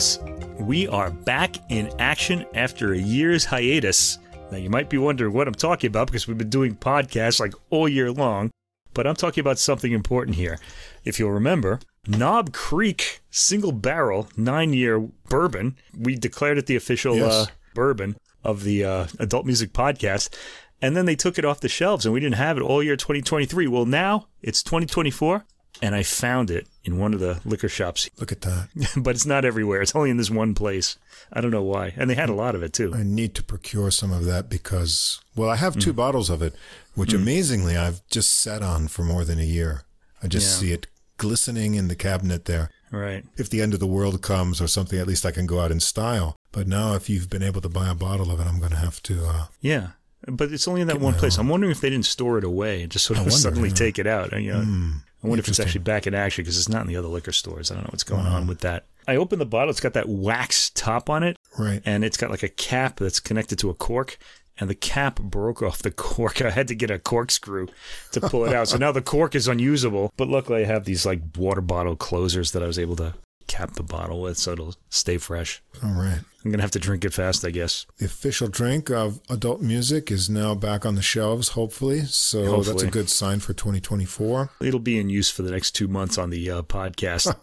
Russ. We are back in action after a year's hiatus. Now, you might be wondering what I'm talking about because we've been doing podcasts like all year long, but I'm talking about something important here. If you'll remember, Knob Creek single barrel nine year bourbon, we declared it the official Yes. uh, bourbon of the uh, adult music podcast. And then they took it off the shelves and we didn't have it all year 2023. Well, now it's 2024 and I found it in one of the liquor shops, Look at that. but it's not everywhere. It's only in this one place. I don't know why. And they had a lot of it too. I need to procure some of that because, well, I have Mm. two bottles of it, which amazingly I've just sat on for more than a year. I just Yeah. see it glistening in the cabinet there. Right. If the end of the world comes or something, at least I can go out in style. But now, if you've been able to buy a bottle of it, I'm going to have to. Uh, Yeah. But it's only in that one place. own. I'm wondering if they didn't store it away and just sort of wonder, suddenly yeah. take it out. You know, hmm, I wonder if it's actually back in action because it's not in the other liquor stores. I don't know what's going Wow. on uh-huh. with that. I opened the bottle. It's got that wax top on it, right. and it's got like a cap that's connected to a cork. And the cap broke off the cork. I had to get a corkscrew to pull it out. So now the cork is unusable. But luckily, I have these like water bottle closers that I was able to cap the bottle with, so it'll stay fresh. All right. I'm gonna have to drink it fast, I guess. The official drink of adult music is now back on the shelves, hopefully. So that's a good sign for 2024. It'll be in use for the next two months on the uh, podcast.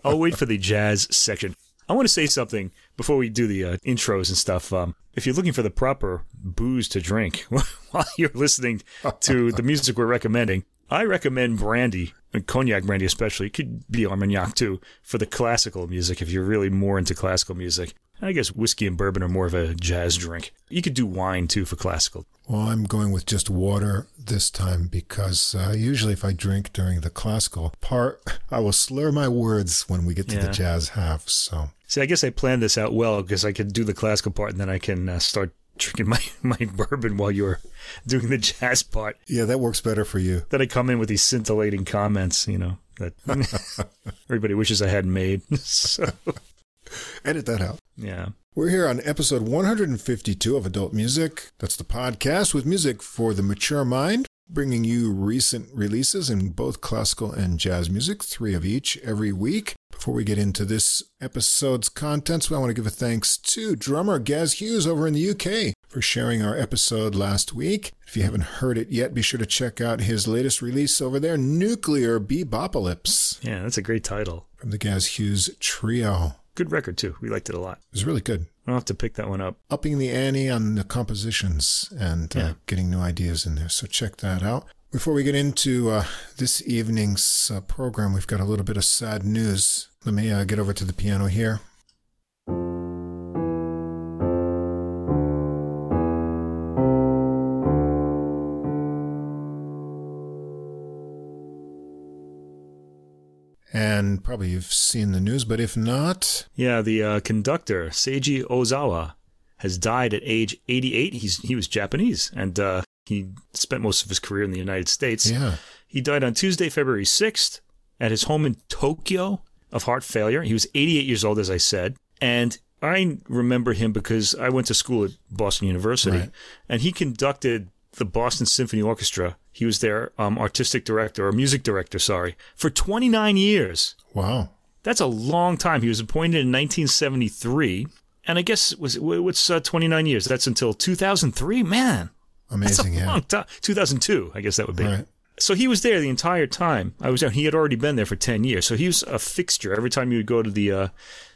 I'll wait for the jazz section. I want to say something before we do the uh, intros and stuff. Um, if you're looking for the proper booze to drink while you're listening to the music we're recommending, I recommend brandy, and cognac brandy especially. It could be Armagnac too, for the classical music if you're really more into classical music. I guess whiskey and bourbon are more of a jazz drink. You could do wine too for classical. Well, I'm going with just water this time because uh, usually if I drink during the classical part, I will slur my words when we get to Yeah. the jazz half. So See, I guess I planned this out well because I could do the classical part and then I can uh, start drinking my, my bourbon while you're doing the jazz part. yeah, that works better for you. Then I come in with these scintillating comments, you know, that everybody wishes I hadn't made. so, Edit that out. yeah. We're here on episode 152 of Adult Music. That's the podcast with music for the mature mind, bringing you recent releases in both classical and jazz music, three of each every week. Before we get into this episode's contents, I want to give a thanks to drummer Gaz Hughes over in the UK for sharing our episode last week. If you haven't heard it yet, be sure to check out his latest release over there, Nuclear Bebopolypse, Yeah, that's a great title. from the Gaz Hughes Trio. Good record, too. We liked it a lot. It was really good. I'll have to pick that one up. upping the ante on the compositions and Yeah. uh, getting new ideas in there. So check that out. Before we get into uh, this evening's uh, program, we've got a little bit of sad news. Let me uh, get over to the piano here. And probably you've seen the news, but if not, Yeah, the uh, conductor, Seiji Ozawa, has died at age 88. He's He was Japanese and uh, he spent most of his career in the United States. yeah, He died on Tuesday, February 6th at his home in Tokyo of heart failure. He was 88 years old, as I said. And I remember him because I went to school at Boston University Right. and he conducted the Boston Symphony Orchestra. He was their um, artistic director or music director, sorry, for 29 years. wow. That's a long time. He was appointed in 1973. And I guess was what's uh, 29 years? That's until 2003. Man, that's a Amazing, yeah. long time. 2002, I guess that would be. Right. So he was there the entire time. I was there. He had already been there for 10 years. So he was a fixture. Every time you would go to the uh,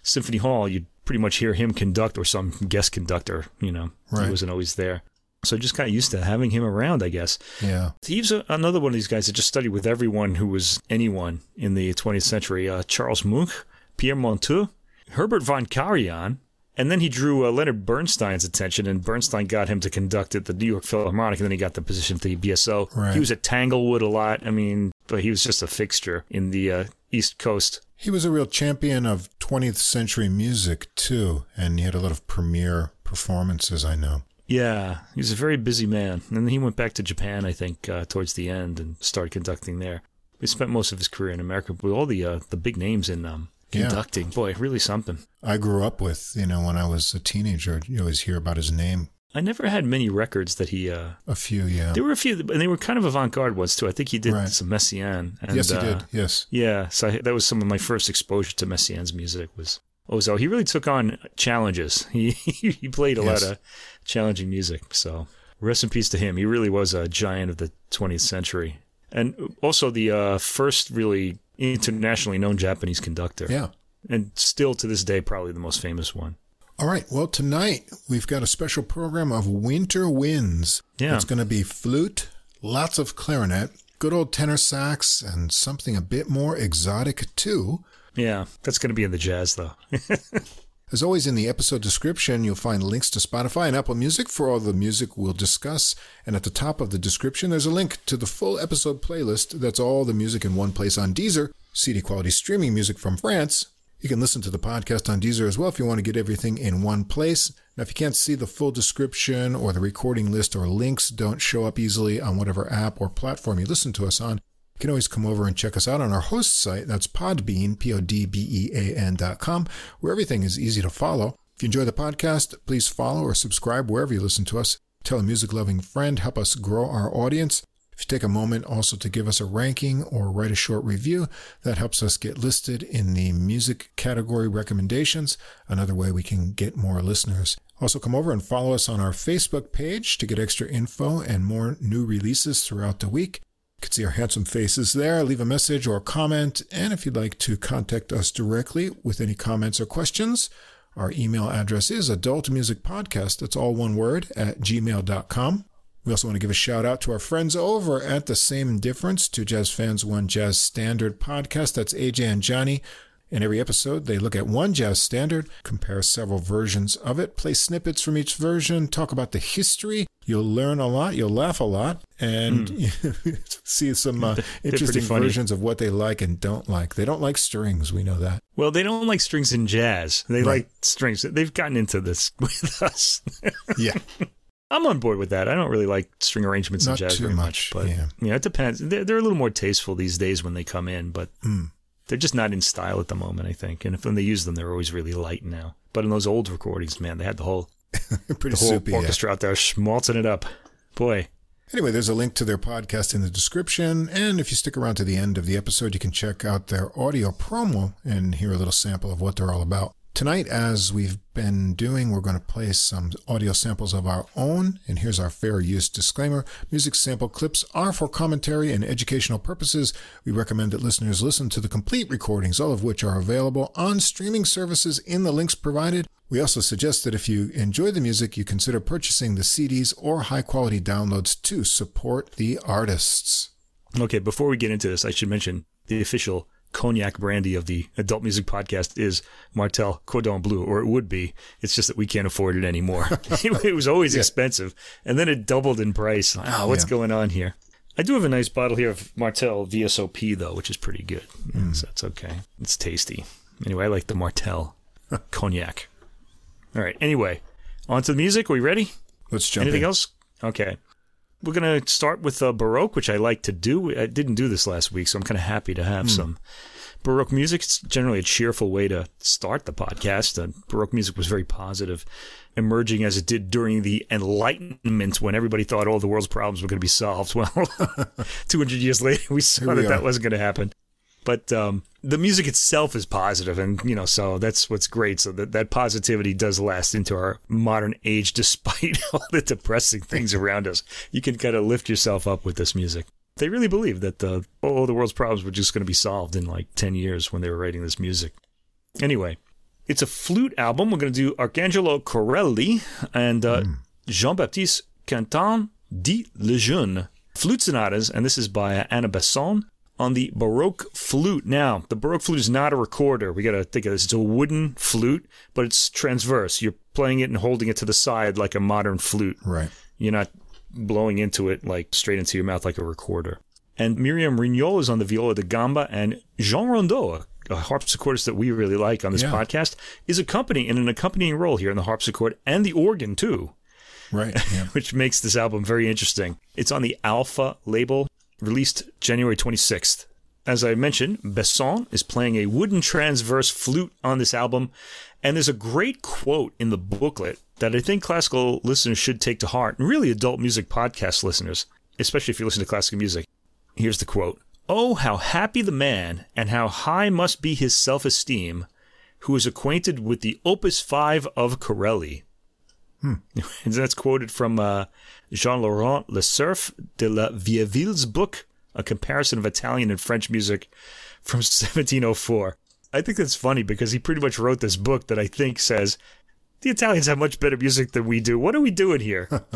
Symphony Hall, you'd pretty much hear him conduct or some guest conductor, you know. Right. He wasn't always there. So just got used to having him around, I guess. Yeah. He's a, another one of these guys that just studied with everyone who was anyone in the 20th century. Uh, Charles Munch, Pierre Monteux, Herbert von Karajan, and then he drew uh, Leonard Bernstein's attention, and Bernstein got him to conduct at the New York Philharmonic, and then he got the position at the BSO. Right. He was at Tanglewood a lot. I mean, but he was just a fixture in the uh, East Coast. He was a real champion of 20th century music, too, and he had a lot of premier performances, I know. Yeah, he was a very busy man. And then he went back to Japan, I think, uh, towards the end and started conducting there. He spent most of his career in America with all the uh, the big names in um, Yeah. conducting. Boy, really something. I grew up with, you know, when I was a teenager, you always hear about his name. I never had many records that he. Uh, A few, yeah. there were a few, and they were kind of avant-garde ones too. I think he did Right. some Messiaen. And, yes, he uh, did. Yes. Yeah, so I, that was some of my first exposure to Messiaen's music was Ozo. He really took on challenges. He he played a Yes. lot of challenging music. So rest in peace to him. He really was a giant of the 20th century, and also the uh, first really internationally known Japanese conductor. Yeah. and still to this day probably the most famous one. All right. Well, tonight we've got a special program of Winter Winds. Yeah. It's going to be flute, lots of clarinet, good old tenor sax, and something a bit more exotic too. Yeah, that's going to be in the jazz though. As always, in the episode description, you'll find links to Spotify and Apple Music for all the music we'll discuss. And at the top of the description, there's a link to the full episode playlist. That's all the music in one place on Deezer, CD quality streaming music from France. You can listen to the podcast on Deezer as well if you want to get everything in one place. Now, if you can't see the full description or the recording list or links don't show up easily on whatever app or platform you listen to us on, you can always come over and check us out on our host site. That's Podbean, P O D B E A N dot com, where everything is easy to follow. If you enjoy the podcast, please follow or subscribe wherever you listen to us. Tell a music loving friend, help us grow our audience. If you take a moment also to give us a ranking or write a short review, that helps us get listed in the music category recommendations, another way we can get more listeners. Also, come over and follow us on our Facebook page to get extra info and more new releases throughout the week. Can see our handsome faces there. Leave a message or a comment. And if you'd like to contact us directly with any comments or questions, our email address is adultmusicpodcast, that's all one word, at gmail.com. We also want to give a shout out to our friends over at The Same Difference, Two Jazz Fans, One Jazz Standard podcast. That's AJ and Johnny. In every episode, they look at one jazz standard, compare several versions of it, play snippets from each version, talk about the history. You'll learn a lot, you'll laugh a lot, and see some uh, interesting versions of what they like and don't like. They don't like strings, we know that. Well, they don't like strings in jazz. They Right. like strings. They've gotten into this with us. Yeah. I'm on board with that. I don't really like string arrangements Not in jazz very much, much, but yeah. yeah, it depends. They're, they're a little more tasteful these days when they come in, but Mm. They're just not in style at the moment. I think, and if when they use them, they're always really light now. But in those old recordings, man, they had the whole Pretty the whole soupy. yeah. orchestra out there schmaltzing it up. Boy, Anyway, there's a link to their podcast in the description. And if you stick around to the end of the episode, you can check out their audio promo and hear a little sample of what they're all about. Tonight, as we've been doing, we're going to play some audio samples of our own. And here's our fair use disclaimer. Music sample clips are for commentary and educational purposes. We recommend that listeners listen to the complete recordings, all of which are available on streaming services in the links provided. We also suggest that if you enjoy the music, you consider purchasing the CDs or high quality downloads to support the artists. Okay, before we get into this, I should mention the official cognac brandy of the Adult Music Podcast is Martell Cordon Bleu, or it would be. It's just that we can't afford it anymore. it was always expensive, and then it doubled in price. Oh, what's Yeah. going on here? I do have a nice bottle here of Martell VSOP, though, which is pretty good. Hmm. So that's okay. It's tasty. Anyway, I like the Martell cognac. All right, anyway, on to the music. Are we ready? Let's jump Anything in. else? Okay. We're going to start with uh, Baroque, which I like to do. I didn't do this last week, so I'm kind of happy to have some Baroque music. It's generally a cheerful way to start the podcast. Uh, Baroque music was very positive, emerging as it did during the Enlightenment when everybody thought all the world's problems were going to be solved. Well, 200 years later, we saw Here that that wasn't going to happen. But um, the music itself is positive, and you know, so that's what's great. So that that positivity does last into our modern age, despite all the depressing things around us. You can kind of lift yourself up with this music. They really believed that the all the world's problems were just going to be solved in like ten years when they were writing this music. Anyway, it's a flute album. We're going to do Arcangelo Corelli and uh, Jean Baptiste Quentin dit Lejeune flute sonatas, and this is by Anna Besson on the Baroque flute. Now, the Baroque flute is not a recorder. We got to think of this. It's a wooden flute, but it's transverse. You're playing it and holding it to the side like a modern flute. Right. You're not blowing into it like straight into your mouth like a recorder. And Myriam Rignol is on the viola da gamba, and Jean Rondeau, a, harpsichordist that we really like on this Yeah. podcast, is accompanying in an accompanying role here in the harpsichord and the organ too, Right. Yeah. which makes this album very interesting. It's on the Alpha label, released January 26th. As I mentioned, Besson is playing a wooden transverse flute on this album, and there's a great quote in the booklet that I think classical listeners should take to heart, and really adult music podcast listeners, especially if you listen to classical music. Here's the quote Oh, how happy the man, and how high must be his self esteem, who is acquainted with the Opus 5 of Corelli. And that's quoted from uh, Jean Laurent Le Cerf de la Viéville's book, A Comparison of Italian and French Music from 1704. I think that's funny because he pretty much wrote this book that I think says the Italians have much better music than we do. What are we doing here?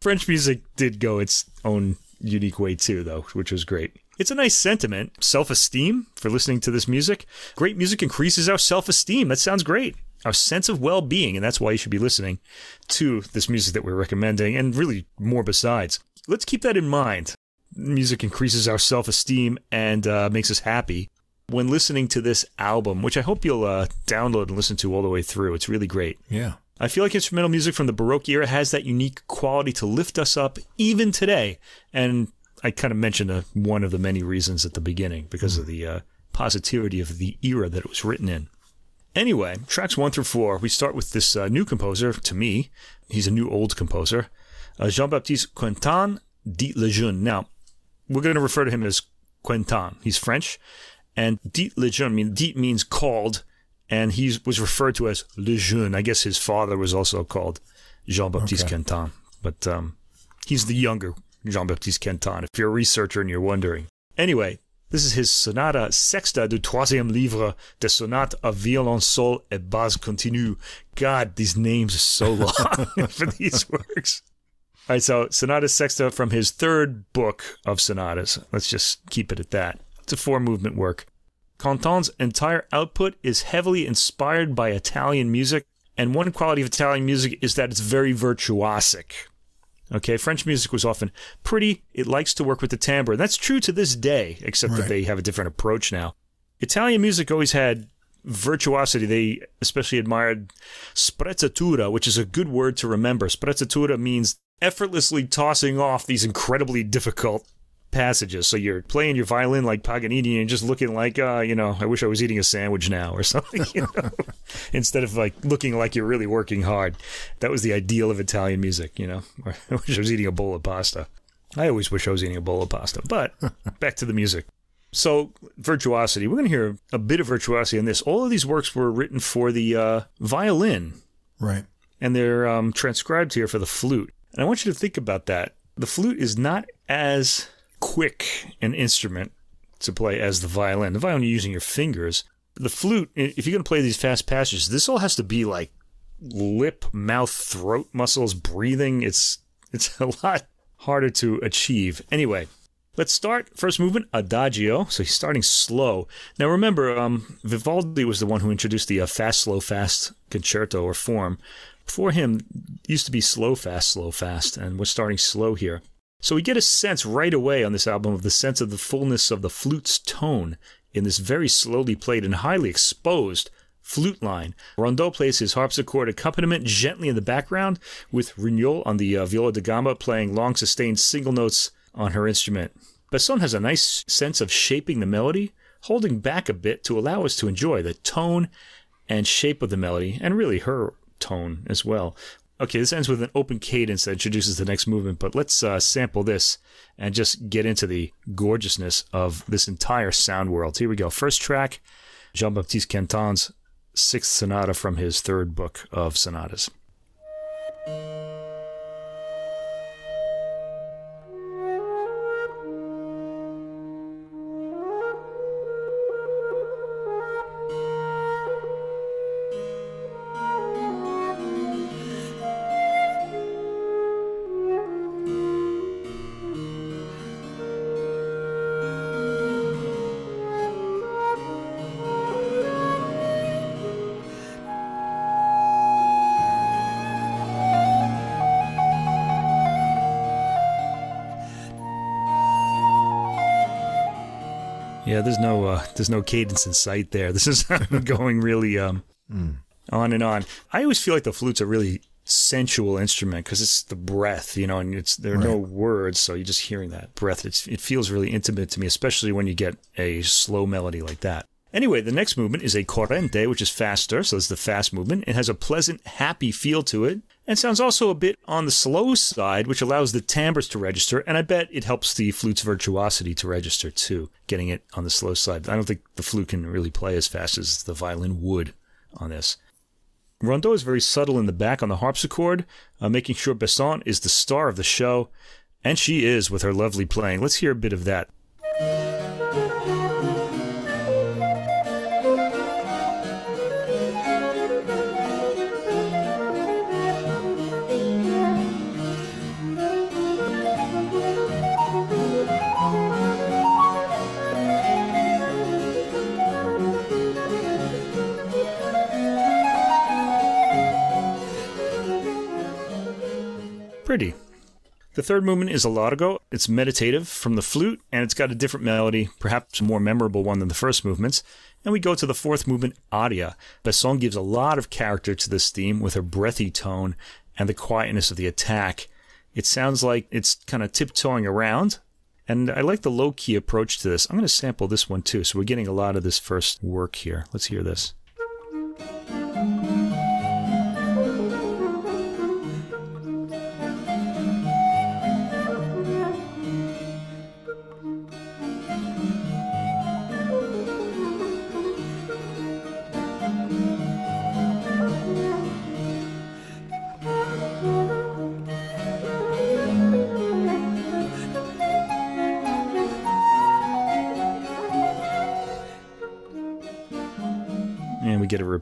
French music did go its own unique way too, though, which was great. It's a nice sentiment, self esteem for listening to this music. Great music increases our self esteem. That sounds great. Our sense of well being, and that's why you should be listening to this music that we're recommending, and really more besides. Let's keep that in mind. Music increases our self esteem and uh, makes us happy when listening to this album, which I hope you'll uh, download and listen to all the way through. It's really great. Yeah. I feel like instrumental music from the Baroque era has that unique quality to lift us up even today. And I kind of mentioned uh, one of the many reasons at the beginning because of the uh, positivity of the era that it was written in. Anyway, tracks one through four, we start with this uh, new composer, to me. He's a new old composer, uh, Jean Baptiste Quentin dit Lejeune. Now, we're going to refer to him as Quentin. He's French. And dit Lejeune, I mean, dit means called, and he was referred to as Lejeune. I guess his father was also called Jean Baptiste Okay. Quentin, but um, he's the younger Jean Baptiste Quentin, if you're a researcher and you're wondering. Anyway, this is his Sonata Sexta du Troisième Livre de Sonate à Violoncelle et Basse Continue. God, these names are so long for these works. All right, so Sonata Sexta from his third book of sonatas. Let's just keep it at that. It's a four movement work. Quentin's entire output is heavily inspired by Italian music, and one quality of Italian music is that it's very virtuosic. Okay, French music was often pretty. It likes to work with the timbre. And that's true to this day, except that they have a different approach now. Italian music always had virtuosity. They especially admired sprezzatura, which is a good word to remember. Sprezzatura means effortlessly tossing off these incredibly difficult passages. So you're playing your violin like Paganini and just looking like, uh, you know, I wish I was eating a sandwich now or something, you know, instead of like looking like you're really working hard. That was the ideal of Italian music, you know. Or I wish I was eating a bowl of pasta. I always wish I was eating a bowl of pasta. But back to the music. So virtuosity. We're going to hear a bit of virtuosity in this. All of these works were written for the uh, violin Right. and they're um, transcribed here for the flute. And I want you to think about that. The flute is not as quick an instrument to play as the violin. The violin, you're using your fingers. The flute, if you're going to play these fast passages, this all has to be like lip, mouth, throat muscles, breathing. It's it's a lot harder to achieve. Anyway, let's start first movement adagio. So he's starting slow. Now remember, um, Vivaldi was the one who introduced the uh, fast, slow, fast concerto or form. Before him, used to be slow, fast, slow, fast, and we're starting slow here. So we get a sense right away on this album of the sense of the fullness of the flute's tone in this very slowly played and highly exposed flute line. Rondeau plays his harpsichord accompaniment gently in the background, with Rignol on the uh, viola da gamba playing long sustained single notes on her instrument. Besson has a nice sense of shaping the melody, holding back a bit to allow us to enjoy the tone and shape of the melody, and really her tone as well. Okay, this ends with an open cadence that introduces the next movement, but let's uh, sample this and just get into the gorgeousness of this entire sound world. Here we go. First track, Jean Baptiste Quentin's sixth sonata from his third book of sonatas. There's no cadence in sight there. This is going really um, on and on. I always feel like the flute's a really sensual instrument because it's the breath, you know, and it's there are no words, so you're just hearing that breath. It's, it feels really intimate to me, especially when you get a slow melody like that. Anyway, the next movement is a corrente, which is faster, so it's the fast movement. It has a pleasant, happy feel to it, and sounds also a bit on the slow side, which allows the timbres to register, and I bet it helps the flute's virtuosity to register too, getting it on the slow side. I don't think the flute can really play as fast as the violin would on this. Rondeau is very subtle in the back on the harpsichord, uh, making sure Besson is the star of the show, and she is with her lovely playing. Let's hear a bit of that. Pretty. The third movement is a largo. It's meditative from the flute, and it's got a different melody, perhaps a more memorable one than the first movements. And we go to the fourth movement, aria. Besson gives a lot of character to this theme with her breathy tone and the quietness of the attack. It sounds like it's kind of tiptoeing around, and I like the low key approach to this. I'm going to sample this one too, so we're getting a lot of this first work here. Let's hear this.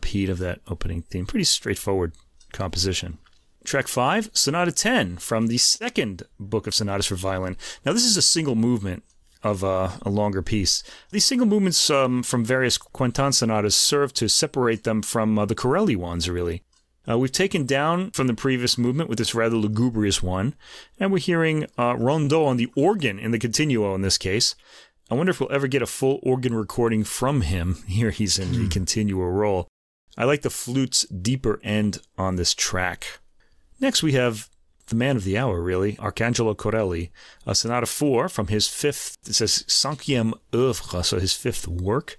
Repeat of that opening theme. Pretty straightforward composition. Track 5, Sonata 10 from the second book of sonatas for violin. Now, this is a single movement of uh, a longer piece. These single movements um, from various Quentin sonatas serve to separate them from uh, the Corelli ones, really. Uh, we've taken down from the previous movement with this rather lugubrious one, and we're hearing uh, Rondeau on the organ in the continuo in this case. I wonder if we'll ever get a full organ recording from him. Here he's in the continuo role. I like the flute's deeper end on this track. Next, we have the man of the hour, really, Arcangelo Corelli, a Sonata 4 from his fifth, it says cinquième œuvre, so his fifth work,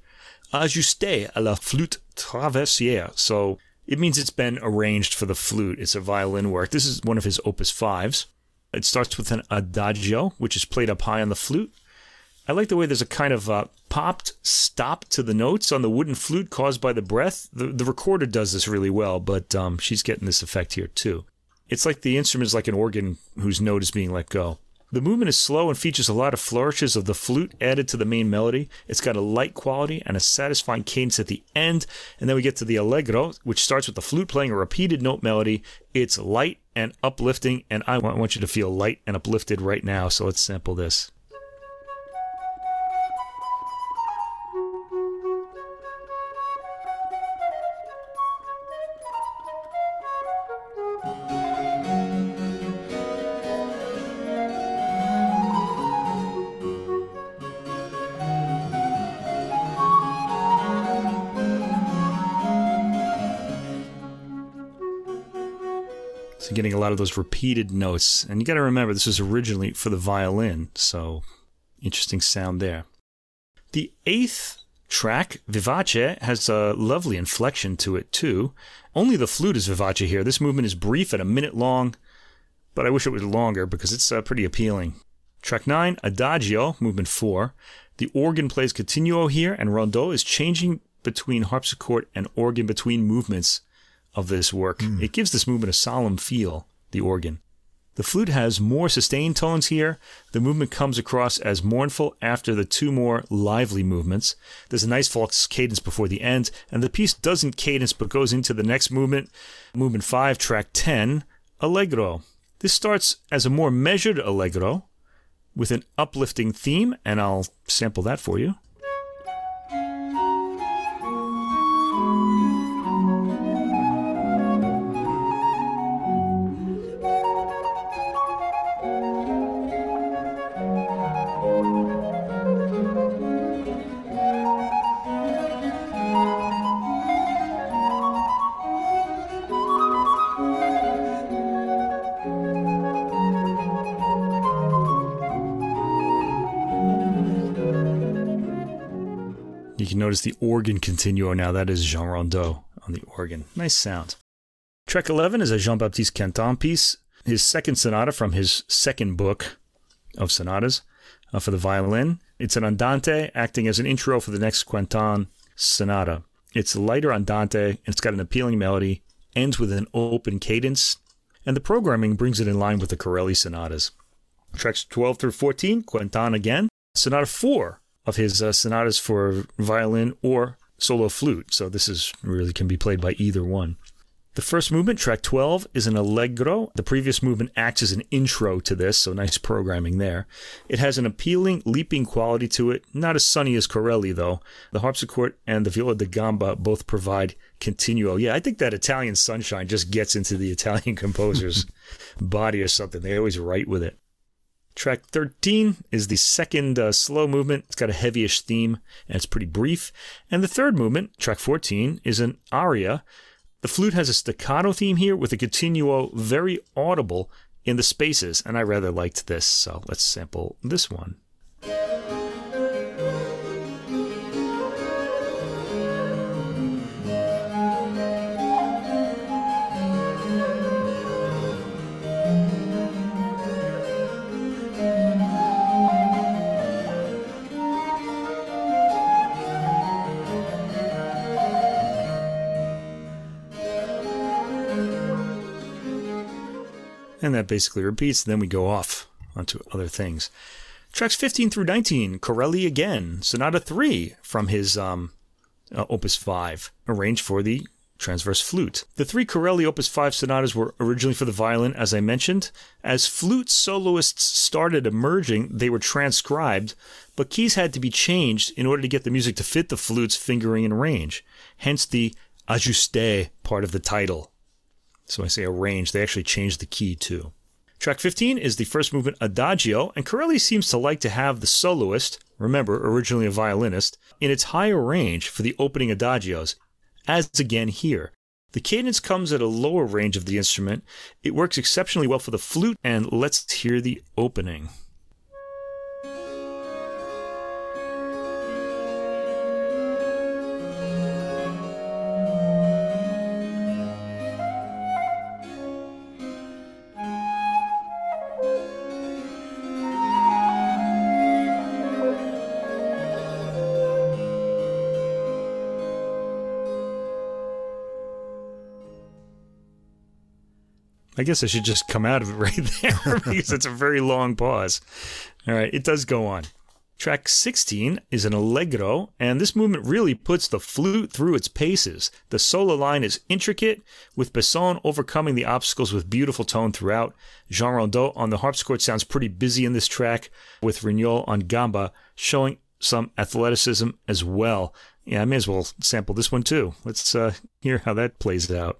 Ajusté à la flûte traversière. So it means it's been arranged for the flute. It's a violin work. This is one of his opus 5s. It starts with an adagio, which is played up high on the flute. I like the way there's a kind of uh, popped stop to the notes on the wooden flute caused by the breath. The, the recorder does this really well, but um, she's getting this effect here too. It's like the instrument is like an organ whose note is being let go. The movement is slow and features a lot of flourishes of the flute added to the main melody. It's got a light quality and a satisfying cadence at the end. And then we get to the allegro, which starts with the flute playing a repeated note melody. It's light and uplifting, and I want you to feel light and uplifted right now. So let's sample this. Getting a lot of those repeated notes. And you got to remember, this was originally for the violin, so interesting sound there. The eighth track, Vivace, has a lovely inflection to it too. Only the flute is vivace here. This movement is brief at a minute long, but I wish it was longer because it's uh, pretty appealing. Track 9, Adagio, movement 4. The organ plays continuo here, and Rondeau is changing between harpsichord and organ between movements of this work. Mm. It gives this movement a solemn feel, the organ. The flute has more sustained tones here. The movement comes across as mournful after the two more lively movements. There's a nice false cadence before the end, and the piece doesn't cadence but goes into the next movement, movement 5, track 10, Allegro. This starts as a more measured allegro with an uplifting theme, and I'll sample that for you. Notice the organ continuo now. That is Jean Rondeau on the organ. Nice sound. Track 11 is a Jean Baptiste Quentin piece, his second sonata from his second book of sonatas uh, for the violin. It's an andante acting as an intro for the next Quentin sonata. It's lighter andante and it's got an appealing melody, ends with an open cadence, and the programming brings it in line with the Corelli sonatas. Tracks 12 through 14, Quentin again. Sonata 4 of his uh, sonatas for violin or solo flute, so this is really can be played by either one. The first movement, track 12, is an allegro. The previous movement acts as an intro to this, so nice programming there. It has an appealing, leaping quality to it, not as sunny as Corelli, though. The harpsichord and the viola da gamba both provide continuo. Yeah, I think that Italian sunshine just gets into the Italian composer's body or something. They always write with it. Track 13 is the second uh, slow movement. It's got a heavyish theme and it's pretty brief. And the third movement, track 14, is an aria the flute has a staccato theme here with a continuo very audible in the spaces, and I rather liked this, so let's sample this one. And that basically repeats. Then we go off onto other things. Tracks 15 through 19, Corelli again, Sonata 3 from his um, uh, Opus 5, arranged for the transverse flute. The three Corelli Opus 5 sonatas were originally for the violin, as I mentioned. As flute soloists started emerging, they were transcribed, but keys had to be changed in order to get the music to fit the flute's fingering and range. Hence the ajuste part of the title. So I say arrange, they actually changed the key too. Track 15 is the first movement Adagio, and Corelli seems to like to have the soloist, remember, originally a violinist, in its higher range for the opening adagios, as again here. The cadence comes at a lower range of the instrument. It works exceptionally well for the flute, and let's hear the opening. I guess I should just come out of it right there because it's a very long pause. All right, it does go on. Track 16 is an allegro, and this movement really puts the flute through its paces. The solo line is intricate, with Besson overcoming the obstacles with beautiful tone throughout. Jean Rondeau on the harpsichord sounds pretty busy in this track, with Rignol on gamba showing some athleticism as well. Yeah, I may as well sample this one too. Let's uh, hear how that plays out.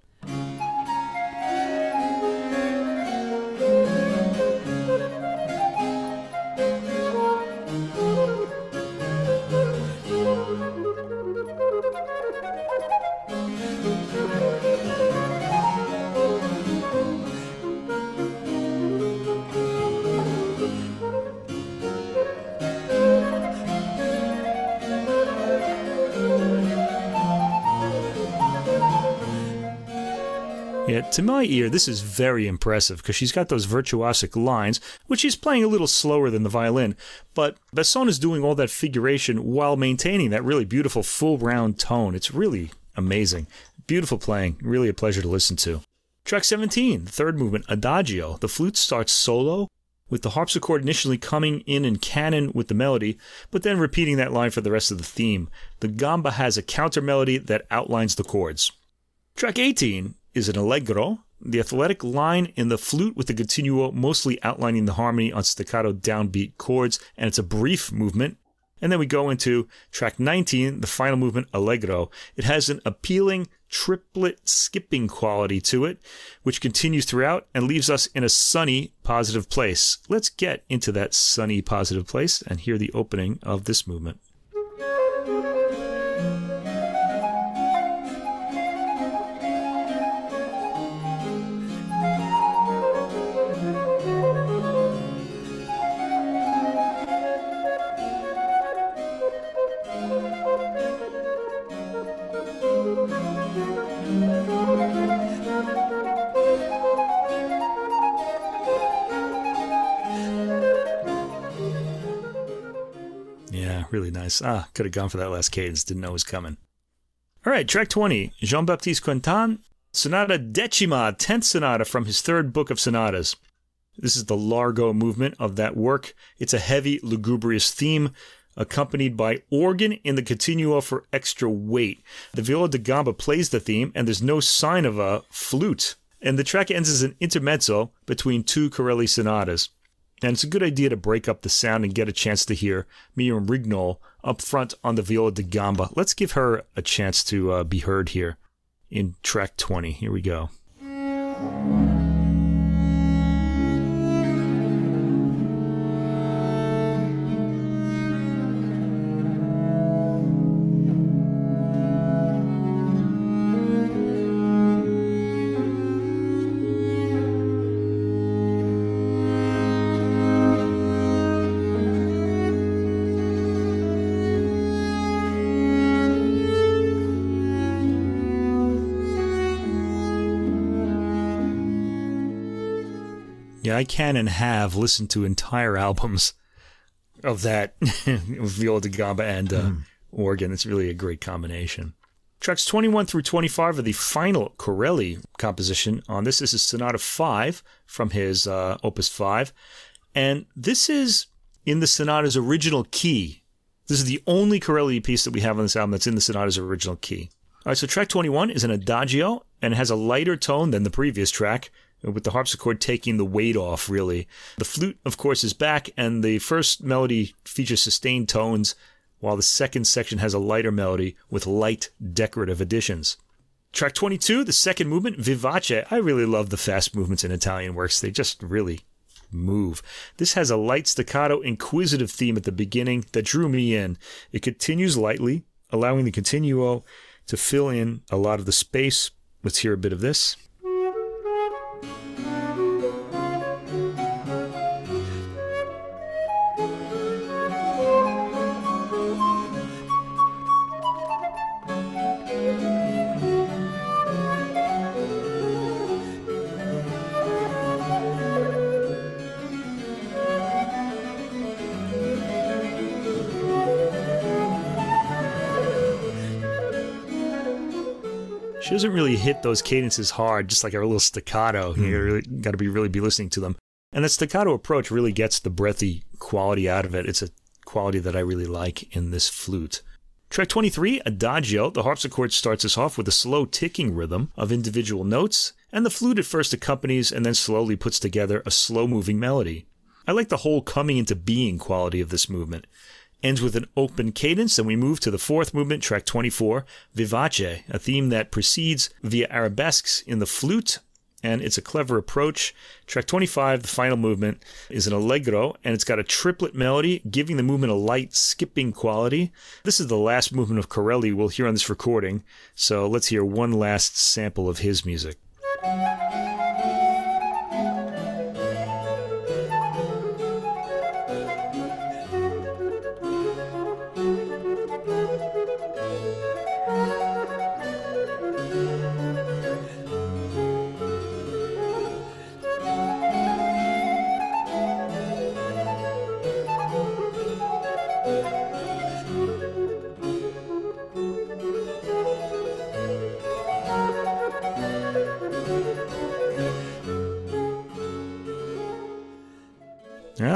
To my ear, this is very impressive because she's got those virtuosic lines, which she's playing a little slower than the violin. But Besson is doing all that figuration while maintaining that really beautiful full round tone. It's really amazing. Beautiful playing. Really a pleasure to listen to. Track 17, third movement, Adagio. The flute starts solo, with the harpsichord initially coming in in canon with the melody, but then repeating that line for the rest of the theme. The gamba has a counter melody that outlines the chords. Track 18 is an allegro, the athletic line in the flute with the continuo mostly outlining the harmony on staccato downbeat chords, and it's a brief movement. And then we go into track 19, the final movement, Allegro. It has an appealing triplet skipping quality to it, which continues throughout and leaves us in a sunny, positive place. Let's get into that sunny, positive place and hear the opening of this movement. Really nice. Ah, could have gone for that last cadence. Didn't know it was coming. All right, track 20. Jean Baptiste Quentin, Sonata Decima, 10th sonata from his third book of sonatas. This is the Largo movement of that work. It's a heavy, lugubrious theme accompanied by organ in the continuo for extra weight. The viola da gamba plays the theme, and there's no sign of a flute. And the track ends as an intermezzo between two Corelli sonatas. And it's a good idea to break up the sound and get a chance to hear Myriam Rignol up front on the viola da gamba. Let's give her a chance to uh, be heard here in track 20. Here we go. I can and have listened to entire albums of that viola da gamba and uh, mm. organ. It's really a great combination. Tracks 21 through 25 are the final Corelli composition on this. This is Sonata 5 from his uh, Opus 5. And this is in the sonata's original key. This is the only Corelli piece that we have on this album that's in the sonata's original key. All right, so track 21 is an adagio and has a lighter tone than the previous track with the harpsichord taking the weight off, really. The flute, of course, is back, and the first melody features sustained tones, while the second section has a lighter melody with light decorative additions. Track 22, the second movement, Vivace. I really love the fast movements in Italian works. They just really move. This has a light staccato inquisitive theme at the beginning that drew me in. It continues lightly, allowing the continuo to fill in a lot of the space. Let's hear a bit of this. She doesn't really hit those cadences hard, just like a little staccato. Mm. You really, got to be really be listening to them. And the staccato approach really gets the breathy quality out of it. It's a quality that I really like in this flute. Track 23, Adagio, the harpsichord starts us off with a slow ticking rhythm of individual notes, and the flute at first accompanies and then slowly puts together a slow moving melody. I like the whole coming into being quality of this movement ends with an open cadence, and we move to the fourth movement, track 24, Vivace, a theme that proceeds via arabesques in the flute, and it's a clever approach. Track 25, the final movement, is an allegro, and it's got a triplet melody, giving the movement a light, skipping quality. This is the last movement of Corelli we'll hear on this recording, so let's hear one last sample of his music.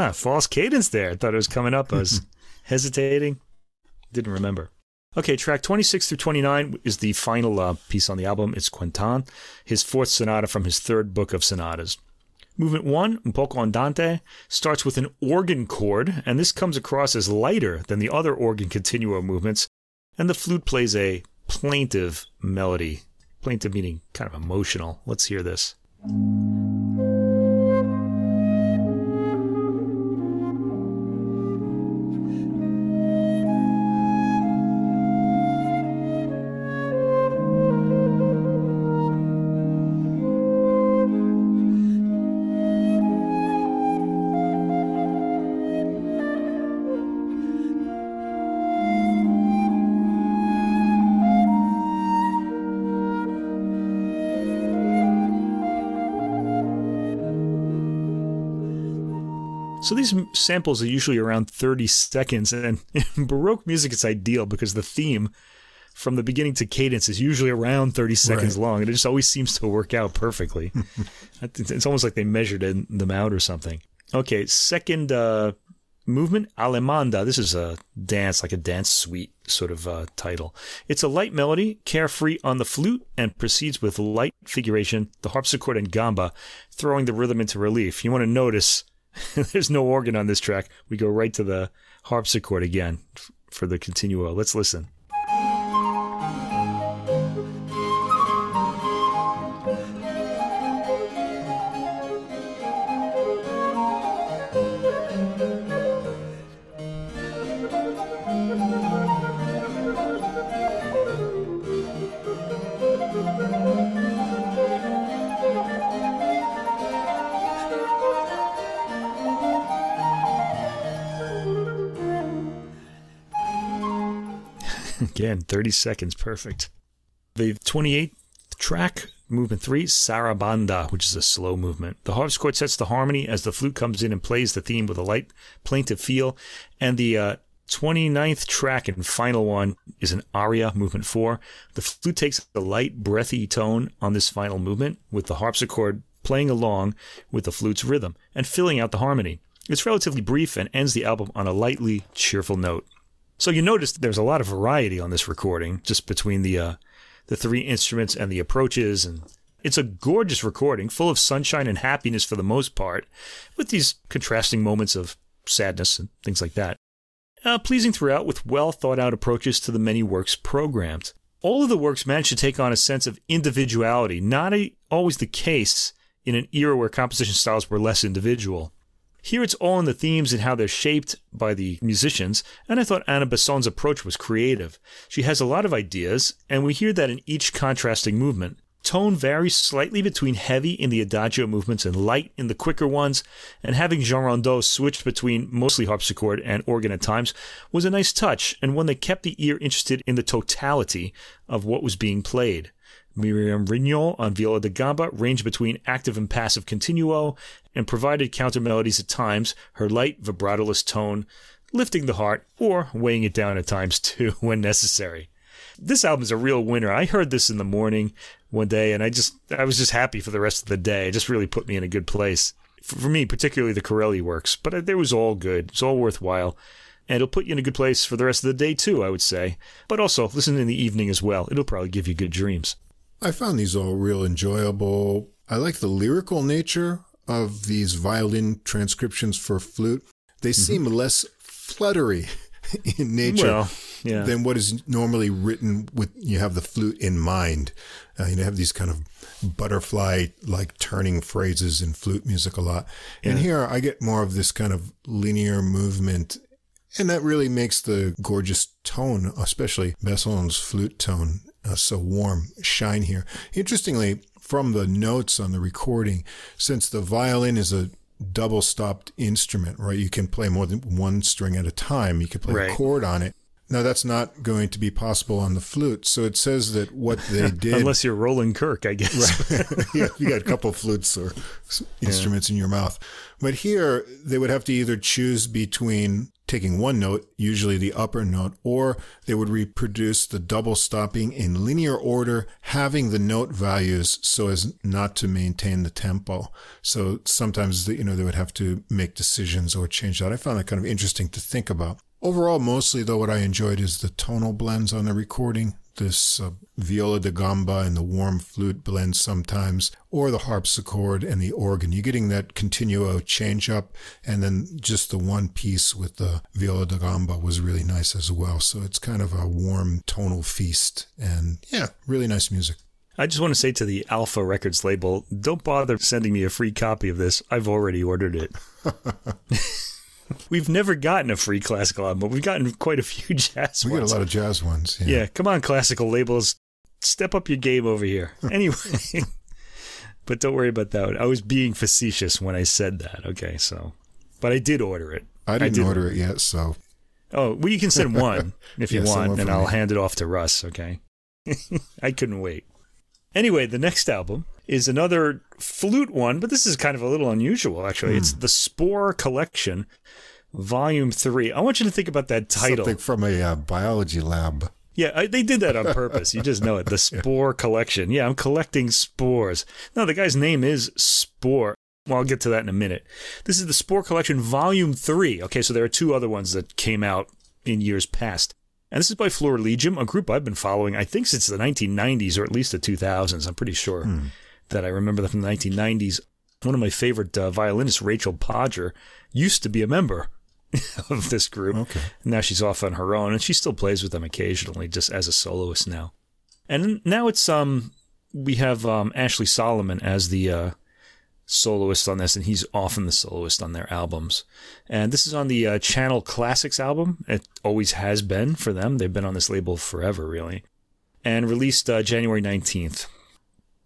Ah, false cadence there. I thought it was coming up. I was hesitating. Didn't remember. Okay, track 26 through 29 is the final uh, piece on the album. It's Quentin, his fourth sonata from his third book of sonatas. Movement 1, Un poco andante, starts with an organ chord, and this comes across as lighter than the other organ continuo movements, and the flute plays a plaintive melody. Plaintive meaning kind of emotional. Let's hear this. So these samples are usually around 30 seconds, and in Baroque music, it's ideal because the theme from the beginning to cadence is usually around 30 seconds Right. long, and it just always seems to work out perfectly. It's almost like they measured them out or something. Okay, second uh, movement, Alemanda. This is a dance, like a dance suite sort of uh, title. It's a light melody, carefree on the flute, and proceeds with light figuration, the harpsichord and gamba, throwing the rhythm into relief. You want to notice there's no organ on this track. We go right to the harpsichord again for the continuo. Let's listen. Again, 30 seconds, perfect. The 28th track, movement three, Sarabanda, which is a slow movement. The harpsichord sets the harmony as the flute comes in and plays the theme with a light, plaintive feel. And the uh, 29th track and final one is an aria, movement four. The flute takes a light, breathy tone on this final movement, with the harpsichord playing along with the flute's rhythm and filling out the harmony. It's relatively brief and ends the album on a lightly cheerful note. So you notice there's a lot of variety on this recording, just between the uh, the three instruments and the approaches, and it's a gorgeous recording, full of sunshine and happiness for the most part, with these contrasting moments of sadness and things like that. Uh, pleasing throughout, with well thought out approaches to the many works programmed. All of the works manage to take on a sense of individuality, not a, always the case in an era where composition styles were less individual. Here it's all in the themes and how they're shaped by the musicians, and I thought Anna Besson's approach was creative. She has a lot of ideas, and we hear that in each contrasting movement. Tone varies slightly between heavy in the adagio movements and light in the quicker ones, and having Jean Rondeau switch between mostly harpsichord and organ at times was a nice touch, and one that kept the ear interested in the totality of what was being played. Myriam Rignol on viola da gamba ranged between active and passive continuo and provided counter melodies at times, her light vibratoless tone lifting the heart or weighing it down at times too when necessary. This album is a real winner. I heard this in the morning one day and I just I was just happy for the rest of the day. It just really put me in a good place. For me, particularly the Corelli works, but uh, it was all good. It's all worthwhile. And it'll put you in a good place for the rest of the day too, I would say. But also listen in the evening as well. It'll probably give you good dreams. I found these all real enjoyable. I like the lyrical nature of these violin transcriptions for flute. They seem less fluttery in nature Well, yeah. than what is normally written with you have the flute in mind. Uh, you have these kind of butterfly like turning phrases in flute music a lot. And here I get more of this kind of linear movement and that really makes the gorgeous tone, especially Besson's flute tone, uh, so warm, shine here. Interestingly, from the notes on the recording, since the violin is a double stopped instrument, right? You can play more than one string at a time. You can play Right. a chord on it. Now that's not going to be possible on the flute. So it says that what they did Unless you're Roland Kirk, I guess. yeah, you got a couple of flutes or instruments in your mouth. But here, they would have to either choose between taking one note, usually the upper note, or they would reproduce the double stopping in linear order, having the note values so as not to maintain the tempo. So sometimes, you know, they would have to make decisions or change that. I found that kind of interesting to think about. Overall, mostly though, what I enjoyed is the tonal blends on the recording. This uh, viola da gamba and the warm flute blend sometimes, or the harpsichord and the organ. You're getting that continuo change up, and then just the one piece with the viola da gamba was really nice as well. So it's kind of a warm tonal feast, and yeah, really nice music. I just want to say to the Alpha Records label, don't bother sending me a free copy of this. I've already ordered it. We've never gotten a free classical album, but we've gotten quite a few jazz ones. We ones. get a lot of jazz ones. Yeah. yeah, come on, classical labels. Step up your game over here. Anyway. but don't worry about that. I was being facetious when I said that. Okay, so. But I did order it. I didn't did order it yet, so Oh, well, you can send one if you Yeah, want, and I'll me. hand it off to Russ, okay? I couldn't wait. Anyway, the next album is another flute one, but this is kind of a little unusual, actually. It's the Spohr Collection, Volume 3. I want you to think about that title. Something from a uh, biology lab. Yeah, I, they did that on purpose. You just know it. The Spohr Collection. Yeah, I'm collecting spores. No, the guy's name is Spohr. Well, I'll get to that in a minute. This is the Spohr Collection Volume 3. Okay, so there are two other ones that came out in years past. And this is by Florilegium, a group I've been following, I think, since the 1990s or at least the 2000s. I'm pretty sure Hmm. That I remember from the 1990s. One of my favorite uh, violinists, Rachel Podger, used to be a member of this group. Okay. Now she's off on her own, and she still plays with them occasionally, just as a soloist now. And now it's um, we have um, Ashley Solomon as the uh, soloist on this, and he's often the soloist on their albums. And this is on the uh, Channel Classics album. It always has been for them. They've been on this label forever, really. And released uh, January 19th.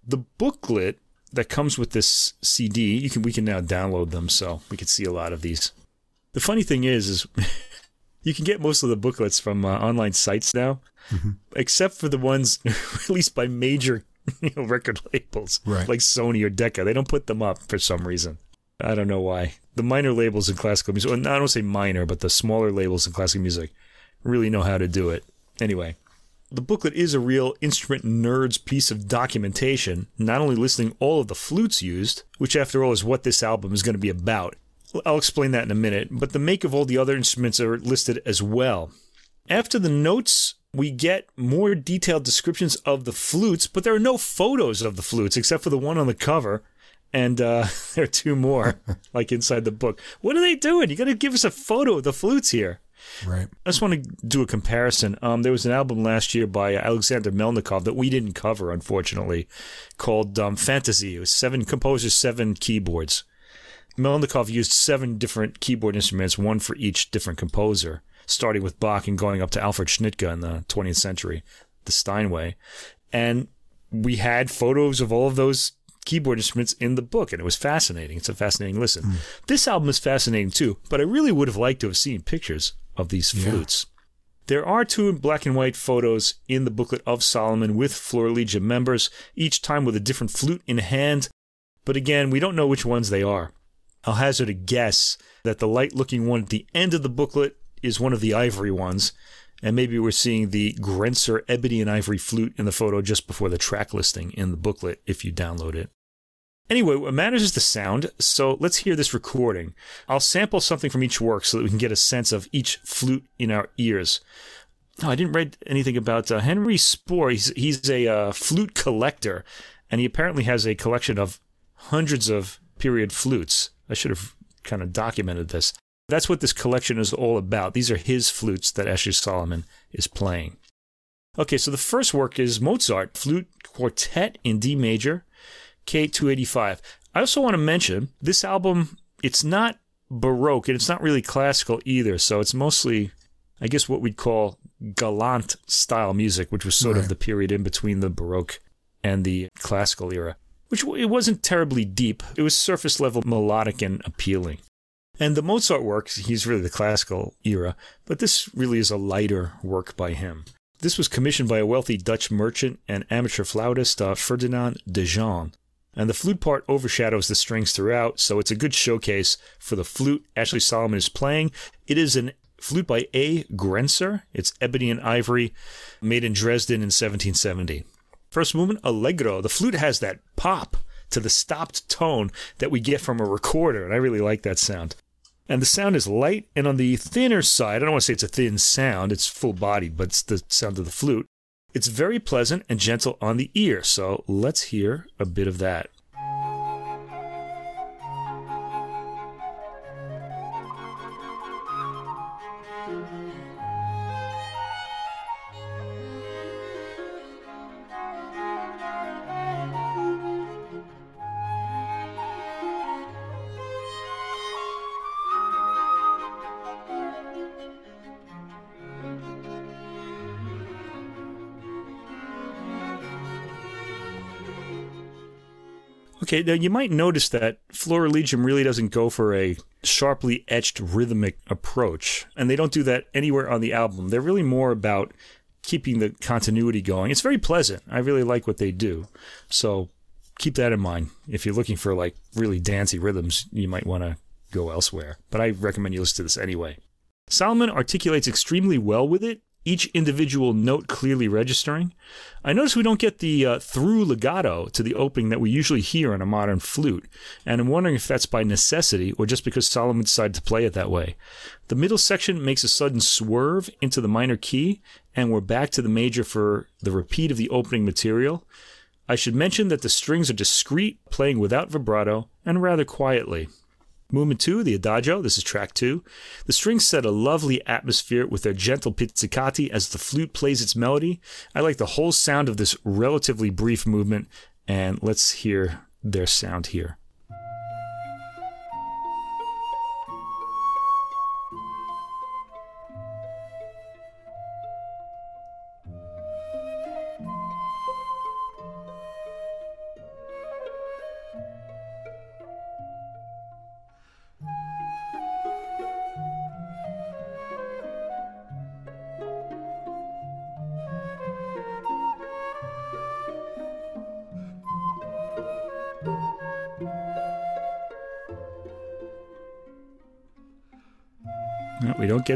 The booklet that comes with this CD, you can we can now download them, so we can see a lot of these. The funny thing is, is you can get most of the booklets from uh, online sites now, except for the ones released by major you know, record labels Right. like Sony or Decca. They don't put them up for some reason. I don't know why. The minor labels in classical music, well, I don't say minor, but the smaller labels in classical music really know how to do it. Anyway, the booklet is a real instrument nerd's piece of documentation, not only listing all of the flutes used, which after all is what this album is going to be about. I'll explain that in a minute, but the make of all the other instruments are listed as well. After the notes, we get more detailed descriptions of the flutes, but there are no photos of the flutes except for the one on the cover. And uh, there are two more, like inside the book. What are they doing? You got to give us a photo of the flutes here. Right. I just want to do a comparison. Um, there was an album last year by Alexander Melnikov that we didn't cover, unfortunately, called um, Fantasy. It was seven composers, seven keyboards. Melnikov used seven different keyboard instruments, one for each different composer, starting with Bach and going up to Alfred Schnittke in the 20th century, the Steinway. And we had photos of all of those keyboard instruments in the book, and it was fascinating. It's a fascinating listen. This album is fascinating too, but I really would have liked to have seen pictures of these flutes. There are two black and white photos in the booklet of Solomon with Florilegium members, each time with a different flute in hand. But again, we don't know which ones they are. I'll hazard a guess that the light looking one at the end of the booklet is one of the ivory ones, and maybe we're seeing the Grenser ebony and ivory flute in the photo just before the track listing in the booklet if you download it. Anyway, what matters is the sound, so let's hear this recording. I'll sample something from each work so that we can get a sense of each flute in our ears. No, I didn't read anything about uh, Henry Spohr. He's, he's a uh, flute collector, and he apparently has a collection of hundreds of period flutes. I should have kind of documented this. That's what this collection is all about. These are his flutes that Ashley Solomon is playing. Okay, so the first work is Mozart Flute Quartet in D major, K285. I also want to mention this album, it's not Baroque and it's not really classical either, so it's mostly, I guess, what we'd call galant style music, which was sort of the period in between the Baroque and the classical era, which it wasn't terribly deep. It was surface level melodic and appealing. And the Mozart works, he's really the classical era, but this really is a lighter work by him. This was commissioned by a wealthy Dutch merchant and amateur flautist, uh, Ferdinand de Jean. And the flute part overshadows the strings throughout, so it's a good showcase for the flute Ashley Solomon is playing. It is an flute by A. Grenser. It's ebony and ivory, made in Dresden in 1770. First movement, Allegro. The flute has that pop to the stopped tone that we get from a recorder, and I really like that sound. And the sound is light and on the thinner side. I don't want to say it's a thin sound, it's full bodied, but it's the sound of the flute. It's very pleasant and gentle on the ear, so let's hear a bit of that. Okay, now you might notice that Florilegium really doesn't go for a sharply etched rhythmic approach, and they don't do that anywhere on the album. They're really more about keeping the continuity going. It's very pleasant. I really like what they do. So keep that in mind. If you're looking for like really dancey rhythms, you might want to go elsewhere. But I recommend you listen to this anyway. Solomon articulates extremely well with it, each individual note clearly registering. I notice we don't get the uh, through legato to the opening that we usually hear on a modern flute, and I'm wondering if that's by necessity or just because Solomon decided to play it that way. The middle section makes a sudden swerve into the minor key, and we're back to the major for the repeat of the opening material. I should mention that the strings are discreet, playing without vibrato and rather quietly. Movement 2, the Adagio, this is track 2. The strings set a lovely atmosphere with their gentle pizzicati as the flute plays its melody. I like the whole sound of this relatively brief movement, and let's hear their sound here.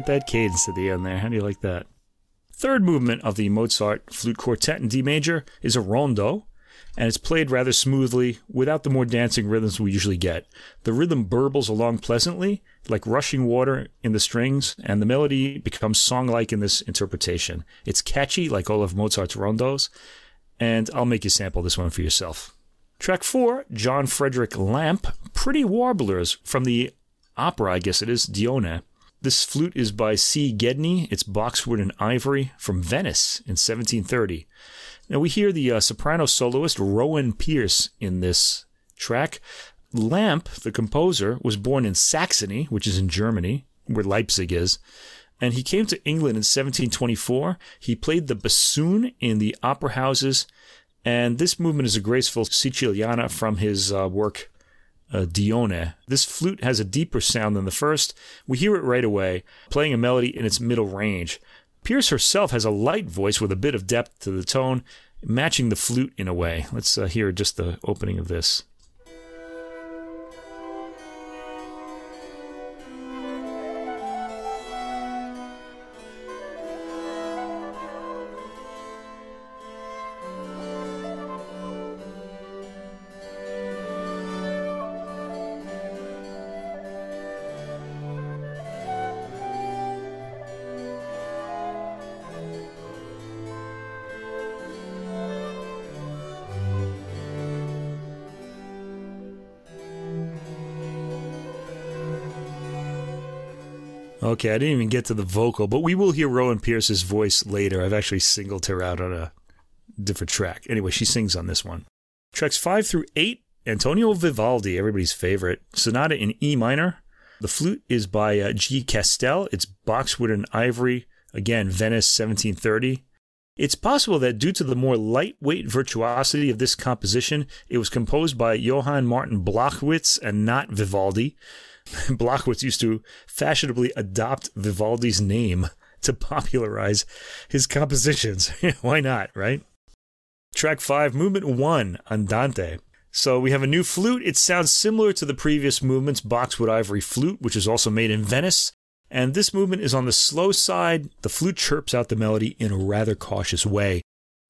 Get that cadence at the end there. How do you like that? Third movement of the Mozart Flute Quartet in D major is a rondo, and it's played rather smoothly without the more dancing rhythms we usually get. The rhythm burbles along pleasantly, like rushing water in the strings, and the melody becomes song-like in this interpretation. It's catchy, like all of Mozart's rondos, and I'll make you sample this one for yourself. Track four, John Frederick Lampe, Pretty Warblers from the opera, I guess it is, Dione. This flute is by C. Gedney. It's boxwood and ivory from Venice in 1730. Now we hear the uh, soprano soloist Rowan Pierce in this track. Lampe, the composer, was born in Saxony, which is in Germany, where Leipzig is, and he came to England in 1724. He played the bassoon in the opera houses, and this movement is a graceful Siciliana from his uh, work uh, Dione. This flute has a deeper sound than the first. We hear it right away, playing a melody in its middle range. Pierce herself has a light voice with a bit of depth to the tone, matching the flute in a way. Let's uh, hear just the opening of this. Okay, I didn't even get to the vocal, but we will hear Rowan Pierce's voice later. I've actually singled her out on a different track. Anyway, she sings on this one. Tracks 5 through 8, Antonio Vivaldi, everybody's favorite. Sonata in E minor. The flute is by uh, G. Castell. It's boxwood and ivory. Again, Venice, 1730. It's possible that due to the more lightweight virtuosity of this composition, it was composed by Johann Martin Blockwitz and not Vivaldi. Blockwitz used to fashionably adopt Vivaldi's name to popularize his compositions. Why not, right? Track 5, Movement 1, Andante. So we have a new flute. It sounds similar to the previous movements, Boxwood Ivory Flute, which is also made in Venice. And this movement is on the slow side. The flute chirps out the melody in a rather cautious way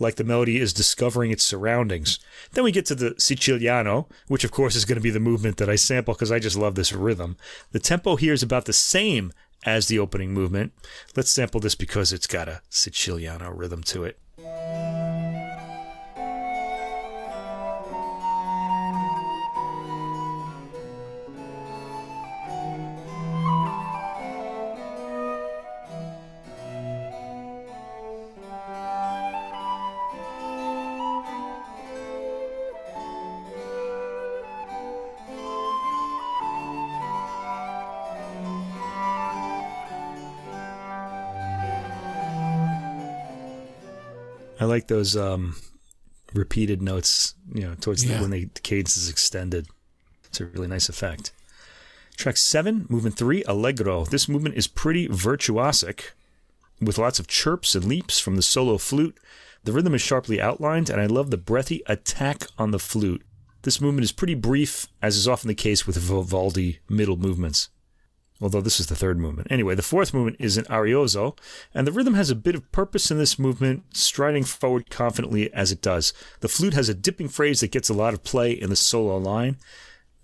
like the melody is discovering its surroundings. Then we get to the Siciliano, which of course is going to be the movement that I sample because I just love this rhythm. The tempo here is about the same as the opening movement. Let's sample this because it's got a Siciliano rhythm to it. Those um, repeated notes, you know, towards yeah. the, when the cadence is extended. It's a really nice effect. Track seven, movement three, Allegro. This movement is pretty virtuosic. with lots of chirps and leaps from the solo flute. The rhythm is sharply outlined, and I love the breathy attack on the flute. This movement is pretty brief, as is often the case with Vivaldi middle movements. Although this is the third movement. Anyway, the fourth movement is an arioso, and the rhythm has a bit of purpose in this movement, striding forward confidently as it does. The flute has a dipping phrase that gets a lot of play in the solo line.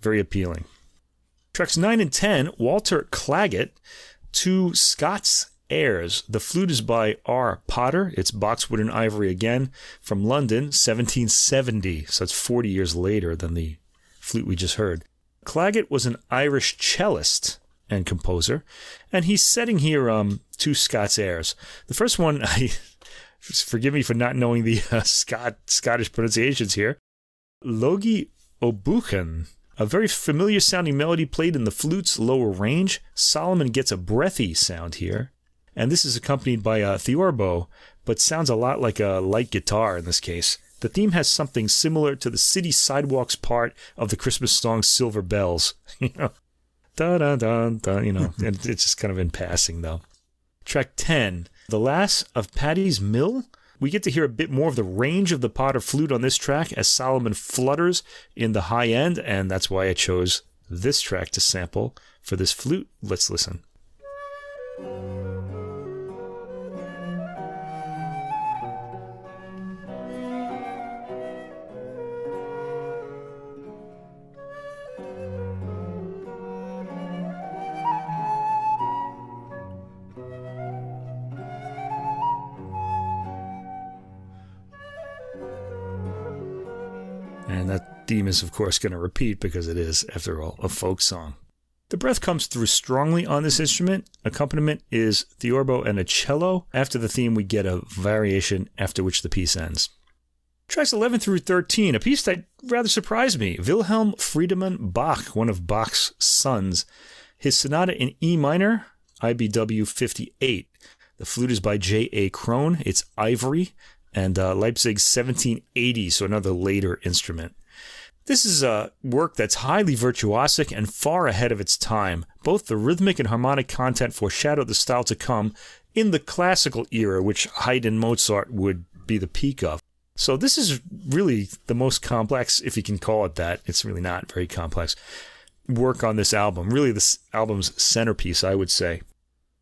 Very appealing. Tracks 9 and 10, Walter Clagett, two Scots airs. The flute is by R. Potter. It's boxwood and ivory again from London, 1770. So it's 40 years later than the flute we just heard. Clagett was an Irish cellist and composer, and he's setting here um, two Scots airs. The first one, I forgive me for not knowing the uh, Scot Scottish pronunciations here. Logie O'Buchan, a very familiar sounding melody played in the flute's lower range. Solomon gets a breathy sound here and this is accompanied by a theorbo, but sounds a lot like a light guitar in this case. The theme has something similar to the city sidewalks part of the Christmas song Silver Bells. da da da da. You know, it's just kind of in passing though. Track ten, "The Lass of Paddy's Mill." We get to hear a bit more of the range of the Potter flute on this track as Solomon flutters in the high end, and that's why I chose this track to sample for this flute. Let's listen. Theme is, of course, going to repeat because it is, after all, a folk song. The breath comes through strongly on this instrument. Accompaniment is theorbo and a cello. After the theme, we get a variation after which the piece ends. Tracks 11 through 13, a piece that rather surprised me. Wilhelm Friedemann Bach, one of Bach's sons. His sonata in E minor, IBW 58. The flute is by J.A. Krohn. It's ivory and uh, Leipzig 1780, so another later instrument. This is a work that's highly virtuosic and far ahead of its time. Both the rhythmic and harmonic content foreshadow the style to come in the classical era, which Haydn and Mozart would be the peak of. So this is really the most complex, if you can call it that. It's really not very complex work on this album. Really, this album's centerpiece, I would say.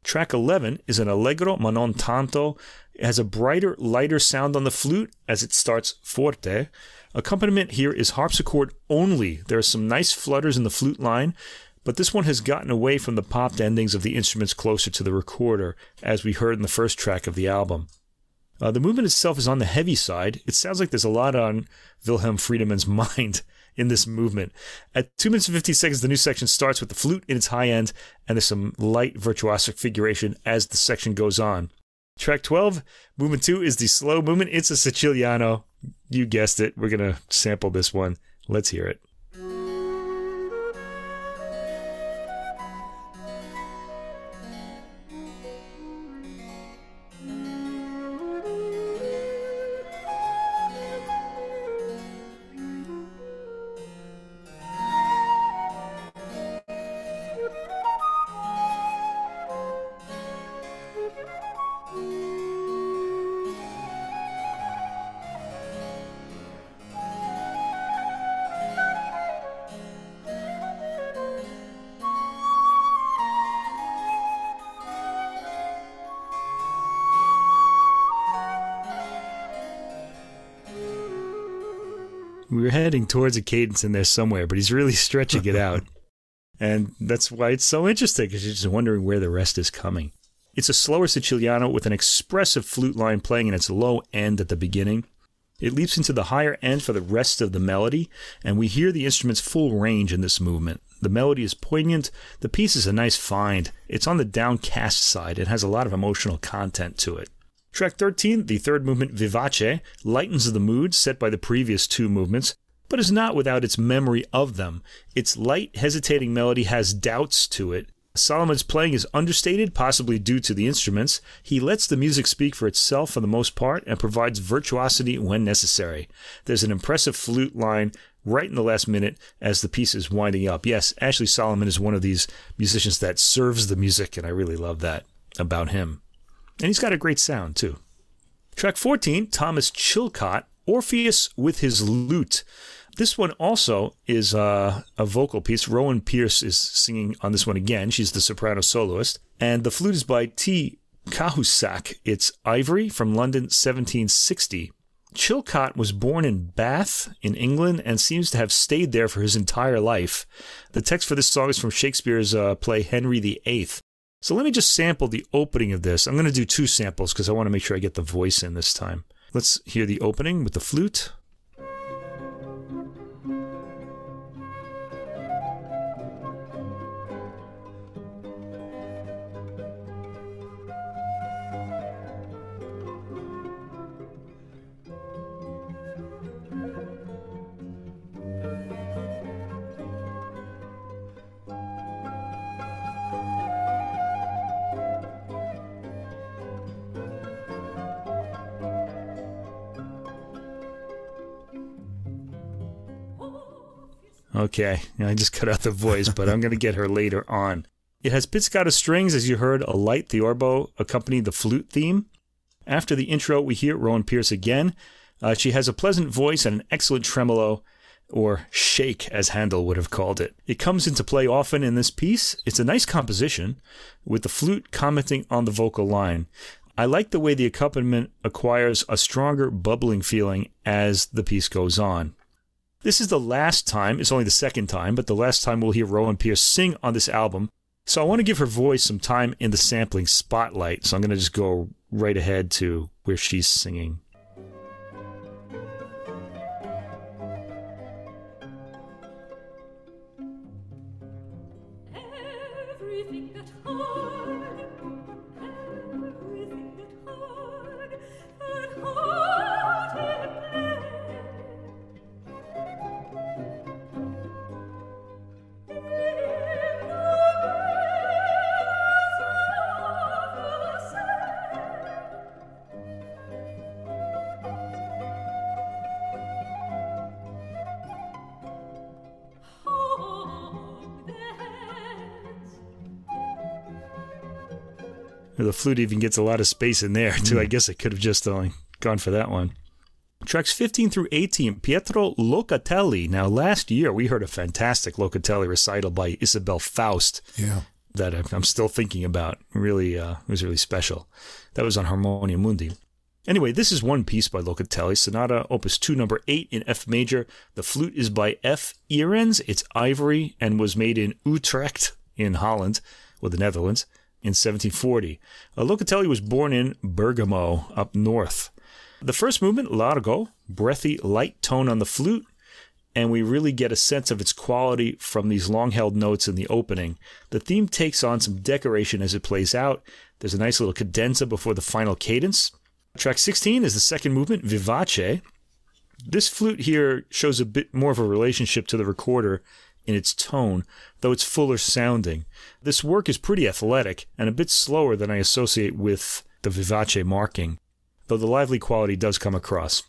Track 11 is an allegro ma non tanto. It has a brighter, lighter sound on the flute as it starts forte. Accompaniment here is harpsichord only. There are some nice flutters in the flute line, but this one has gotten away from the popped endings of the instruments closer to the recorder, as we heard in the first track of the album. Uh, the movement itself is on the heavy side. It sounds like there's a lot on Wilhelm Friedemann's mind in this movement. At 2 minutes and 15 seconds, the new section starts with the flute in its high end, and there's some light virtuosic figuration as the section goes on. Track 12, movement 2 is the slow movement. It's a Siciliano. You guessed it. We're going to sample this one. Let's hear it. Towards a cadence in there somewhere, but he's really stretching it out. and that's why it's so interesting, because you're just wondering where the rest is coming. It's a slower Siciliano with an expressive flute line playing in its low end at the beginning. It leaps into the higher end for the rest of the melody, and we hear the instrument's full range in this movement. The melody is poignant. The piece is a nice find. It's on the downcast side. It has a lot of emotional content to it. Track 13, the third movement Vivace, lightens the mood set by the previous two movements, but is not without its memory of them. Its light, hesitating melody has doubts to it. Solomon's playing is understated, possibly due to the instruments. He lets the music speak for itself for the most part and provides virtuosity when necessary. There's an impressive flute line right in the last minute as the piece is winding up. Yes, Ashley Solomon is one of these musicians that serves the music, and I really love that about him. And he's got a great sound, too. Track 14, Thomas Chilcott, Orpheus with his lute. This one also is uh, a vocal piece. Rowan Pierce is singing on this one again. She's the soprano soloist. And the flute is by T. Cahusac. It's Ivory from London, 1760. Chilcott was born in Bath, in England, and seems to have stayed there for his entire life. The text for this song is from Shakespeare's uh, play Henry VIII. So let me just sample the opening of this. I'm going to do two samples because I want to make sure I get the voice in this time. Let's hear the opening with the flute. Okay, I just cut out the voice, but I'm going to get her later on. It has pizzicato strings, as you heard, a light theorbo accompany the flute theme. After the intro, we hear Rowan Pierce again. Uh, she has a pleasant voice and an excellent tremolo, or shake, as Handel would have called it. It comes into play often in this piece. It's a nice composition, with the flute commenting on the vocal line. I like the way the accompaniment acquires a stronger bubbling feeling as the piece goes on. This is the last time, it's only the second time, but the last time we'll hear Rowan Pierce sing on this album. So I want to give her voice some time in the sampling spotlight. So I'm going to just go right ahead to where she's singing. Flute even gets a lot of space in there, too. Mm. I guess I could have just only gone for that one. Tracks 15 through 18, Pietro Locatelli. Now, last year we heard a fantastic Locatelli recital by Isabelle Faust. Yeah. That I'm still thinking about. Really, uh, it was really special. That was on Harmonia Mundi. Anyway, this is one piece by Locatelli, Sonata Opus 2, number 8 in F major. The flute is by F. Earens. It's ivory and was made in Utrecht in Holland, or the Netherlands in 1740. Uh, Locatelli was born in Bergamo, up north. The first movement, largo, breathy, light tone on the flute, and we really get a sense of its quality from these long held notes in the opening. The theme takes on some decoration as it plays out. There's a nice little cadenza before the final cadence. Track 16 is the second movement, vivace. This flute here shows a bit more of a relationship to the recorder in its tone, though it's fuller sounding. This work is pretty athletic and a bit slower than I associate with the vivace marking, though the lively quality does come across.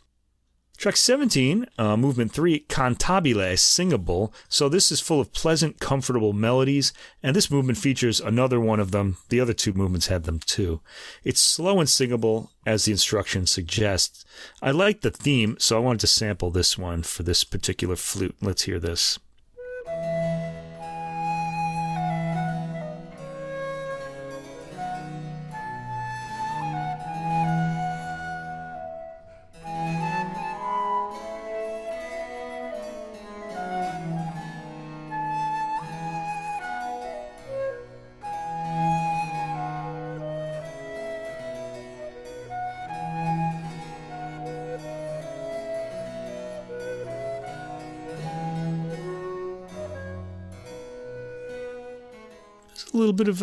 Track 17, uh, movement 3, cantabile, singable. So this is full of pleasant, comfortable melodies, and this movement features another one of them. The other two movements had them too. It's slow and singable, as the instructions suggest. I like the theme, so I wanted to sample this one for this particular flute. Let's hear this.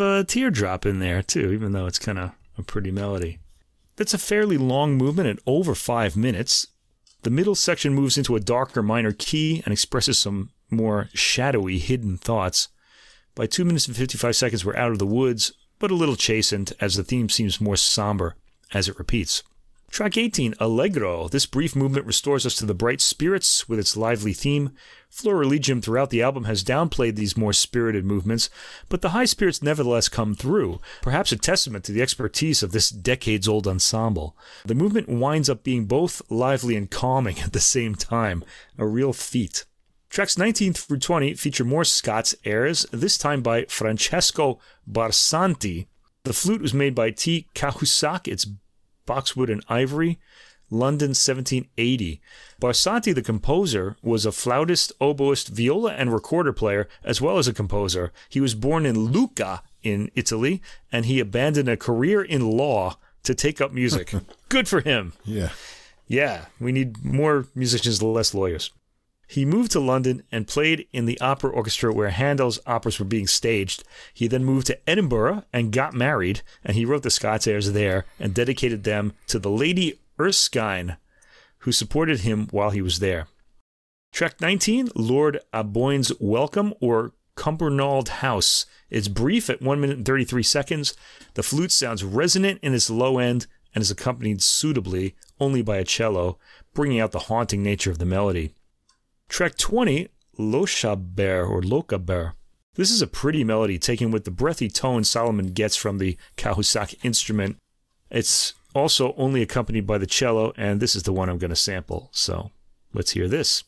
Of a teardrop in there too, even though it's kind of a pretty melody. That's a fairly long movement at over five minutes. The middle section moves into a darker minor key and expresses some more shadowy, hidden thoughts. By 2 minutes and 55 seconds, we're out of the woods, but a little chastened as the theme seems more somber as it repeats. Track 18, Allegro. This brief movement restores us to the bright spirits with its lively theme. Florilegium throughout the album has downplayed these more spirited movements, but the high spirits nevertheless come through, perhaps a testament to the expertise of this decades old ensemble. The movement winds up being both lively and calming at the same time, a real feat. Tracks 19 through 20 feature more Scots airs, this time by Francesco Barsanti. The flute was made by T. Cahusac. It's boxwood and ivory. London 1780. Barsanti, the composer, was a flautist, oboist, viola, and recorder player, as well as a composer. He was born in Lucca in Italy, and he abandoned a career in law to take up music. Good for him. Yeah. Yeah, we need more musicians, less lawyers. He moved to London and played in the opera orchestra where Handel's operas were being staged. He then moved to Edinburgh and got married, and he wrote the Scots airs there and dedicated them to the Lady Erskine, who supported him while he was there. Track 19, Lord Aboyne's Welcome or Cumbernauld House. It's brief at 1 minute and 33 seconds. The flute sounds resonant in its low end and is accompanied suitably only by a cello, bringing out the haunting nature of the melody. Track 20, Lochaber or Lochaber. This is a pretty melody taken with the breathy tone Solomon gets from the Cahusac instrument. It's also only accompanied by the cello, and this is the one I'm going to sample. So let's hear this.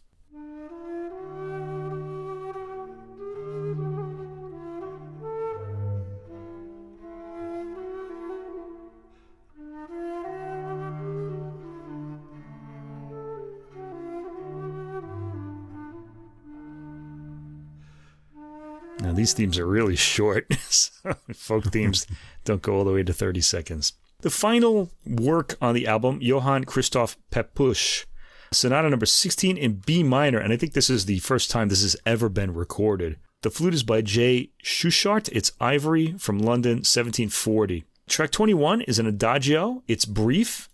These themes are really short. folk themes don't go all the way to 30 seconds. The final work on the album, Johann Christoph Pepusch, Sonata number 16 in B minor, and I think this is the first time this has ever been recorded. The flute is by J. Schuchart. It's Ivory from London, 1740. Track 21 is an adagio. It's brief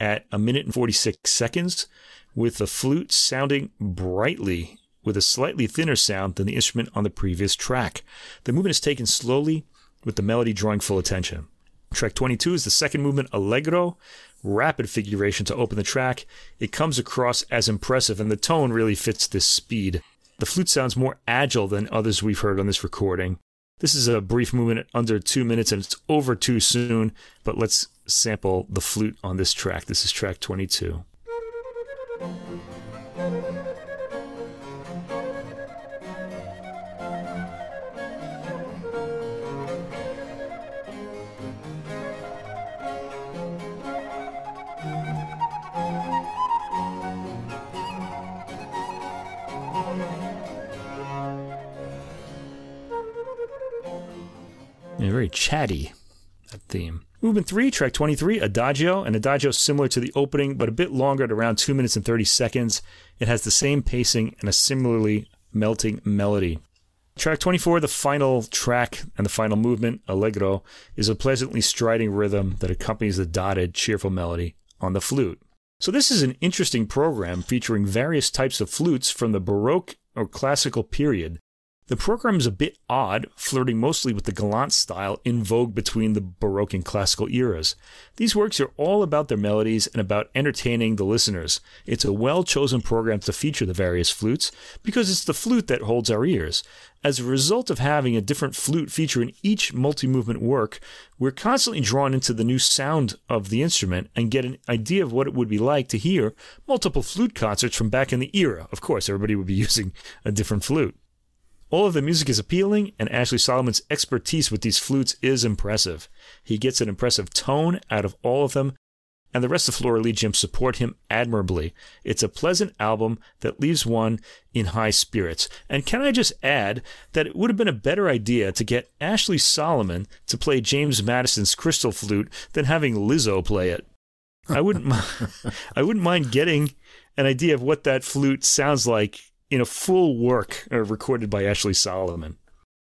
at a minute and 46 seconds, with the flute sounding brightly with a slightly thinner sound than the instrument on the previous track. The movement is taken slowly, with the melody drawing full attention. Track 22 is the second movement, Allegro, rapid figuration to open the track. It comes across as impressive, and the tone really fits this speed. The flute sounds more agile than others we've heard on this recording. This is a brief movement under two minutes, and it's over too soon, but let's sample the flute on this track. This is track 22. Chatty, that theme. Movement 3, track 23, Adagio. An adagio similar to the opening, but a bit longer at around 2 minutes and 30 seconds. It has the same pacing and a similarly melting melody. Track 24, the final track and the final movement, Allegro, is a pleasantly striding rhythm that accompanies the dotted, cheerful melody on the flute. So, this is an interesting program featuring various types of flutes from the Baroque or classical period the program is a bit odd, flirting mostly with the galant style in vogue between the Baroque and Classical eras. These works are all about their melodies and about entertaining the listeners. It's a well chosen program to feature the various flutes because it's the flute that holds our ears. As a result of having a different flute feature in each multi movement work, we're constantly drawn into the new sound of the instrument and get an idea of what it would be like to hear multiple flute concerts from back in the era. Of course, everybody would be using a different flute. All of the music is appealing, and Ashley Solomon's expertise with these flutes is impressive. He gets an impressive tone out of all of them, and the rest of Flora Florilegium support him admirably. It's a pleasant album that leaves one in high spirits. And can I just add that it would have been a better idea to get Ashley Solomon to play James Madison's crystal flute than having Lizzo play it. I wouldn't I wouldn't mind getting an idea of what that flute sounds like in a full work uh, recorded by Ashley Solomon.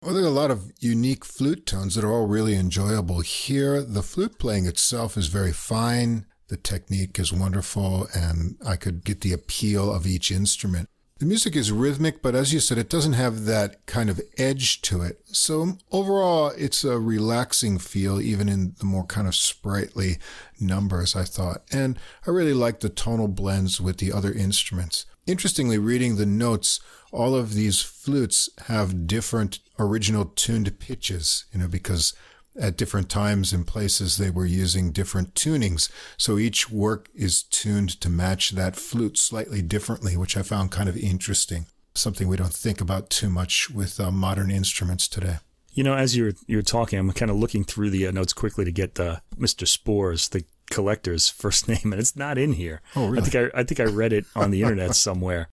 Well, there are a lot of unique flute tones that are all really enjoyable here. The flute playing itself is very fine. The technique is wonderful, and I could get the appeal of each instrument. The music is rhythmic, but as you said, it doesn't have that kind of edge to it. So overall, it's a relaxing feel, even in the more kind of sprightly numbers, I thought. And I really like the tonal blends with the other instruments. Interestingly, reading the notes, all of these flutes have different original tuned pitches, you know, because at different times and places they were using different tunings. So each work is tuned to match that flute slightly differently, which I found kind of interesting. Something we don't think about too much with uh, modern instruments today. You know, as you're you're talking, I'm kind of looking through the uh, notes quickly to get uh, Mr. Spohr's, the collector's first name, and it's not in here. Oh, really? I think I, I think I read it on the internet somewhere.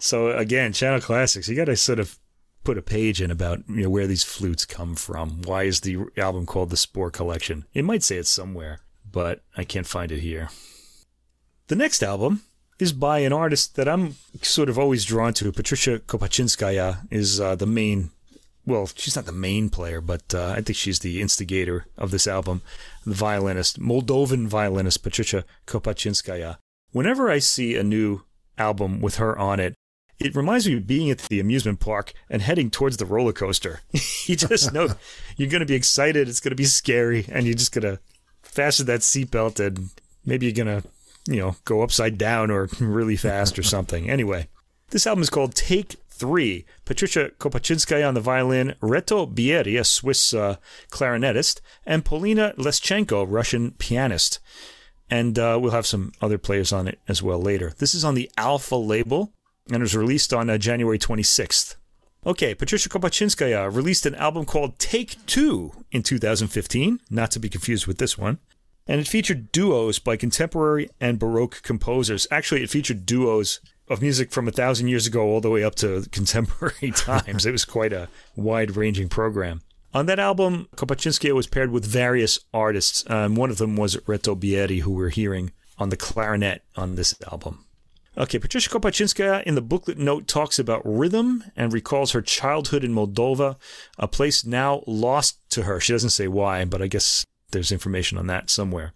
So again, Channel Classics, you got to sort of put a page in about you know where these flutes come from. Why is the album called the Spohr Collection? It might say it somewhere, but I can't find it here. The next album is by an artist that I'm sort of always drawn to. Patricia Kopatchinskaja is uh, the main. Well, she's not the main player, but uh, I think she's the instigator of this album. The violinist, Moldovan violinist Patricia Kopatchinskaja. Whenever I see a new album with her on it, it reminds me of being at the amusement park and heading towards the roller coaster. you just know you're going to be excited, it's going to be scary, and you're just going to fasten that seatbelt and maybe you're going to, you know, go upside down or really fast or something. Anyway, this album is called Take Three. Patricia Kopatchinskaja on the violin, Reto Bieri, a Swiss uh, clarinetist, and Polina Leschenko, Russian pianist. And uh, we'll have some other players on it as well later. This is on the Alpha label and was released on uh, January 26th. Okay, Patricia Kopatchinskaja released an album called Take Two in 2015, not to be confused with this one. And it featured duos by contemporary and Baroque composers. Actually, it featured duos of music from a thousand years ago all the way up to contemporary times. it was quite a wide ranging program. On that album, Kopatchinskaja was paired with various artists. Um, one of them was Reto Bieri, who we're hearing on the clarinet on this album. Okay, Patricia Kopatchinskaja in the booklet note talks about rhythm and recalls her childhood in Moldova, a place now lost to her. She doesn't say why, but I guess there's information on that somewhere.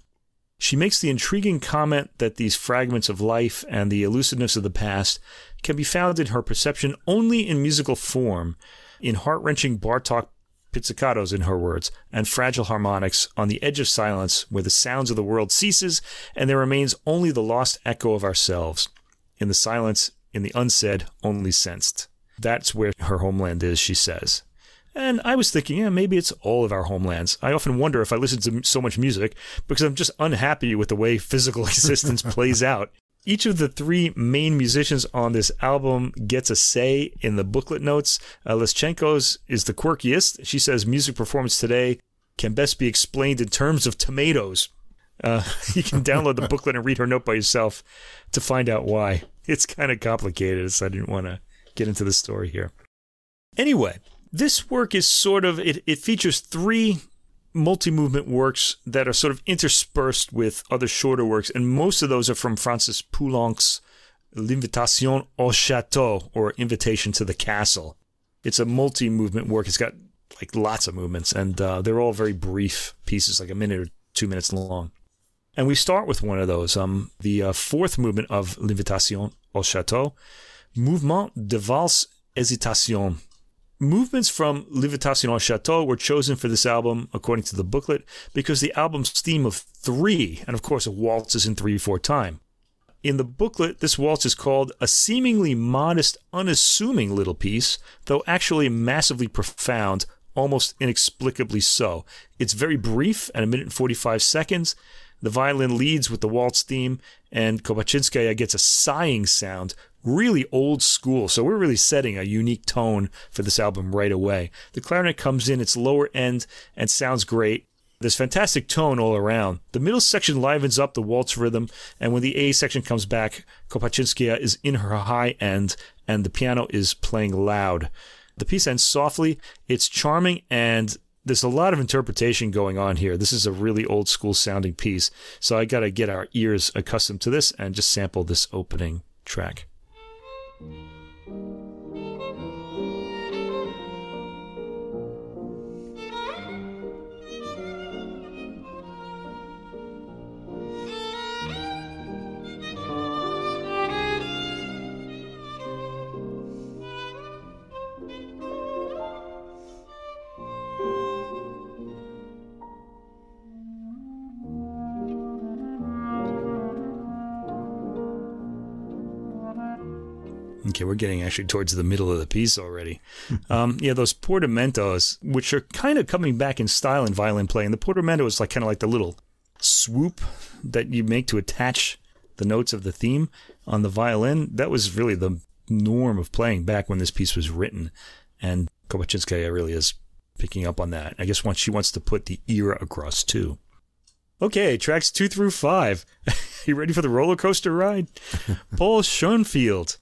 She makes the intriguing comment that these fragments of life and the elusiveness of the past can be found in her perception only in musical form, in heart wrenching Bartok pizzicatos, in her words, and fragile harmonics on the edge of silence where the sounds of the world ceases and there remains only the lost echo of ourselves in the silence, in the unsaid, only sensed. That's where her homeland is, she says. And I was thinking, yeah, maybe it's all of our homelands. I often wonder if I listen to so much music because I'm just unhappy with the way physical existence plays out. Each of the three main musicians on this album gets a say in the booklet notes. Uh, Leschenko's is the quirkiest. She says music performance today can best be explained in terms of tomatoes. Uh, you can download the booklet and read her note by yourself to find out why. It's kind of complicated, so I didn't want to get into the story here. Anyway, this work is sort of it, it features three multi-movement works that are sort of interspersed with other shorter works, and most of those are from Francis Poulenc's L'Invitation au Château, or Invitation to the Castle. It's a multi-movement work. It's got like lots of movements, and uh, they're all very brief pieces, like a minute or two minutes long. And we start with one of those, um, the uh, fourth movement of L'Invitation au Château, Mouvement de Valse Hésitation. Movements from L'Invitation au Château were chosen for this album, according to the booklet, because the album's theme of three, and of course a waltz is in 3-4 time. In the booklet, this waltz is called a seemingly modest, unassuming little piece, though actually massively profound, almost inexplicably so. It's very brief, at a minute and 45 seconds, the violin leads with the waltz theme, and Kopatchinskaja gets a sighing sound, really old school. So we're really setting a unique tone for this album right away. The clarinet comes in its lower end and sounds great. There's fantastic tone all around. The middle section livens up the waltz rhythm, and when the A section comes back, Kopatchinskaja is in her high end, and the piano is playing loud. The piece ends softly. It's charming and there's a lot of interpretation going on here. This is a really old school sounding piece. So I got to get our ears accustomed to this and just sample this opening track. Okay, we're getting actually towards the middle of the piece already. um, yeah, those portamentos, which are kind of coming back in style in violin playing. The portamento is like kind of like the little swoop that you make to attach the notes of the theme on the violin. That was really the norm of playing back when this piece was written, and Kopatchinskaja really is picking up on that. I guess once she wants to put the era across too. Okay, tracks two through five. you ready for the roller coaster ride? Paul Schoenfield.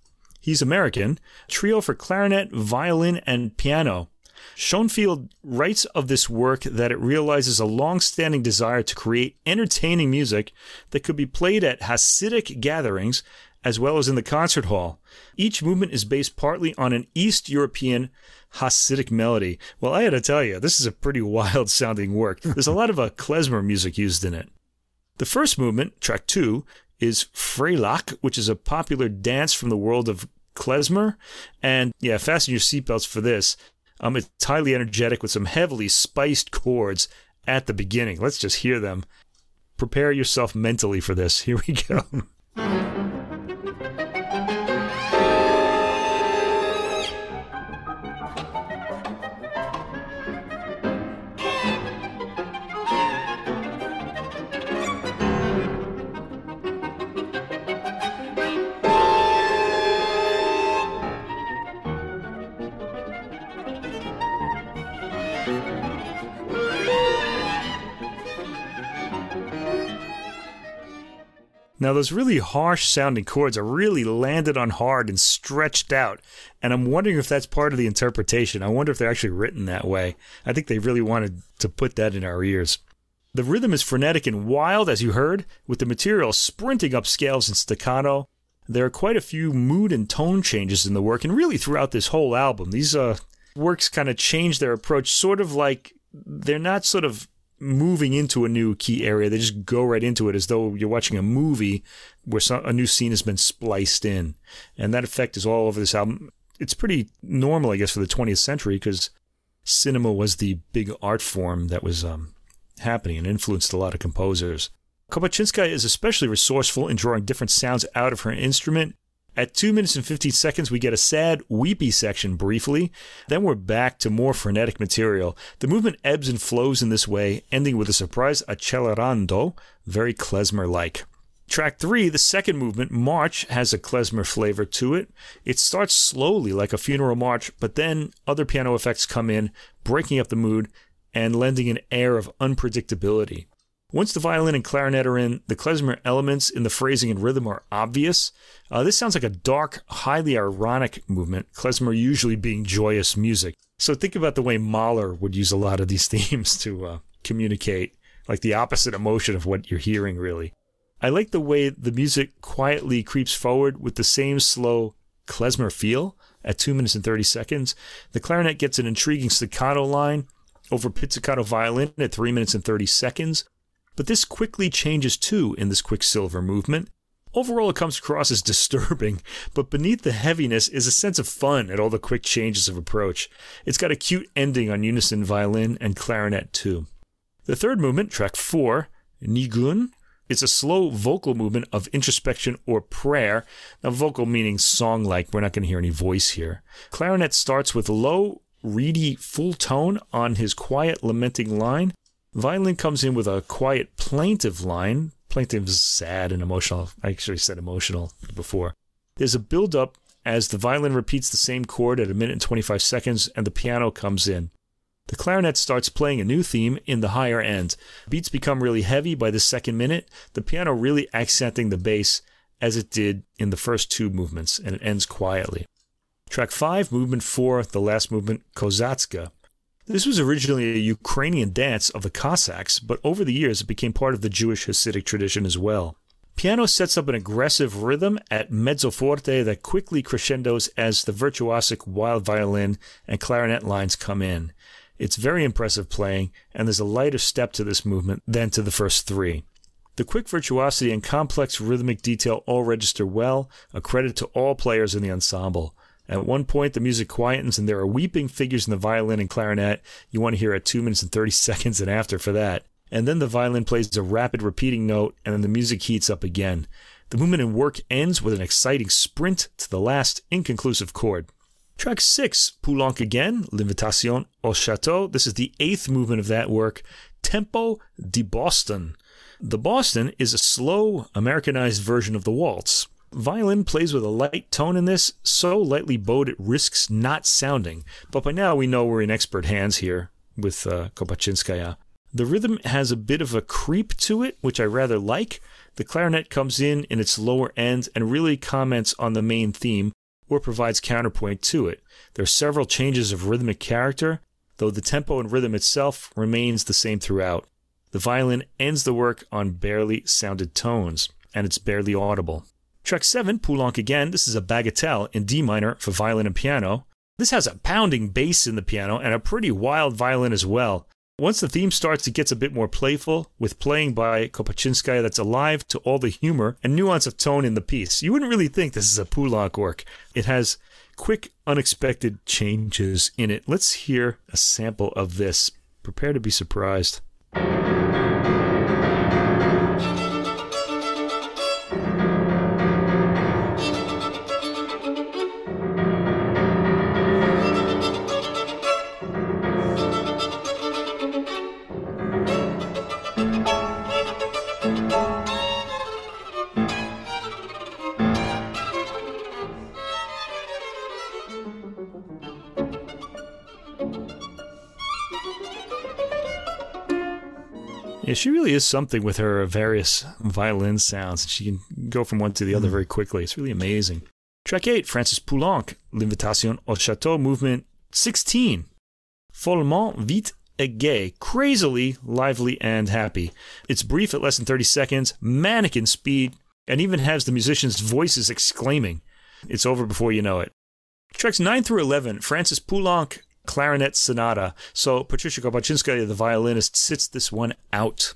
He's American. Trio for clarinet, violin, and piano. Schoenfield writes of this work that it realizes a long standing desire to create entertaining music that could be played at Hasidic gatherings as well as in the concert hall. Each movement is based partly on an East European Hasidic melody. Well, I had to tell you, this is a pretty wild sounding work. There's a lot of uh, klezmer music used in it. The first movement, track two, is Freilach, which is a popular dance from the world of klezmer. And yeah, fasten your seatbelts for this. Um, it's highly energetic with some heavily spiced chords at the beginning. Let's just hear them. Prepare yourself mentally for this. Here we go. Now, those really harsh sounding chords are really landed on hard and stretched out. And I'm wondering if that's part of the interpretation. I wonder if they're actually written that way. I think they really wanted to put that in our ears. The rhythm is frenetic and wild, as you heard, with the material sprinting up scales and staccato. There are quite a few mood and tone changes in the work, and really throughout this whole album. These uh, works kind of change their approach, sort of like they're not sort of moving into a new key area. They just go right into it as though you're watching a movie where some, a new scene has been spliced in. And that effect is all over this album. It's pretty normal, I guess, for the 20th century because cinema was the big art form that was um, happening and influenced a lot of composers. Kopatchinskaja is especially resourceful in drawing different sounds out of her instrument at 2 minutes and 15 seconds, we get a sad, weepy section briefly. Then we're back to more frenetic material. The movement ebbs and flows in this way, ending with a surprise accelerando, very klezmer like. Track 3, the second movement, March, has a klezmer flavor to it. It starts slowly like a funeral march, but then other piano effects come in, breaking up the mood and lending an air of unpredictability. Once the violin and clarinet are in, the klezmer elements in the phrasing and rhythm are obvious. Uh, this sounds like a dark, highly ironic movement, klezmer usually being joyous music. So think about the way Mahler would use a lot of these themes to uh, communicate, like the opposite emotion of what you're hearing, really. I like the way the music quietly creeps forward with the same slow klezmer feel at 2 minutes and 30 seconds. The clarinet gets an intriguing staccato line over pizzicato violin at 3 minutes and 30 seconds. But this quickly changes too in this quicksilver movement. Overall, it comes across as disturbing, but beneath the heaviness is a sense of fun at all the quick changes of approach. It's got a cute ending on unison violin and clarinet too. The third movement, track 4, Nigun, it's a slow vocal movement of introspection or prayer. Now, vocal meaning song like, we're not going to hear any voice here. Clarinet starts with low, reedy, full tone on his quiet, lamenting line, Violin comes in with a quiet, plaintive line. Plaintive is sad and emotional. I actually said emotional before. There's a build up as the violin repeats the same chord at a minute and 25 seconds and the piano comes in. The clarinet starts playing a new theme in the higher end. Beats become really heavy by the second minute, the piano really accenting the bass as it did in the first two movements, and it ends quietly. Track 5, movement 4, the last movement, Kozatska. This was originally a Ukrainian dance of the Cossacks, but over the years it became part of the Jewish Hasidic tradition as well. Piano sets up an aggressive rhythm at mezzo forte that quickly crescendos as the virtuosic wild violin and clarinet lines come in. It's very impressive playing, and there's a lighter step to this movement than to the first three. The quick virtuosity and complex rhythmic detail all register well, a credit to all players in the ensemble. At one point, the music quietens and there are weeping figures in the violin and clarinet. You want to hear at 2 minutes and 30 seconds and after for that. and then the violin plays a rapid repeating note, and then the music heats up again. The movement and work ends with an exciting sprint to the last inconclusive chord. Track 6, Poulenc again, L'Invitation au Château. This is the eighth movement of that work, Tempo di Boston. The Boston is a slow, Americanized version of the waltz. Violin plays with a light tone in this, so lightly bowed it risks not sounding, but by now we know we're in expert hands here with uh, Kopatchinskaja. The rhythm has a bit of a creep to it, which I rather like. The clarinet comes in in its lower end and really comments on the main theme or provides counterpoint to it. There are several changes of rhythmic character, though the tempo and rhythm itself remains the same throughout. The violin ends the work on barely sounded tones, and it's barely audible. Track 7, Poulenc again, this is a bagatelle in D minor for violin and piano. This has a pounding bass in the piano and a pretty wild violin as well. Once the theme starts, it gets a bit more playful, with playing by Kopatchinskaja that's alive to all the humor and nuance of tone in the piece. You wouldn't really think this is a Poulenc work. It has quick, unexpected changes in it. Let's hear a sample of this. Prepare to be surprised. Is something with her uh, various violin sounds. And she can go from one to the other hmm. very quickly. It's really amazing. Track 8, Francis Poulenc, L'Invitation au Château, movement 16. Follement vite et gay, crazily lively and happy. It's brief at less than 30 seconds, manic in speed, and even has the musicians' voices exclaiming. It's over before you know it. Tracks 9 through 11, Francis Poulenc, clarinet sonata. So Patricia Kopatchinskaja, the violinist, sits this one out.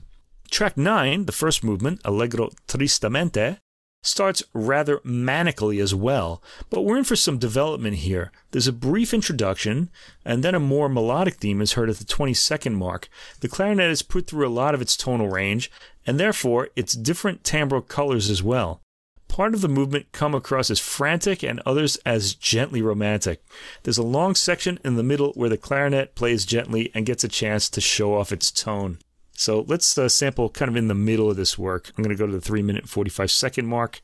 Track 9, the first movement, Allegro Tristamente, starts rather manically as well, but we're in for some development here. There's a brief introduction, and then a more melodic theme is heard at the 20 second mark. The clarinet is put through a lot of its tonal range, and therefore its different timbral colors as well. Part of the movement come across as frantic and others as gently romantic. There's a long section in the middle where the clarinet plays gently and gets a chance to show off its tone. So let's uh, sample kind of in the middle of this work. I'm going to go to the 3 minute 45 second mark.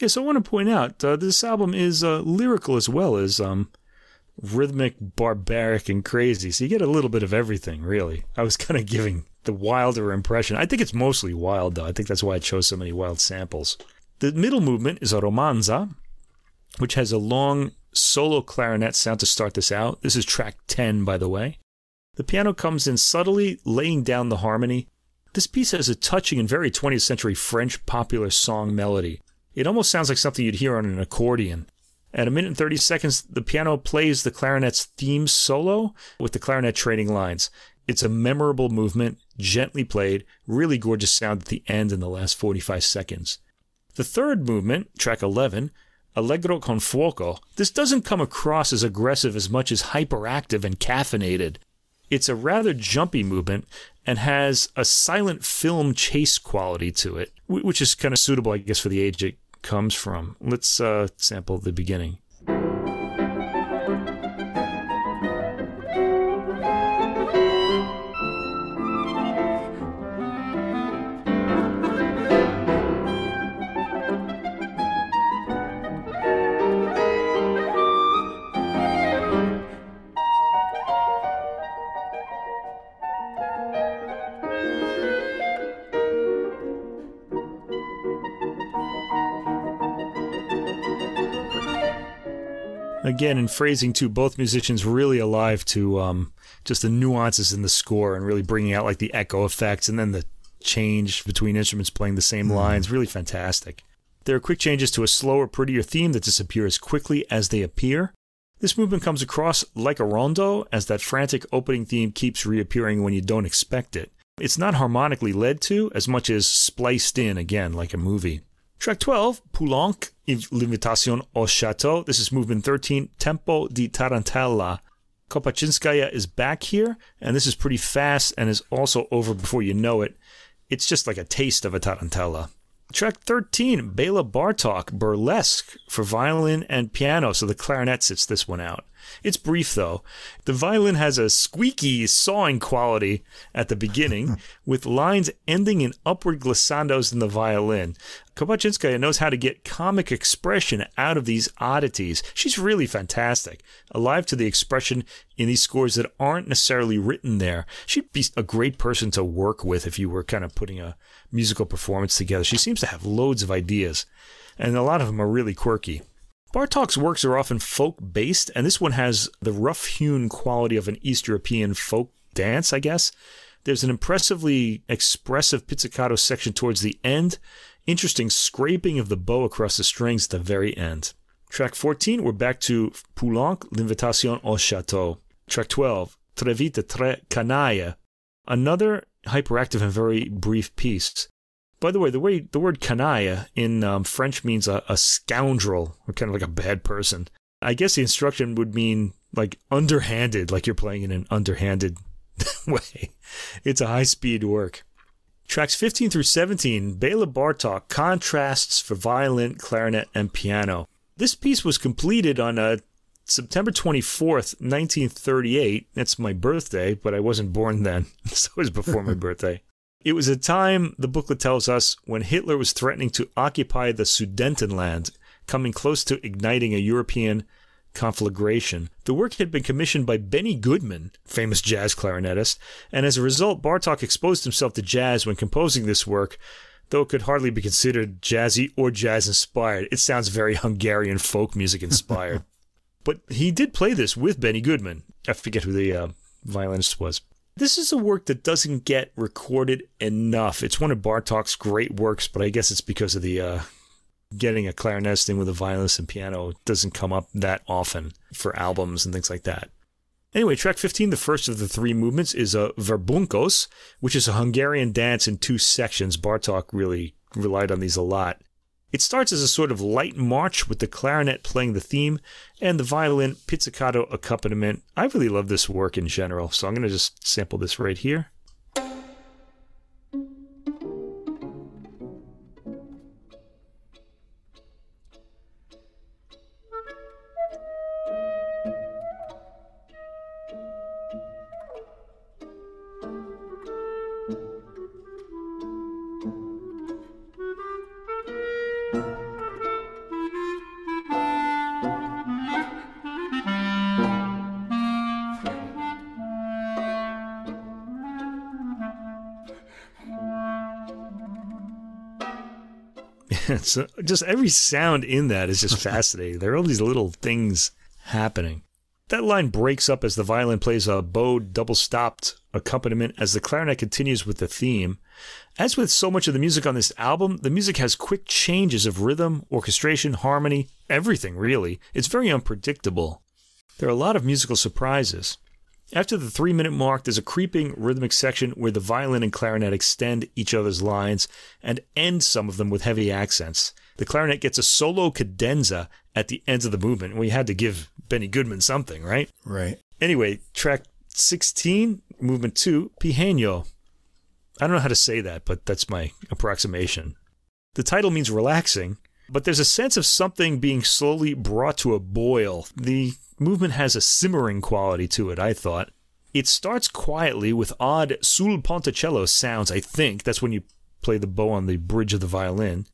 Yes, I want to point out uh, this album is uh, lyrical as well as um, rhythmic, barbaric, and crazy. So you get a little bit of everything, really. I was kind of giving the wilder impression. I think it's mostly wild, though. I think that's why I chose so many wild samples. The middle movement is a romanza, which has a long solo clarinet sound to start this out. This is track 10, by the way. The piano comes in subtly, laying down the harmony. This piece has a touching and very 20th century French popular song melody. It almost sounds like something you'd hear on an accordion. At a minute and 30 seconds, the piano plays the clarinet's theme solo with the clarinet trading lines. It's a memorable movement, gently played, really gorgeous sound at the end in the last 45 seconds. The third movement, track 11, Allegro con fuoco, this doesn't come across as aggressive as much as hyperactive and caffeinated. It's a rather jumpy movement and has a silent film chase quality to it, which is kind of suitable, I guess, for the age it comes from. Let's uh, sample the beginning. Again, in phrasing too, both musicians really alive to um, just the nuances in the score and really bringing out like the echo effects and then the change between instruments playing the same lines. Really fantastic. There are quick changes to a slower, prettier theme that disappear as quickly as they appear. This movement comes across like a rondo, as that frantic opening theme keeps reappearing when you don't expect it. It's not harmonically led to as much as spliced in again, like a movie. Track 12, Poulenc, L'Invitation au Château. This is movement 13, Tempo di Tarantella. Kopatchinskaja is back here, and this is pretty fast and is also over before you know it. It's just like a taste of a tarantella. Track 13, Bela Bartok, Burlesque for violin and piano, so the clarinet sits this one out. It's brief though. The violin has a squeaky, sawing quality at the beginning, with lines ending in upward glissandos in the violin. Kopatchinskaja knows how to get comic expression out of these oddities. She's really fantastic, alive to the expression in these scores that aren't necessarily written there. She'd be a great person to work with if you were kind of putting a musical performance together. She seems to have loads of ideas, and a lot of them are really quirky. Bartok's works are often folk based, and this one has the rough hewn quality of an East European folk dance, I guess. There's an impressively expressive pizzicato section towards the end, interesting scraping of the bow across the strings at the very end. Track 14, we're back to Poulenc, L'Invitation au Château. Track 12, Très vite, très canaille. Another hyperactive and very brief piece. By the way, the way the word canaille in um, French means a, a scoundrel or kind of like a bad person. I guess the instruction would mean like underhanded, like you're playing in an underhanded way. It's a high speed work. Tracks 15 through 17, Bela Bartok contrasts for violin, clarinet, and piano. This piece was completed on a uh, September 24th, 1938. That's my birthday, but I wasn't born then, so it was before my birthday. It was a time, the booklet tells us, when Hitler was threatening to occupy the Sudetenland, coming close to igniting a European conflagration. The work had been commissioned by Benny Goodman, famous jazz clarinetist, and as a result, Bartok exposed himself to jazz when composing this work, though it could hardly be considered jazzy or jazz inspired. It sounds very Hungarian folk music inspired. but he did play this with Benny Goodman. I forget who the uh, violinist was. This is a work that doesn't get recorded enough. It's one of Bartok's great works, but I guess it's because of the uh, getting a clarinetist in with a violinist and piano doesn't come up that often for albums and things like that. Anyway, track 15, the first of the three movements, is a Verbunkos, which is a Hungarian dance in two sections. Bartok really relied on these a lot. It starts as a sort of light march with the clarinet playing the theme and the violin pizzicato accompaniment. I really love this work in general, so I'm going to just sample this right here. So uh, just every sound in that is just fascinating. there are all these little things happening. That line breaks up as the violin plays a bowed, double stopped accompaniment as the clarinet continues with the theme. As with so much of the music on this album, the music has quick changes of rhythm, orchestration, harmony, everything really. It's very unpredictable. There are a lot of musical surprises. After the three minute mark, there's a creeping rhythmic section where the violin and clarinet extend each other's lines and end some of them with heavy accents. The clarinet gets a solo cadenza at the end of the movement. We had to give Benny Goodman something, right? Right. Anyway, track 16, movement 2, Pihenő. I don't know how to say that, but that's my approximation. The title means relaxing, but there's a sense of something being slowly brought to a boil. The movement has a simmering quality to it, I thought. It starts quietly with odd sul ponticello sounds, I think. That's when you play the bow on the bridge of the violin,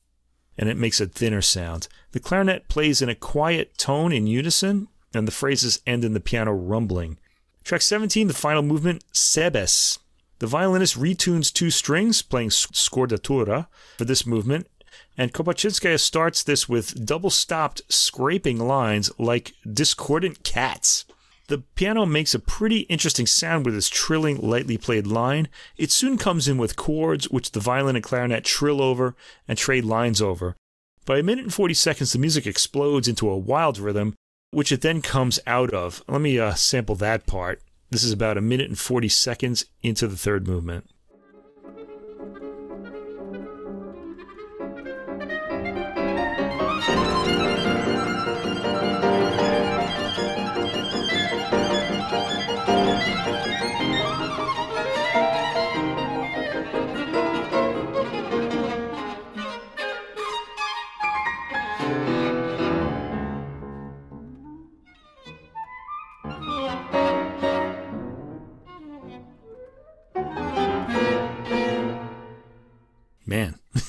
and it makes a thinner sound. The clarinet plays in a quiet tone in unison, and the phrases end in the piano rumbling. Track 17, the final movement, Sebes. The violinist retunes two strings, playing scordatura for this movement, and Kopatchinskaja starts this with double stopped scraping lines like discordant cats. The piano makes a pretty interesting sound with this trilling, lightly played line. It soon comes in with chords, which the violin and clarinet trill over and trade lines over. By a minute and 40 seconds, the music explodes into a wild rhythm, which it then comes out of. Let me uh, sample that part. This is about a minute and 40 seconds into the third movement.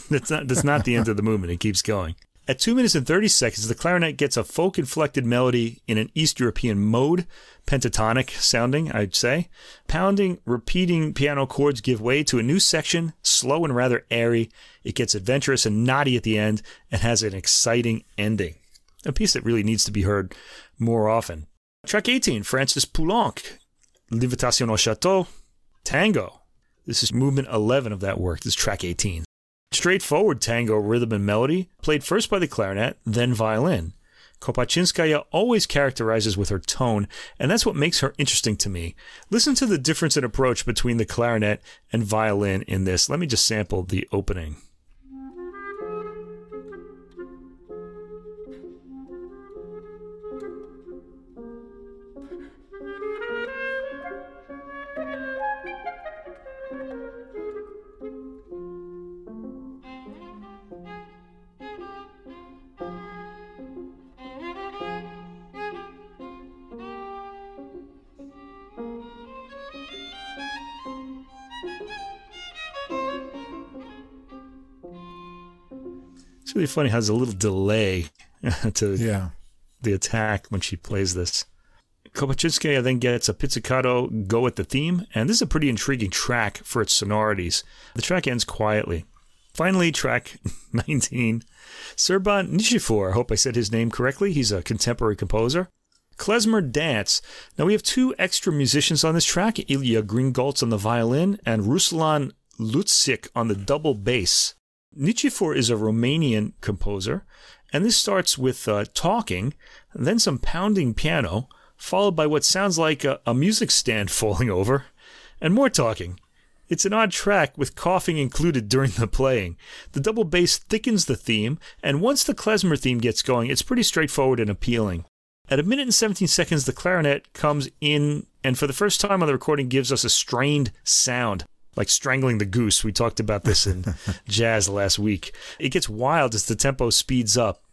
That's not that's not the end of the movement. It keeps going. At 2 minutes and 30 seconds, the clarinet gets a folk inflected melody in an East European mode, pentatonic sounding, I'd say. Pounding, repeating piano chords give way to a new section, slow and rather airy. It gets adventurous and naughty at the end and has an exciting ending. A piece that really needs to be heard more often. Track 18, Francis Poulenc, L'Invitation au Chateau, Tango. This is movement 11 of that work. This is track 18. Straightforward tango rhythm and melody, played first by the clarinet, then violin. Kopatchinskaja always characterizes with her tone, and that's what makes her interesting to me. Listen to the difference in approach between the clarinet and violin in this. Let me just sample the opening. Really funny how there's a little delay to Yeah. the attack when she plays this. Kopatchinskaja then gets a pizzicato go at the theme, and this is a pretty intriguing track for its sonorities. The track ends quietly. Finally, track 19, Serban Nichifor. I hope I said his name correctly. He's a contemporary composer. Klezmer Dance. Now, we have two extra musicians on this track Ilya Gringolts on the violin and Ruslan Lutsik on the double bass. Nichifor is a Romanian composer, and this starts with uh, talking, then some pounding piano, followed by what sounds like a, a music stand falling over, and more talking. It's an odd track with coughing included during the playing. The double bass thickens the theme, and once the klezmer theme gets going, it's pretty straightforward and appealing. At a minute and 17 seconds, the clarinet comes in and for the first time on the recording gives us a strained sound, like strangling the goose. We talked about this in jazz last week. It gets wild as the tempo speeds up.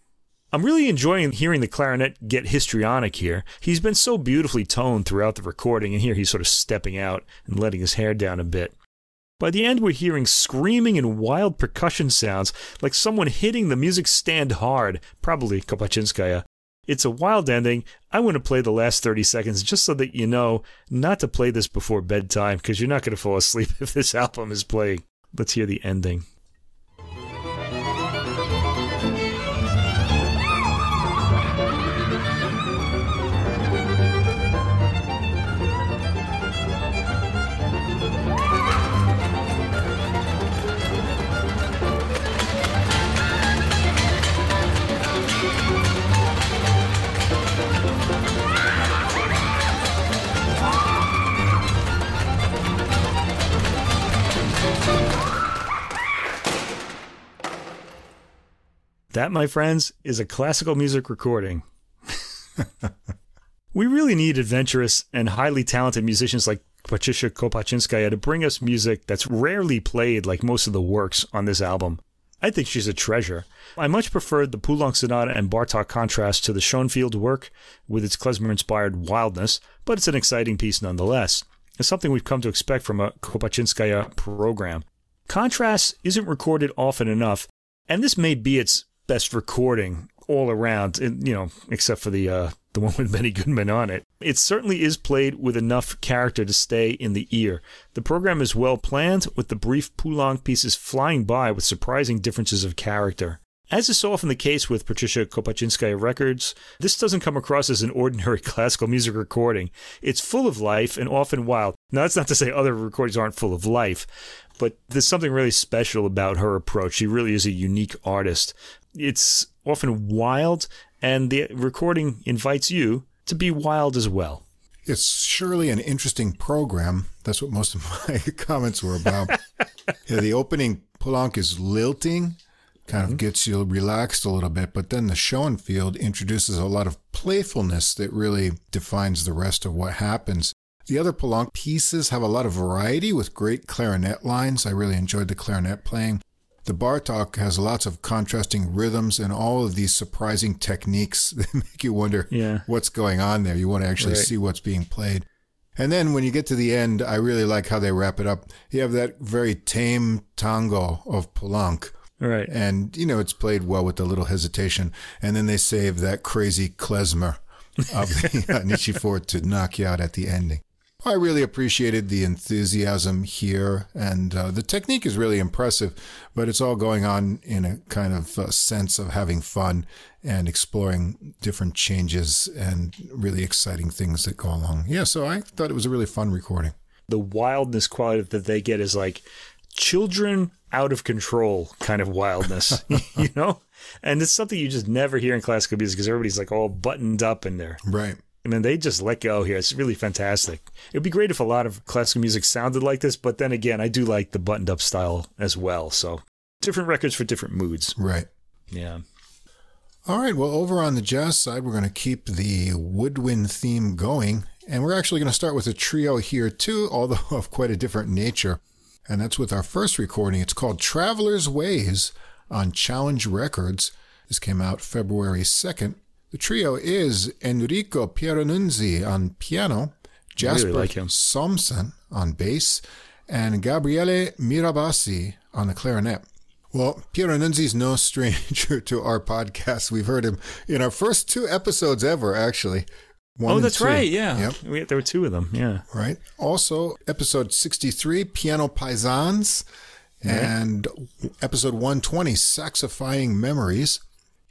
I'm really enjoying hearing the clarinet get histrionic here. He's been so beautifully toned throughout the recording, and here he's sort of stepping out and letting his hair down a bit. By the end, we're hearing screaming and wild percussion sounds, like someone hitting the music stand hard, probably Kopatchinskaja. It's a wild ending. I want to play the last 30 seconds just so that you know not to play this before bedtime because you're not going to fall asleep if this album is playing. Let's hear the ending. That, my friends, is a classical music recording. we really need adventurous and highly talented musicians like Patricia Kopatchinskaja to bring us music that's rarely played like most of the works on this album. I think she's a treasure. I much preferred the Poulenc Sonata and Bartok contrast to the Schoenfield work with its klezmer-inspired wildness, but it's an exciting piece nonetheless. It's something we've come to expect from a Kopatchinskaja program. Contrast isn't recorded often enough, and this may be its best recording all around, you know, except for the uh, the one with Benny Goodman on it. It certainly is played with enough character to stay in the ear. The program is well planned, with the brief Poulenc pieces flying by with surprising differences of character. As is so often the case with Patricia Kopatchinskaja records, this doesn't come across as an ordinary classical music recording. It's full of life and often wild. Now, that's not to say other recordings aren't full of life, but there's something really special about her approach. She really is a unique artist. It's often wild, and the recording invites you to be wild as well. It's surely an interesting program. That's what most of my comments were about. yeah, the opening Poulenc is lilting, kind of mm-hmm. gets you relaxed a little bit, but then the Schoenfeld introduces a lot of playfulness that really defines the rest of what happens. The other Poulenc pieces have a lot of variety with great clarinet lines. I really enjoyed the clarinet playing. The Bartok has lots of contrasting rhythms and all of these surprising techniques that make you wonder yeah. what's going on there. You want to actually right. see what's being played. And then when you get to the end, I really like how they wrap it up. You have that very tame tango of Poulenc. Right. And, you know, it's played well with a little hesitation. And then they save that crazy klezmer of the Nichifort to knock you out at the ending. I really appreciated the enthusiasm here, and uh, the technique is really impressive, but it's all going on in a kind of uh, sense of having fun and exploring different changes and really exciting things that go along. Yeah, so I thought it was a really fun recording. The wildness quality that they get is like children out of control kind of wildness, you know? And it's something you just never hear in classical music because everybody's like all buttoned up in there. Right. I mean, they just let go here. It's really fantastic. It would be great if a lot of classical music sounded like this, but then again, I do like the buttoned up style as well. So different records for different moods. Right. Yeah. All right. Well, over on the jazz side, we're going to keep the woodwind theme going. And we're actually going to start with a trio here, too, although of quite a different nature. And that's with our first recording. It's called Traveler's Ways on Challenge Records. This came out February 2nd. The trio is Enrico Pieranunzi on piano, Jasper really like Somsen on bass, and Gabriele Mirabassi on the clarinet. Well, Pieranunzi is no stranger to our podcast. We've heard him in our first two episodes ever, actually. One oh, that's right. Yeah. Yep. We, there were two of them. Yeah. Right. Also, episode 63, Piano Paisans, and episode 120, Saxifying Memories.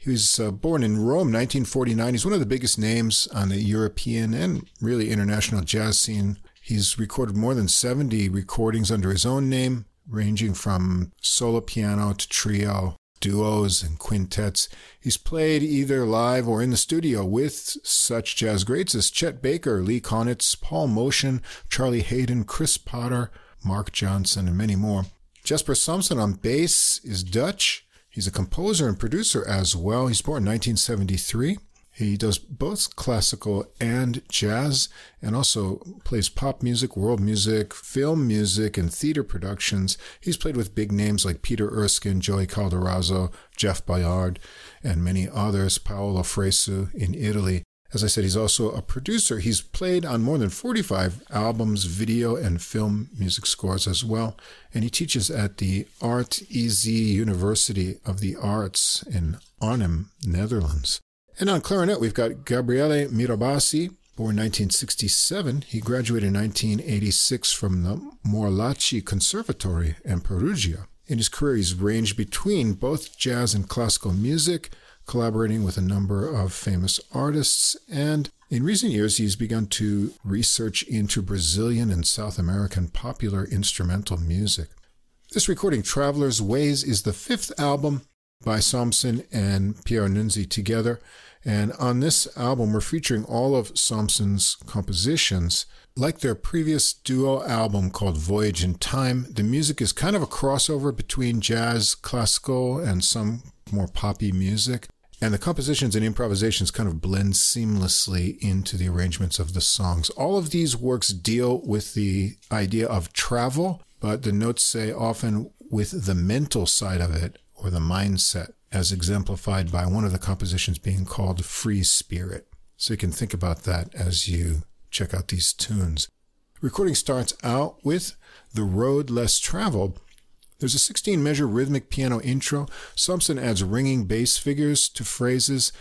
He was uh, born in Rome, 1949. He's one of the biggest names on the European and really international jazz scene. He's recorded more than 70 recordings under his own name, ranging from solo piano to trio, duos, and quintets. He's played either live or in the studio with such jazz greats as Chet Baker, Lee Konitz, Paul Motian, Charlie Haden, Chris Potter, Marc Johnson, and many more. Jasper Somsen on bass is Dutch. He's a composer and producer as well. He's born in 1973. He does both classical and jazz and also plays pop music, world music, film music, and theater productions. He's played with big names like Peter Erskine, Joey Calderazzo, Jeff Ballard, and many others, Paolo Fresu in Italy. As I said, he's also a producer. He's played on more than 45 albums, video, and film music scores as well. And he teaches at the Art EZ University of the Arts in Arnhem, Netherlands. And on clarinet, we've got Gabriele Mirabassi, born 1967. He graduated in 1986 from the Morlacchi Conservatory in Perugia. In his career, he's ranged between both jazz and classical music collaborating with a number of famous artists. And in recent years, he's begun to research into Brazilian and South American popular instrumental music. This recording, Traveler's Ways, is the fifth album by Somsen and Pieranunzi together. And on this album, we're featuring all of Somsen's compositions. Like their previous duo album called Voyage in Time, the music is kind of a crossover between jazz, classical, and some more poppy music. And the compositions and improvisations kind of blend seamlessly into the arrangements of the songs. All of these works deal with the idea of travel, but the notes say often with the mental side of it or the mindset, as exemplified by one of the compositions being called Free Spirit. So you can think about that as you check out these tunes. Recording starts out with The Road Less Traveled, there's a 16 measure rhythmic piano intro. Somsen adds ringing bass figures to phrases.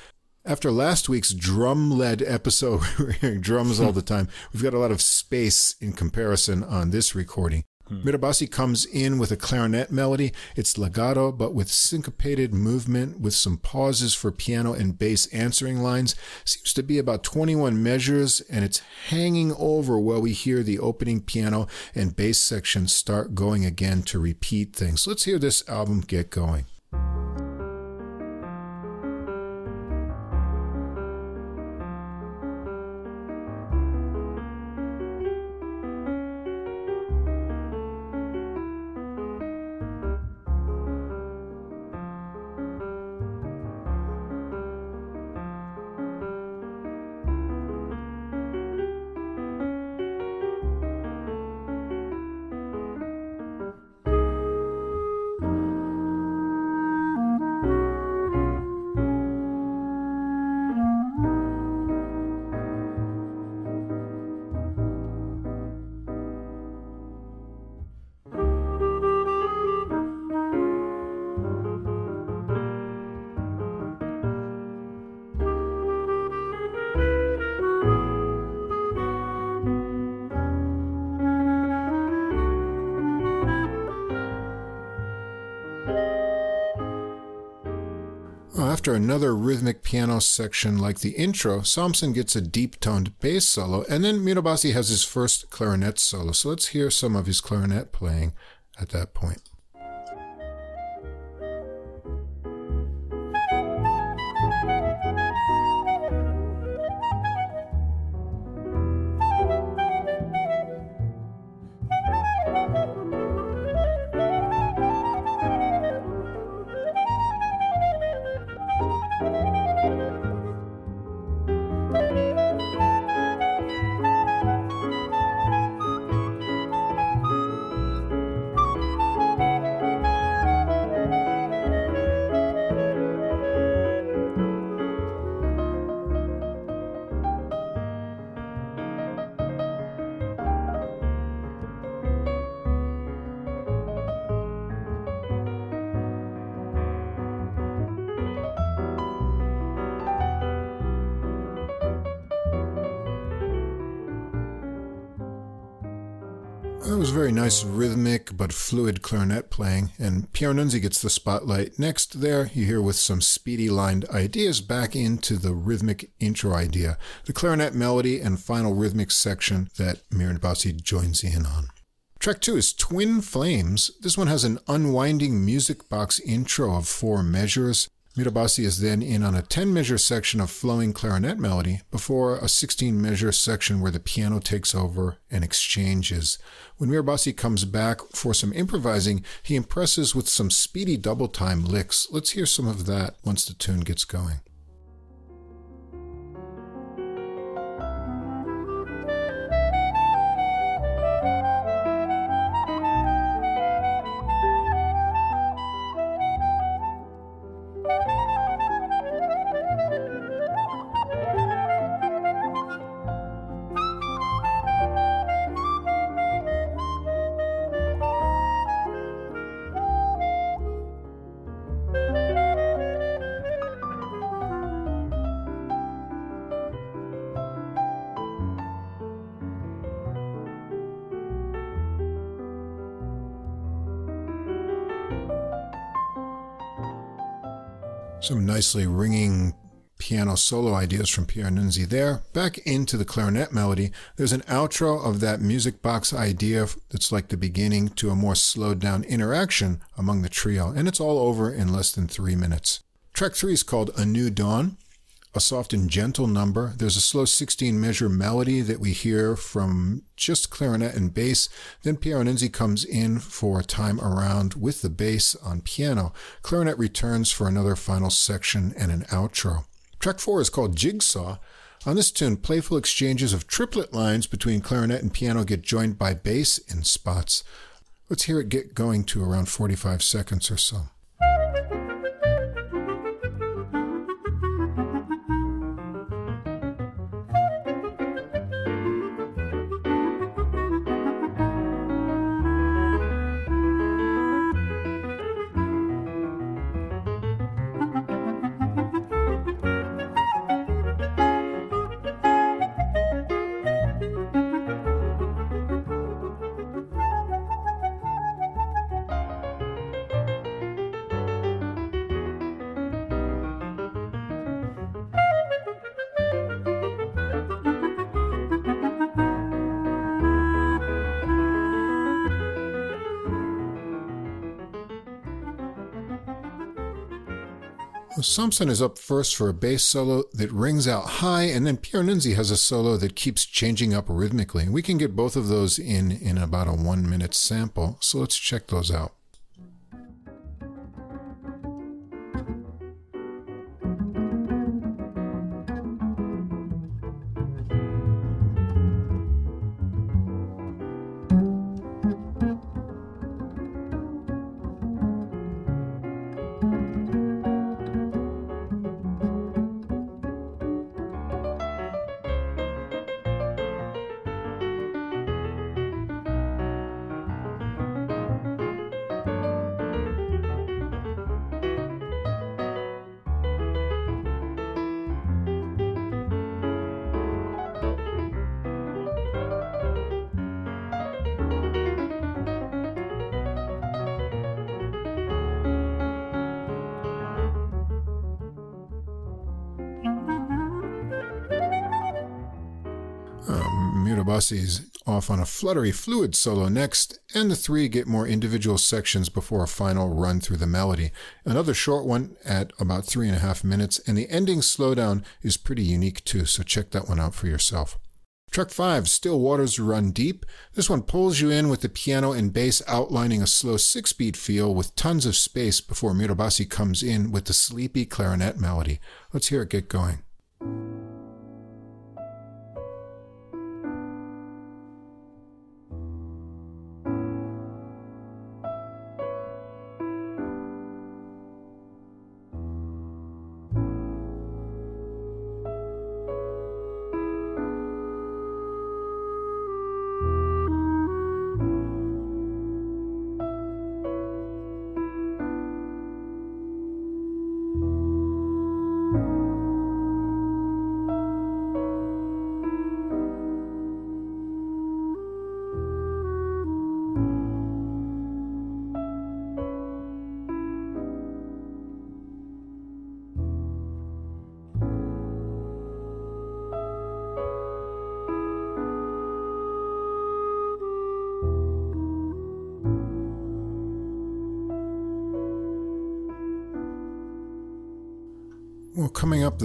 After last week's drum led episode, we're hearing drums all the time. We've got a lot of space in comparison on this recording. Hmm. Mirabassi comes in with a clarinet melody. It's legato, but with syncopated movement, with some pauses for piano and bass answering lines. Seems to be about 21 measures, and it's hanging over while we hear the opening piano and bass section start going again to repeat things. Let's hear this album get going. Another rhythmic piano section like the intro, Somsen gets a deep toned bass solo, and then Mirabassi has his first clarinet solo. So let's hear some of his clarinet playing at that point. Fluid clarinet playing, and Pieranunzi gets the spotlight. Next, there, you hear with some speedy lined ideas back into the rhythmic intro idea, the clarinet melody and final rhythmic section that Mirabassi joins in on. Track two is Twin Flames. This one has an unwinding music box intro of four measures. Mirabassi is then in on a 10 measure section of flowing clarinet melody before a 16 measure section where the piano takes over and exchanges. When Mirabassi comes back for some improvising, he impresses with some speedy double time licks. Let's hear some of that once the tune gets going. Nicely ringing piano solo ideas from Pieranunzi there. Back into the clarinet melody, there's an outro of that music box idea that's like the beginning to a more slowed down interaction among the trio, and it's all over in less than three minutes. Track three is called A New Dawn a soft and gentle number. There's a slow 16 measure melody that we hear from just clarinet and bass. Then Nunzi comes in for a time around with the bass on piano. Clarinet returns for another final section and an outro. Track four is called Jigsaw. On this tune, playful exchanges of triplet lines between clarinet and piano get joined by bass in spots. Let's hear it get going to around 45 seconds or so. Somsen is up first for a bass solo that rings out high, and then Pieranunzi has a solo that keeps changing up rhythmically. We can get both of those in in about a one minute sample, so let's check those out. Mirabassi's off on a fluttery fluid solo next, and the three get more individual sections before a final run through the melody. Another short one at about three and a half minutes, and the ending slowdown is pretty unique too, so check that one out for yourself. Track 5, Still Waters Run Deep. This one pulls you in with the piano and bass outlining a slow six beat feel with tons of space before Mirabassi comes in with the sleepy clarinet melody. Let's hear it get going.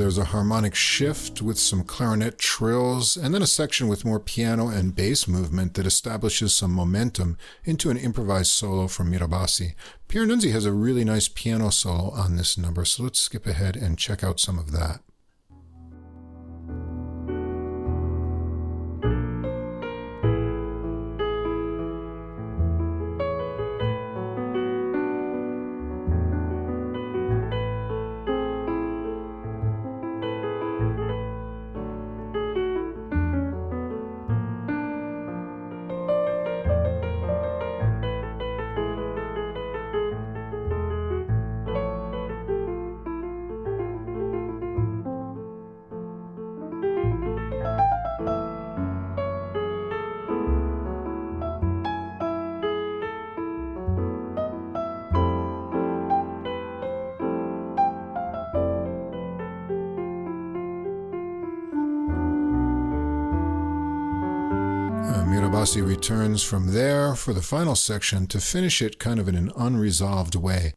There's a harmonic shift with some clarinet trills, and then a section with more piano and bass movement that establishes some momentum into an improvised solo from Mirabassi. Pierre Nunzi has a really nice piano solo on this number, so let's skip ahead and check out some of that. Returns from there for the final section to finish it kind of in an unresolved way.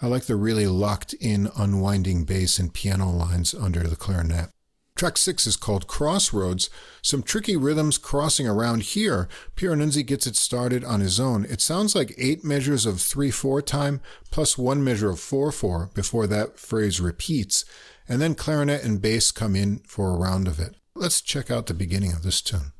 I like the really locked in, unwinding bass and piano lines under the clarinet. Track 6 is called Crossroads. Some tricky rhythms crossing around here. Pieranunzi gets it started on his own. It sounds like eight measures of 3 4 time plus one measure of 4 4 before that phrase repeats, and then clarinet and bass come in for a round of it. Let's check out the beginning of this tune.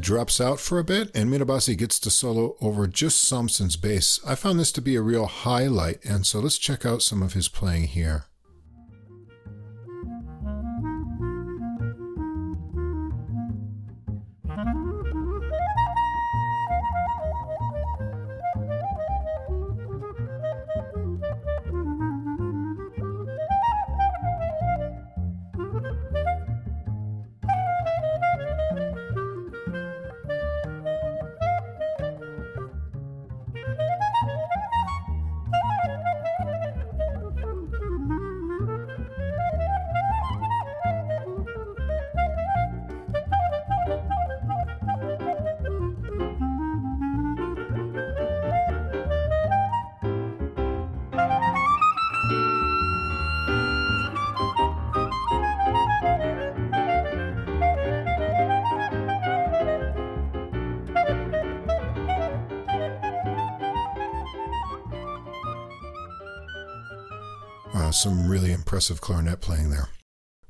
Drops out for a bit, and Mirabassi gets to solo over just Somsen's bass. I found this to be a real highlight, and so let's check out some of his playing here. Impressive clarinet playing there.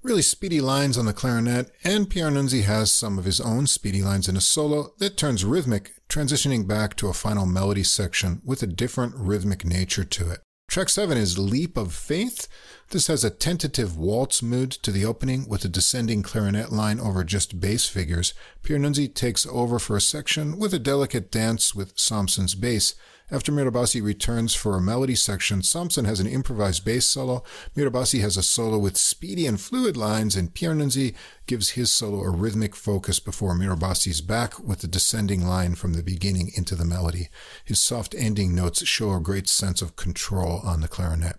Really speedy lines on the clarinet, and Pieranunzi has some of his own speedy lines in a solo that turns rhythmic, transitioning back to a final melody section with a different rhythmic nature to it. Track 7 is Leap of Faith. This has a tentative waltz mood to the opening with a descending clarinet line over just bass figures. Pieranunzi takes over for a section with a delicate dance with Somsen's bass. After Mirabassi returns for a melody section, Somsen has an improvised bass solo, Mirabassi has a solo with speedy and fluid lines, and Pieranunzi gives his solo a rhythmic focus before Mirabassi's back with a descending line from the beginning into the melody. His soft ending notes show a great sense of control on the clarinet.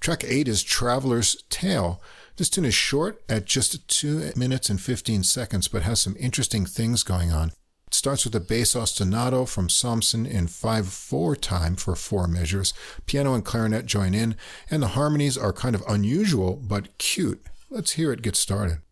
Track 8 is Traveler's Tale. This tune is short at just 2 minutes and 15 seconds, but has some interesting things going on. It starts with a bass ostinato from Somsen in 5-4 time for four measures. Piano and clarinet join in, and the harmonies are kind of unusual but cute. Let's hear it get started.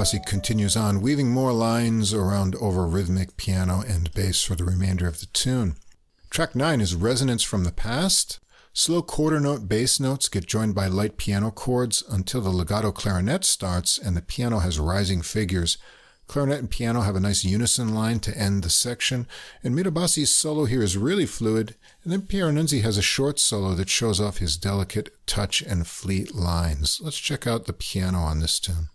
Mirabassi continues on, weaving more lines around over rhythmic piano and bass for the remainder of the tune. Track 9 is Resonance from the Past. Slow quarter note bass notes get joined by light piano chords until the legato clarinet starts and the piano has rising figures. Clarinet and piano have a nice unison line to end the section, and Mirabassi's solo here is really fluid, and then Pieranunzi has a short solo that shows off his delicate touch and fleet lines. Let's check out the piano on this tune.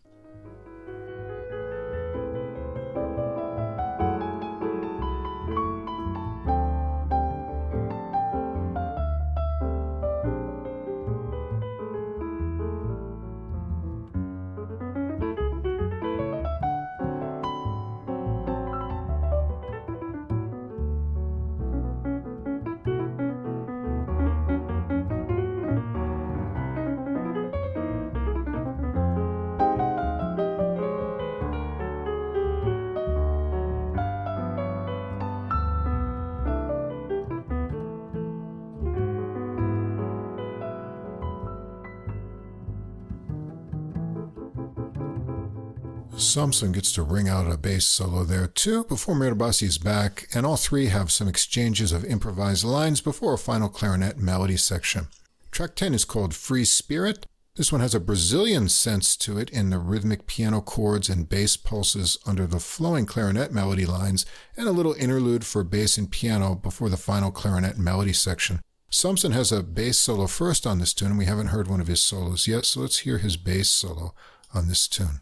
Somsen gets to ring out a bass solo there too before Mirabassi is back, and all three have some exchanges of improvised lines before a final clarinet melody section. Track 10 is called Free Spirit. This one has a Brazilian sense to it in the rhythmic piano chords and bass pulses under the flowing clarinet melody lines, and a little interlude for bass and piano before the final clarinet melody section. Somsen has a bass solo first on this tune, and we haven't heard one of his solos yet, so let's hear his bass solo on this tune.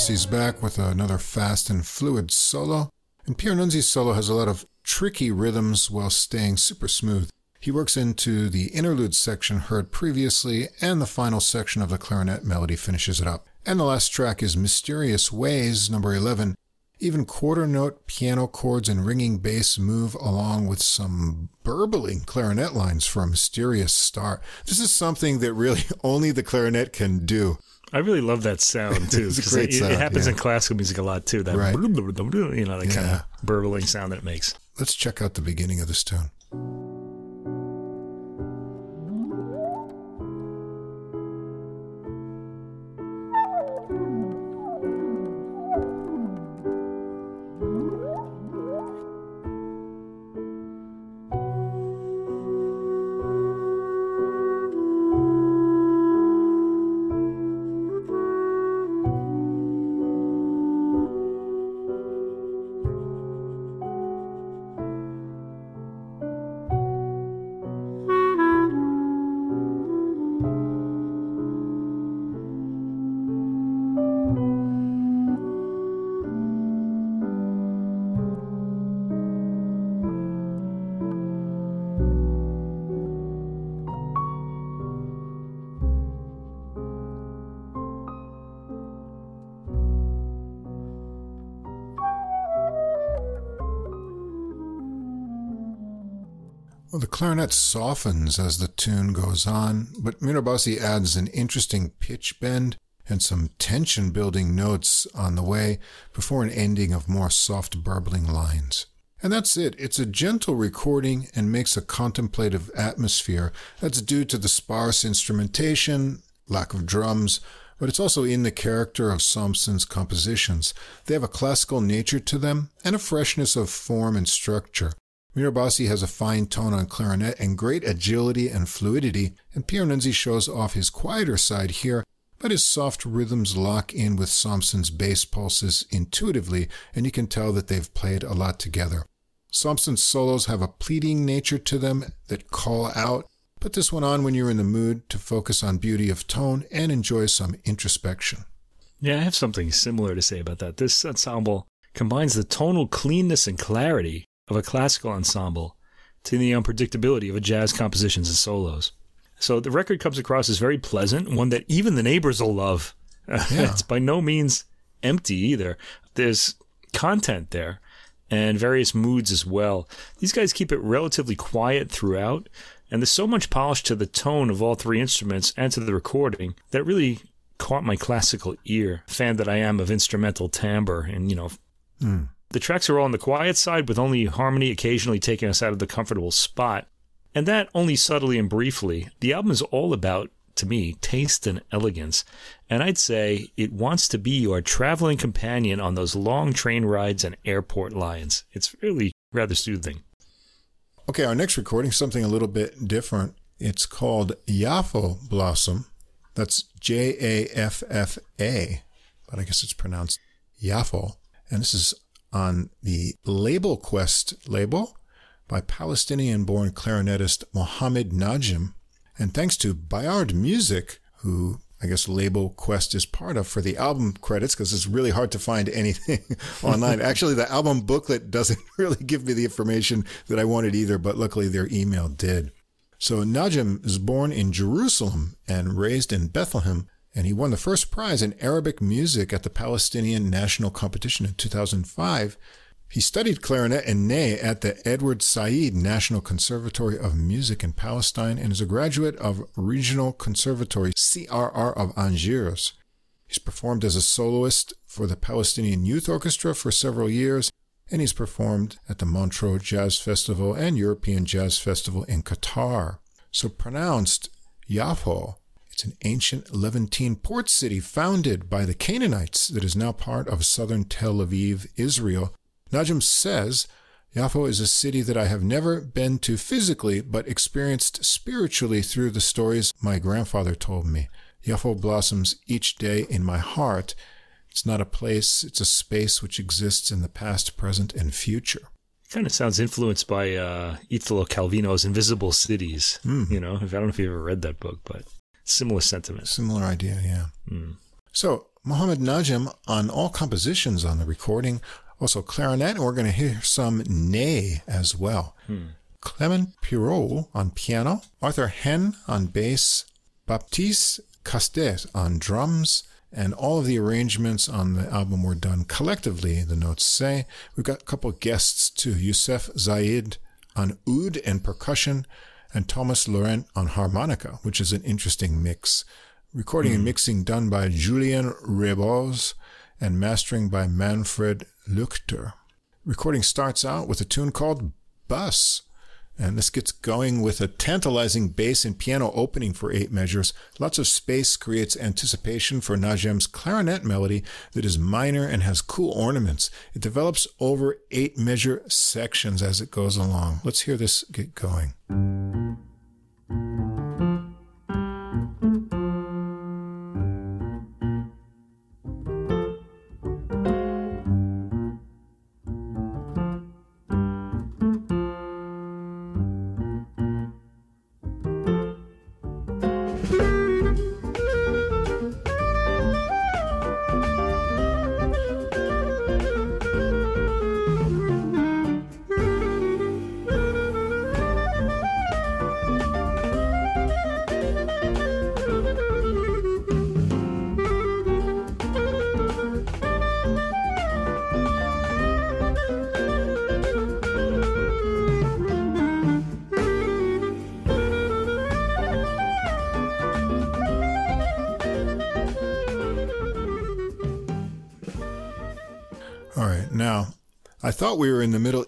Mirabassi's back with another fast and fluid solo, and Pieranunzi's solo has a lot of tricky rhythms while staying super smooth. He works into the interlude section heard previously, and the final section of the clarinet melody finishes it up. And the last track is Mysterious Ways, number 11. Even quarter note piano chords and ringing bass move along with some burbling clarinet lines for a mysterious start. This is something that really only the clarinet can do. I really love that sound too. It's great it, sound, it happens yeah. in classical music a lot too. That Right. you know, that kind of burbling sound that it makes. Let's check out the beginning of this tune. Clarinet softens as the tune goes on, but Mirabassi adds an interesting pitch bend and some tension building notes on the way before an ending of more soft burbling lines. And that's it. It's a gentle recording and makes a contemplative atmosphere that's due to the sparse instrumentation, lack of drums, but it's also in the character of Somsen's compositions. They have a classical nature to them and a freshness of form and structure. Mirabassi has a fine tone on clarinet and great agility and fluidity, and Pieranunzi shows off his quieter side here, but his soft rhythms lock in with Somsen's bass pulses intuitively, and you can tell that they've played a lot together. Somsen's solos have a pleading nature to them that call out. Put this one on when you're in the mood to focus on beauty of tone and enjoy some introspection. Yeah, I have something similar to say about that. This ensemble combines the tonal cleanness and clarity of a classical ensemble to the unpredictability of a jazz compositions and solos. So the record comes across as very pleasant, one that even the neighbors will love. Yeah. it's by no means empty either. There's content there and various moods as well. These guys keep it relatively quiet throughout, and there's so much polish to the tone of all three instruments and to the recording that really caught my classical ear, fan that I am of instrumental timbre and, you know, hmm. The tracks are all on the quiet side with only harmony occasionally taking us out of the comfortable spot. And that only subtly and briefly. The album is all about, to me, taste and elegance. And I'd say it wants to be your traveling companion on those long train rides and airport lines. It's really rather soothing. Okay, our next recording, something a little bit different. It's called Yaffo Blossom. That's J A F F A, but I guess it's pronounced Yaffo. And this is on the Label Quest label by Palestinian born clarinetist Mohamed Najem. And thanks to Bayard Music, who I guess Label Quest is part of for the album credits, because it's really hard to find anything online. Actually, the album booklet doesn't really give me the information that I wanted either, but luckily their email did. So Najem is born in Jerusalem and raised in Bethlehem, and he won the first prize in Arabic music at the Palestinian National Competition in 2005. He studied clarinet and ney at the Edward Said National Conservatory of Music in Palestine and is a graduate of Regional Conservatory CRR of Angers. He's performed as a soloist for the Palestinian Youth Orchestra for several years, and he's performed at the Montreux Jazz Festival and European Jazz Festival in Qatar. So pronounced Yaffo. It's an ancient Levantine port city founded by the Canaanites that is now part of southern Tel Aviv, Israel. Najem says, Yaffo is a city that I have never been to physically, but experienced spiritually through the stories my grandfather told me. Yaffo blossoms each day in my heart. It's not a place, it's a space which exists in the past, present, and future. Kind of sounds influenced by uh, Italo Calvino's Invisible Cities. You know, I don't know if you've ever read that book, but similar sentiment. Similar idea, yeah. Hmm. So, Mohamed Najem on all compositions on the recording, also clarinet, and we're going to hear some ney as well. Hmm. Clement Pirot on piano, Arthur Hen on bass, Baptiste Castet on drums, and all of the arrangements on the album were done collectively, the notes say. We've got a couple guests too Youssef Zayed on oud and percussion, and Thomas Laurent on harmonica, which is an interesting mix. Recording mm. and mixing done by Julien Reboz and mastering by Manfred Luchter. Recording starts out with a tune called Bus. And this gets going with a tantalizing bass and piano opening for eight measures. Lots of space creates anticipation for Najem's clarinet melody that is minor and has cool ornaments. It develops over eight measure sections as it goes along. Let's hear this get going.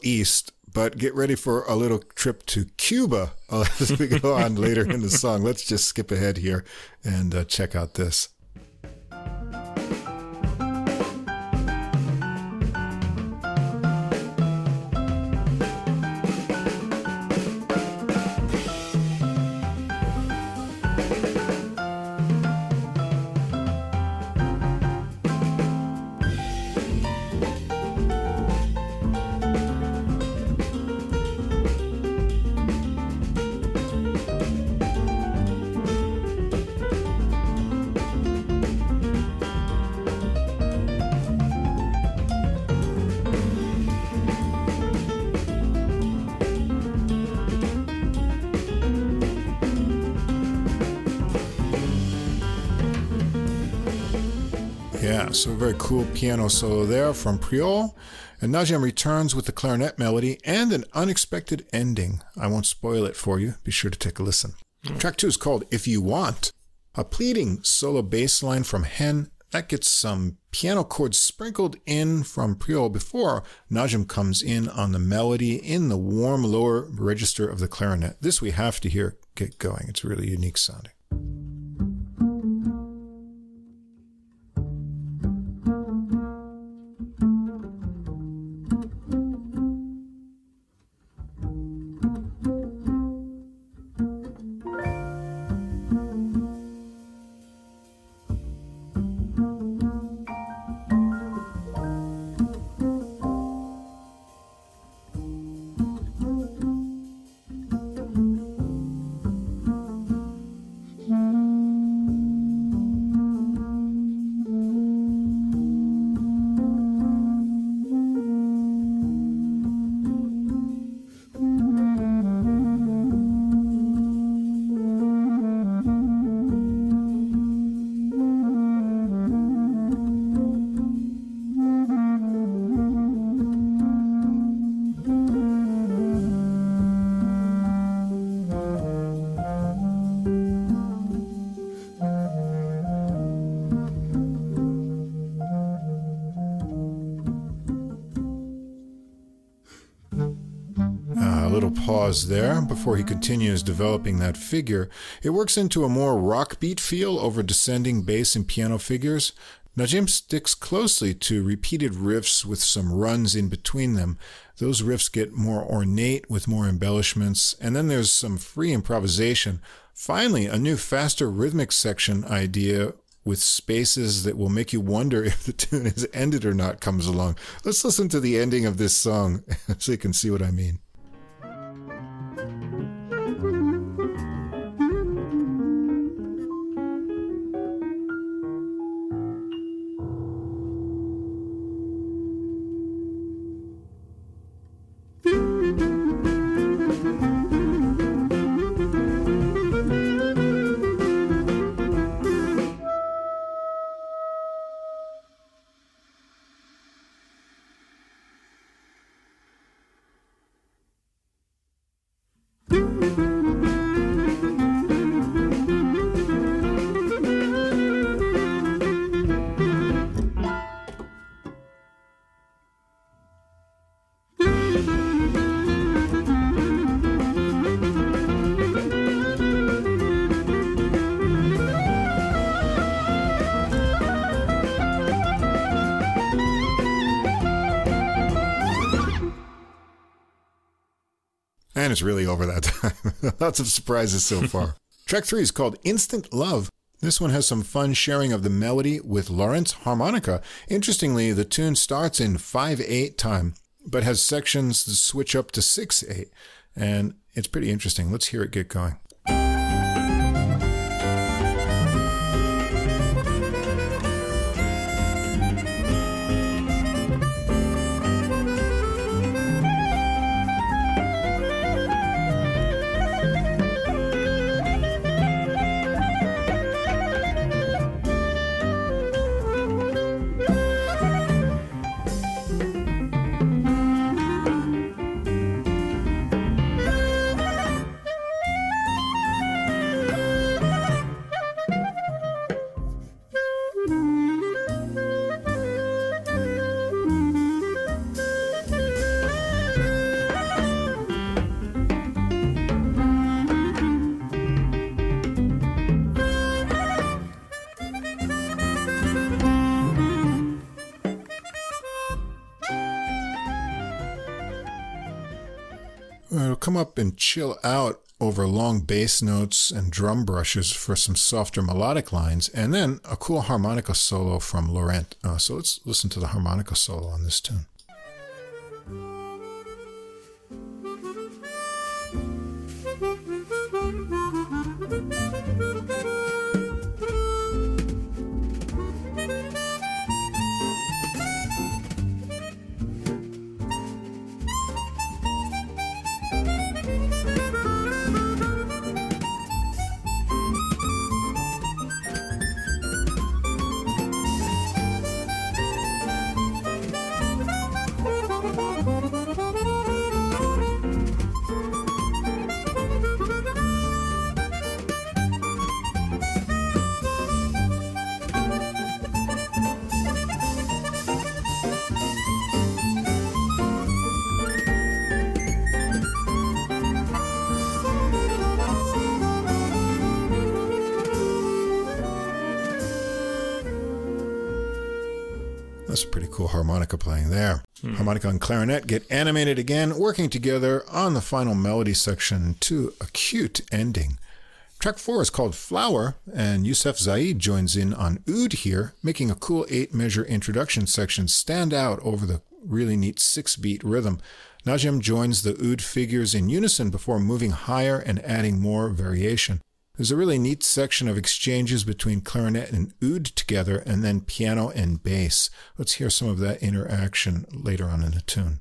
East, but get ready for a little trip to Cuba as we go on later in the song. Let's just skip ahead here and uh, check out this. Piano solo there from Priol. And Najem returns with the clarinet melody and an unexpected ending. I won't spoil it for you. Be sure to take a listen. Mm. Track two is called If You Want. A pleading solo bass line from Hen that gets some piano chords sprinkled in from Priol before Najem comes in on the melody in the warm lower register of the clarinet. This we have to hear get going. It's really unique sounding. Pause there before he continues developing that figure. It works into a more rock beat feel over descending bass and piano figures. Najem sticks closely to repeated riffs with some runs in between them. Those riffs get more ornate with more embellishments, and then there's some free improvisation. Finally, a new faster rhythmic section idea with spaces that will make you wonder if the tune is ended or not comes along. Let's listen to the ending of this song so you can see what I mean. And it's really over that time. Lots of surprises so far. Track three is called Instant Love. This one has some fun sharing of the melody with Laurent's harmonica. Interestingly, the tune starts in 5 8 time, but has sections that switch up to 6 8. And it's pretty interesting. Let's hear it get going. Chill out over long bass notes and drum brushes for some softer melodic lines, and then a cool harmonica solo from Laurent. Uh, so let's listen to the harmonica solo on this tune. Harmonica playing there. Hmm. Harmonica and clarinet get animated again, working together on the final melody section to a cute ending. Track four is called Flower, and Youssef Zaid joins in on oud here, making a cool eight measure introduction section stand out over the really neat six beat rhythm. Najem joins the oud figures in unison before moving higher and adding more variation. There's a really neat section of exchanges between clarinet and oud together, and then piano and bass. Let's hear some of that interaction later on in the tune.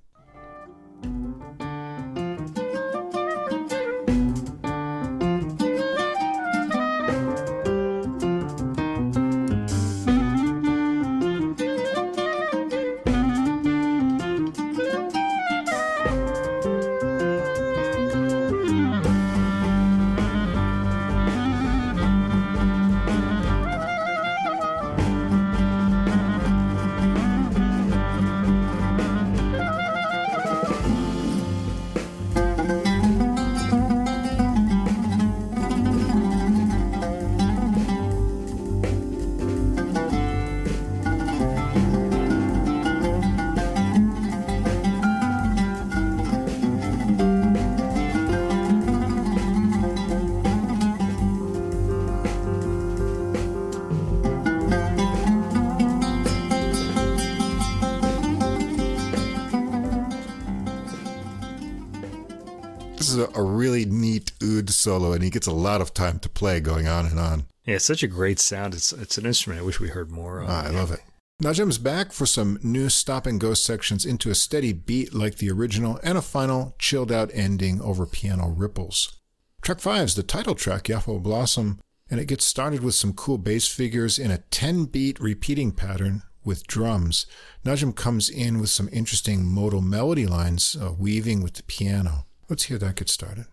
Solo, and he gets a lot of time to play going on and on. Yeah, it's such a great sound. It's it's an instrument I wish we heard more of. Ah, I love it. Najem's back for some new stop and go sections into a steady beat like the original and a final chilled out ending over piano ripples. Track 5 is the title track, Yafo Blossom, and it gets started with some cool bass figures in a 10 beat repeating pattern with drums. Najem comes in with some interesting modal melody lines, uh, weaving with the piano. Let's hear that get started.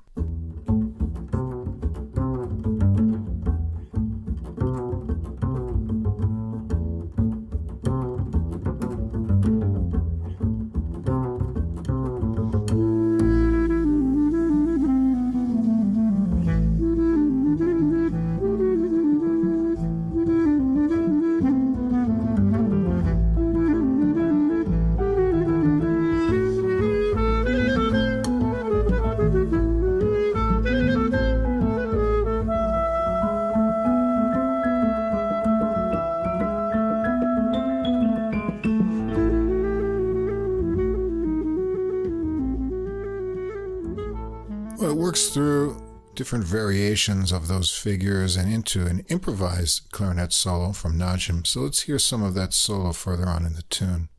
Different variations of those figures and into an improvised clarinet solo from Najem. So let's hear some of that solo further on in the tune.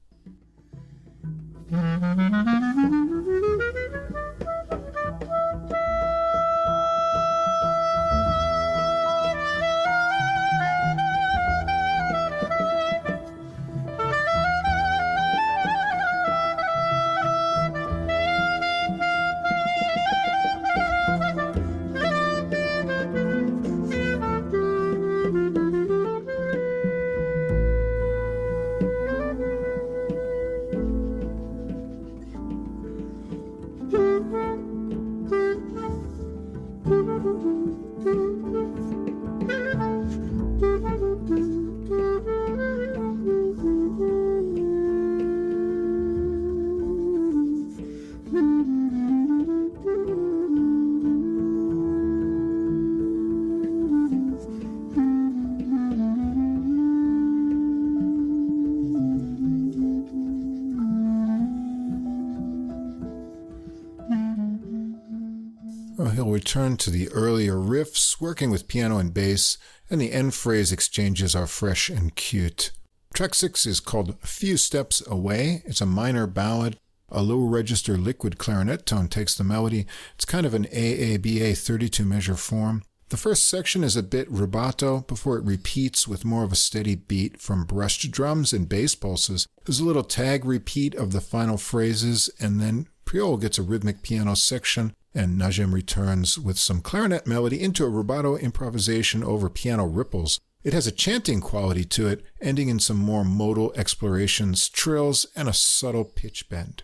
To the earlier riffs, working with piano and bass, and the end phrase exchanges are fresh and cute. Track 6 is called Few Steps Away. It's a minor ballad. A low register liquid clarinet tone takes the melody. It's kind of an AABA 32 measure form. The first section is a bit rubato before it repeats with more of a steady beat from brushed drums and bass pulses. There's a little tag repeat of the final phrases, and then Priol gets a rhythmic piano section and Najem returns with some clarinet melody into a rubato improvisation over piano ripples. It has a chanting quality to it, ending in some more modal explorations, trills, and a subtle pitch bend.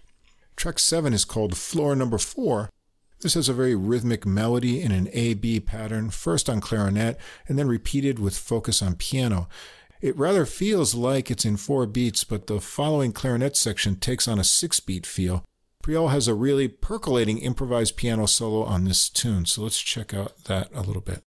Track 7 is called Floor Number 4. This has a very rhythmic melody in an A B pattern, first on clarinet and then repeated with focus on piano. It rather feels like it's in four beats, but the following clarinet section takes on a six beat feel. Priol has a really percolating improvised piano solo on this tune, so let's check out that a little bit.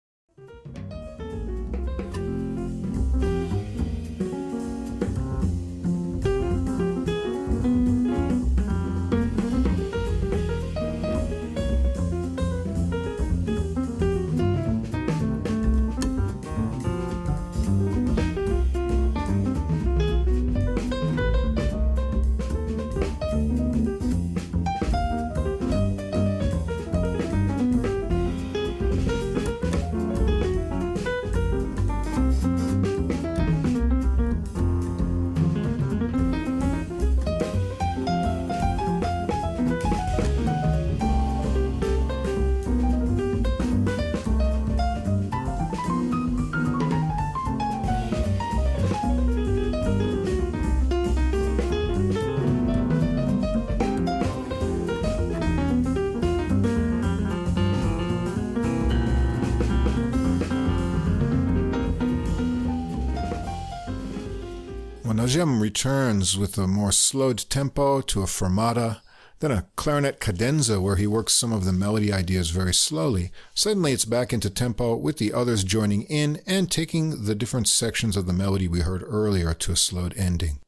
Najem returns with a more slowed tempo to a fermata, then a clarinet cadenza where he works some of the melody ideas very slowly. Suddenly it's back into tempo with the others joining in and taking the different sections of the melody we heard earlier to a slowed ending.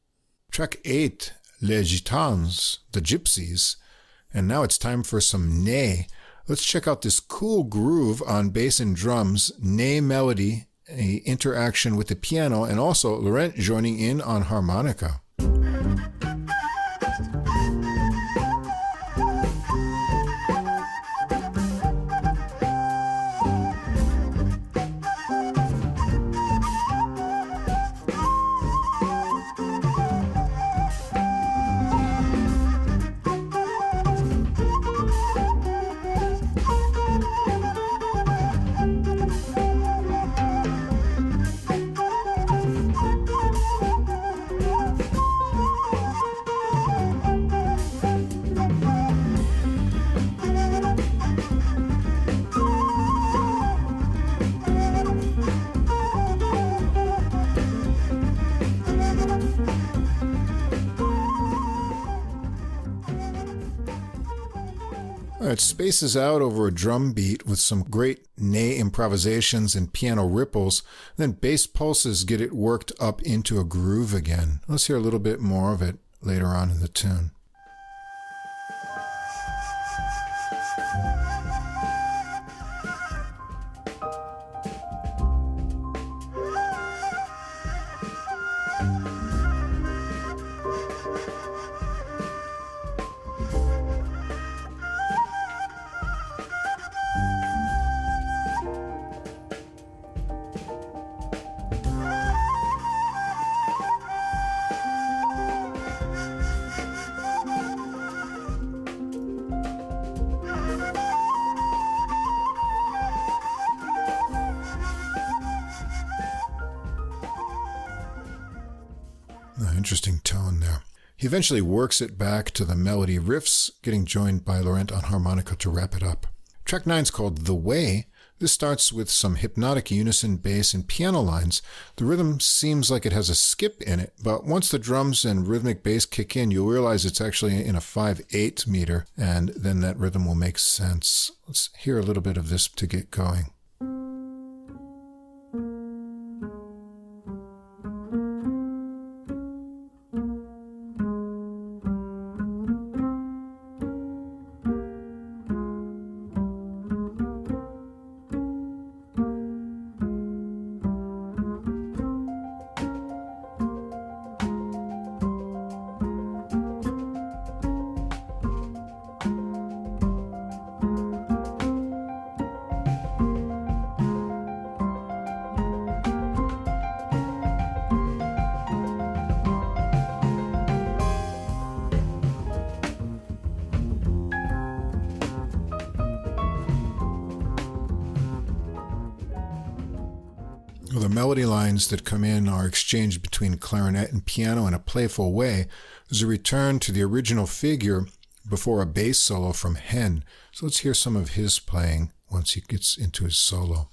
Track 8, Les Gitans, the Gypsies. And now it's time for some Ney. Let's check out this cool groove on bass and drums, Ney melody a interaction with the piano and also Laurent joining in on harmonica. It spaces out over a drum beat with some great Ney improvisations and piano ripples. Then bass pulses get it worked up into a groove again. Let's hear a little bit more of it later on in the tune. Eventually works it back to the melody riffs, getting joined by Laurent on harmonica to wrap it up. Track 9 is called The Way. This starts with some hypnotic unison bass and piano lines. The rhythm seems like it has a skip in it, but once the drums and rhythmic bass kick in, you'll realize it's actually in a 5-8 meter, and then that rhythm will make sense. Let's hear a little bit of this to get going. That come in are exchanged between clarinet and piano in a playful way. There's a return to the original figure before a bass solo from Hen. So let's hear some of his playing once he gets into his solo.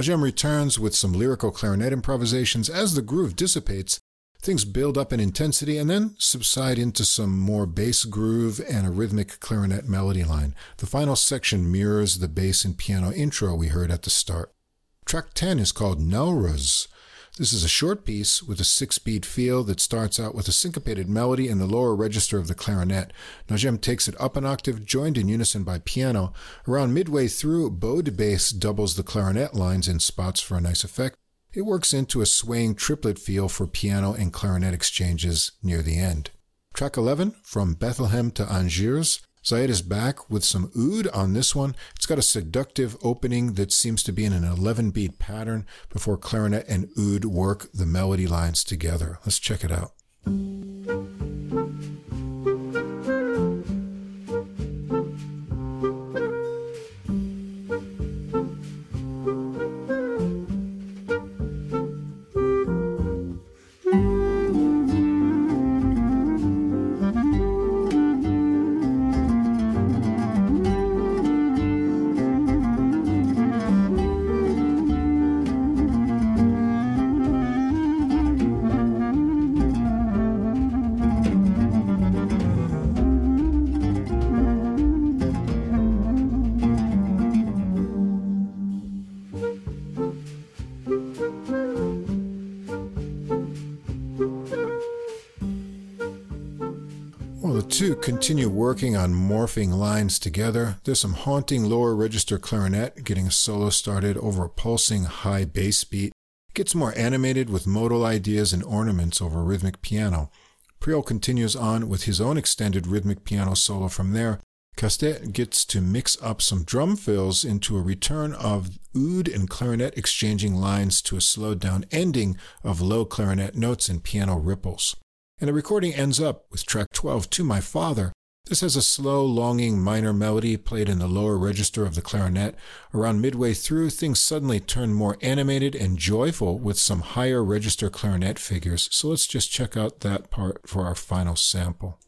Najem returns with some lyrical clarinet improvisations. As the groove dissipates, things build up in intensity and then subside into some more bass groove and a rhythmic clarinet melody line. The final section mirrors the bass and piano intro we heard at the start. Track 10 is called Nowruz. This is a short piece with a six beat feel that starts out with a syncopated melody in the lower register of the clarinet. Najem takes it up an octave, joined in unison by piano. Around midway through, bowed bass doubles the clarinet lines in spots for a nice effect. It works into a swaying triplet feel for piano and clarinet exchanges near the end. Track 11, From Bethlehem to Angers, Zayed is back with some oud on this one. It's got a seductive opening that seems to be in an 11 beat pattern before clarinet and oud work the melody lines together. Let's check it out. Working on morphing lines together. There's some haunting lower register clarinet getting a solo started over a pulsing high bass beat. It gets more animated with modal ideas and ornaments over rhythmic piano. Priol continues on with his own extended rhythmic piano solo from there. Castet gets to mix up some drum fills into a return of oud and clarinet exchanging lines to a slowed down ending of low clarinet notes and piano ripples. And the recording ends up with track 12, To My Father. This has a slow, longing minor melody played in the lower register of the clarinet. Around midway through, things suddenly turn more animated and joyful with some higher register clarinet figures. So let's just check out that part for our final sample.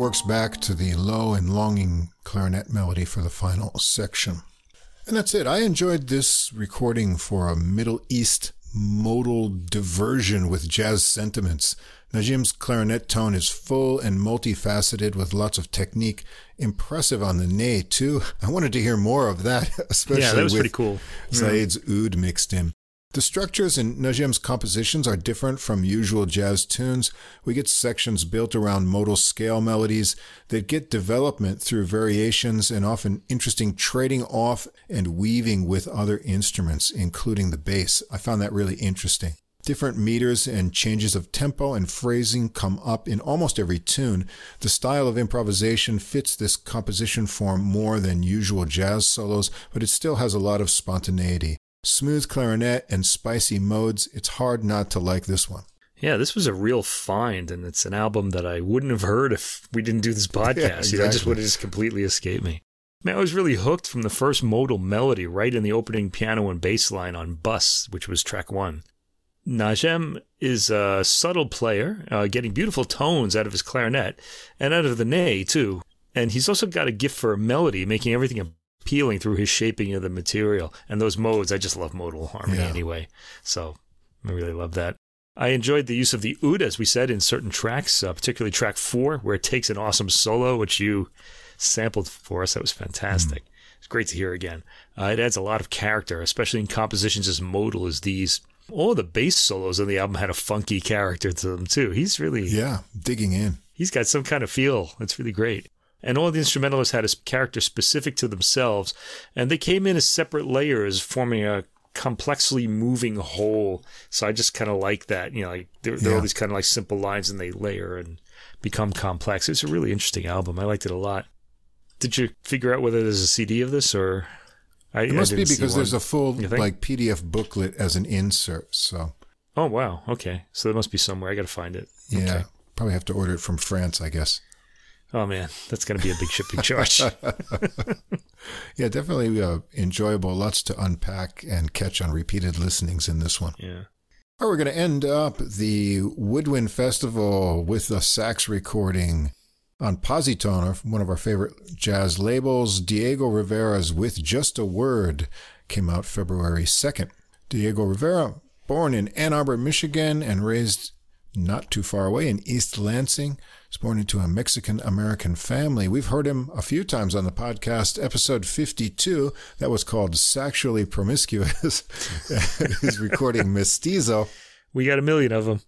Works back to the low and longing clarinet melody for the final section. And that's it. I enjoyed this recording for a Middle East modal diversion with jazz sentiments. Najem's clarinet tone is full and multifaceted with lots of technique. Impressive on the ney, too. I wanted to hear more of that, especially yeah, that was with pretty cool. Saeed's oud mixed in. The structures in Najem's compositions are different from usual jazz tunes. We get sections built around modal scale melodies that get development through variations and often interesting trading off and weaving with other instruments, including the bass. I found that really interesting. Different meters and changes of tempo and phrasing come up in almost every tune. The style of improvisation fits this composition form more than usual jazz solos, but it still has a lot of spontaneity. Smooth clarinet and spicy modes, it's hard not to like this one. Yeah, this was a real find, and it's an album that I wouldn't have heard if we didn't do this podcast. yeah, exactly. you know, just would have just completely escaped me. I, mean, I was really hooked from the first modal melody right in the opening piano and bass line on Bus, which was track one. Najem is a subtle player, uh, getting beautiful tones out of his clarinet and out of the ney, too. And he's also got a gift for melody, making everything appealing through his shaping of the material. And those modes, I just love modal harmony yeah. anyway. So I really love that. I enjoyed the use of the oud, as we said, in certain tracks, uh, particularly track four, where it takes an awesome solo, which you sampled for us. That was fantastic. Mm. It's great to hear again. Uh, it adds a lot of character, especially in compositions as modal as these. All the bass solos on the album had a funky character to them, too. He's really. Yeah, digging in. He's got some kind of feel. It's really great and all the instrumentalists had a character specific to themselves, and they came in as separate layers, forming a complexly moving whole. So I just kind of like that. You know, like there, there yeah. are all these kind of like simple lines, and they layer and become complex. It's a really interesting album. I liked it a lot. Did you figure out whether there's a CD of this or? I, it must be because there's a full like PDF booklet as an insert. So. Oh wow! Okay, so there must be somewhere. I got to find it. Yeah, okay. probably have to order it from France, I guess. Oh man, that's going to be a big shipping charge. yeah, definitely uh, enjoyable. Lots to unpack and catch on repeated listenings in this one. Yeah. All right, we're going to end up the Woodwind Festival with a sax recording on Posi-Tone, one of our favorite jazz labels. Diego Rivera's With Just a Word came out February 2nd. Diego Rivera, born in Ann Arbor, Michigan, and raised not too far away in East Lansing. He's born into a Mexican American family. We've heard him a few times on the podcast. Episode 52, that was called Sexually Promiscuous. He's recording Mestizo. We got a million of them.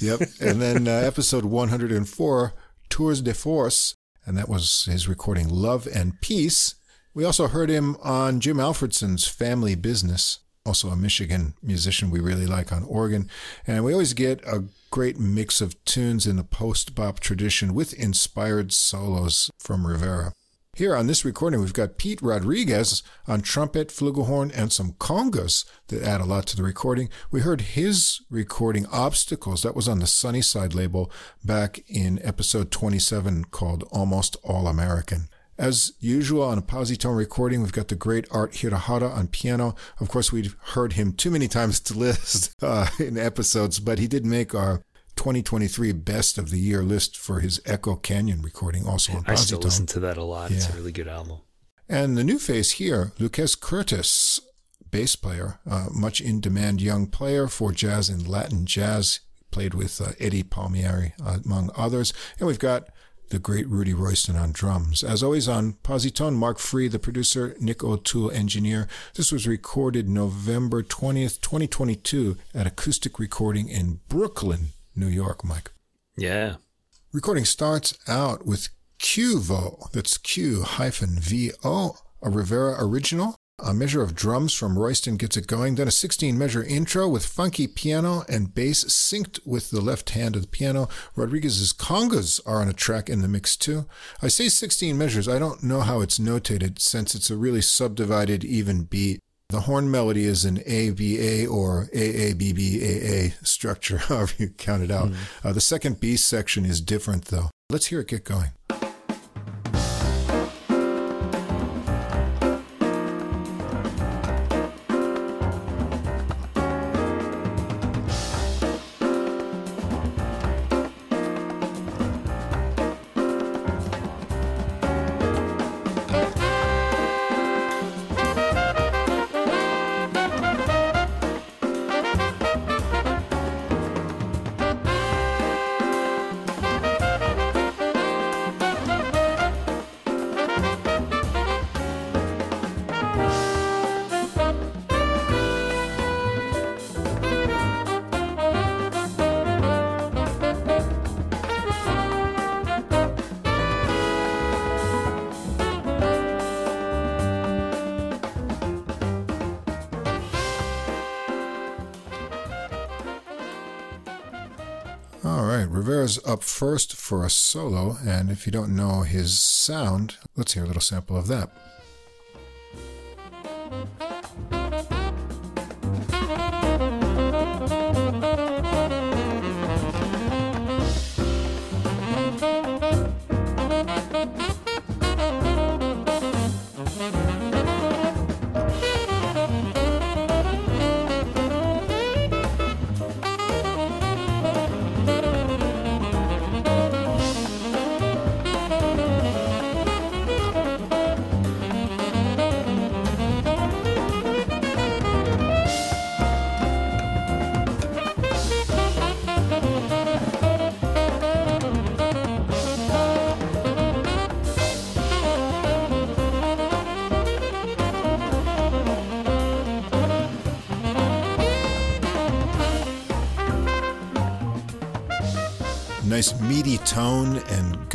yep. And then uh, episode 104, Tours de Force, and that was his recording Love and Peace. We also heard him on Jim Alfredson's Family Business also a Michigan musician we really like on organ. And we always get a great mix of tunes in the post bop tradition with inspired solos from Rivera. Here on this recording, we've got Pete Rodriguez on trumpet, flugelhorn, and some congas that add a lot to the recording. We heard his recording Obstacles, that was on the Sunnyside label back in episode 27 called Almost All American. As usual on a Posi-Tone recording, we've got the great Art Hirahara on piano. Of course, we've heard him too many times to list uh, in episodes, but he did make our 2023 best of the year list for his Echo Canyon recording, also on Posi-Tone. I still listen to that a lot. Yeah. It's a really good album. And the new face here, Lucas Curtis, bass player, uh, much in demand young player for jazz and Latin jazz. Played with uh, Eddie Palmieri, uh, among others. And we've got the great Rudy Royston on drums. As always on Posi-Tone, Marc Free, the producer, Nick O'Toole, engineer. This was recorded November 20th, 2022 at Acoustic Recording in Brooklyn, New York, Mike. Yeah. Recording starts out with Q-Vo. That's Q hyphen V-O, a Rivera original. A measure of drums from Royston gets it going, then a 16 measure intro with funky piano and bass synced with the left hand of the piano. Rodriguez's congas are on a track in the mix too. I say 16 measures, I don't know how it's notated since it's a really subdivided even beat. The horn melody is an ABA or AABBAA structure, however you count it out. Mm. Uh, the second B section is different though. Let's hear it get going. First for a solo, and if you don't know his sound, let's hear a little sample of that.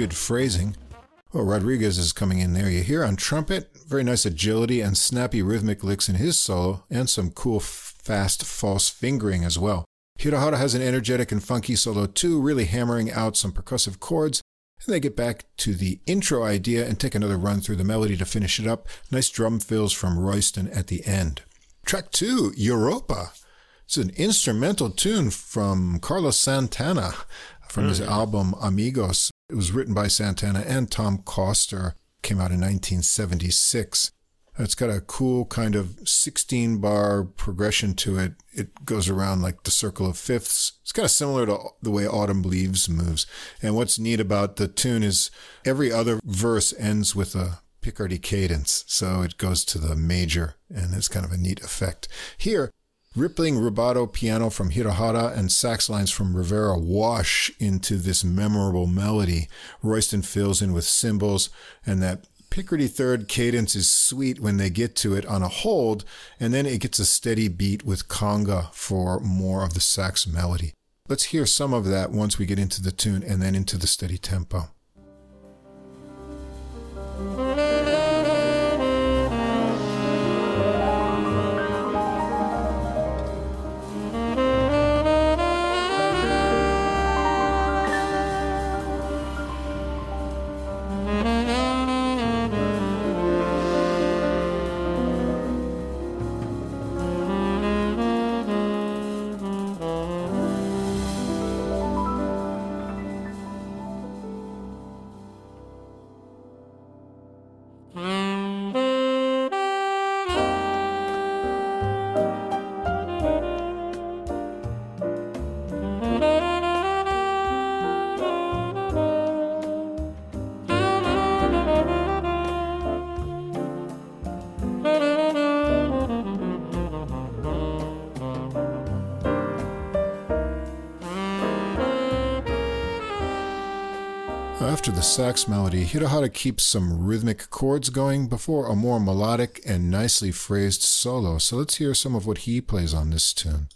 Good phrasing. Well, Rodriguez is coming in there. You hear on trumpet, very nice agility and snappy rhythmic licks in his solo, and some cool, fast, false fingering as well. Hirohara has an energetic and funky solo too, really hammering out some percussive chords. And they get back to the intro idea and take another run through the melody to finish it up. Nice drum fills from Royston at the end. Track two, Europa. It's an instrumental tune from Carlos Santana from his mm-hmm. album Amigos. It was written by Santana and Tom Coster. Came out in 1976. It's got a cool kind of 16 bar progression to it. It goes around like the circle of fifths. It's kind of similar to the way Autumn Leaves moves. And what's neat about the tune is every other verse ends with a Picardy cadence. So it goes to the major and it's kind of a neat effect. Here, Rippling rubato piano from Hirohara and sax lines from Rivera wash into this memorable melody. Royston fills in with cymbals, and that Picardy third cadence is sweet when they get to it on a hold, and then it gets a steady beat with conga for more of the sax melody. Let's hear some of that once we get into the tune and then into the steady tempo. Sax melody, Hirohara keeps some rhythmic chords going before a more melodic and nicely phrased solo. So let's hear some of what he plays on this tune.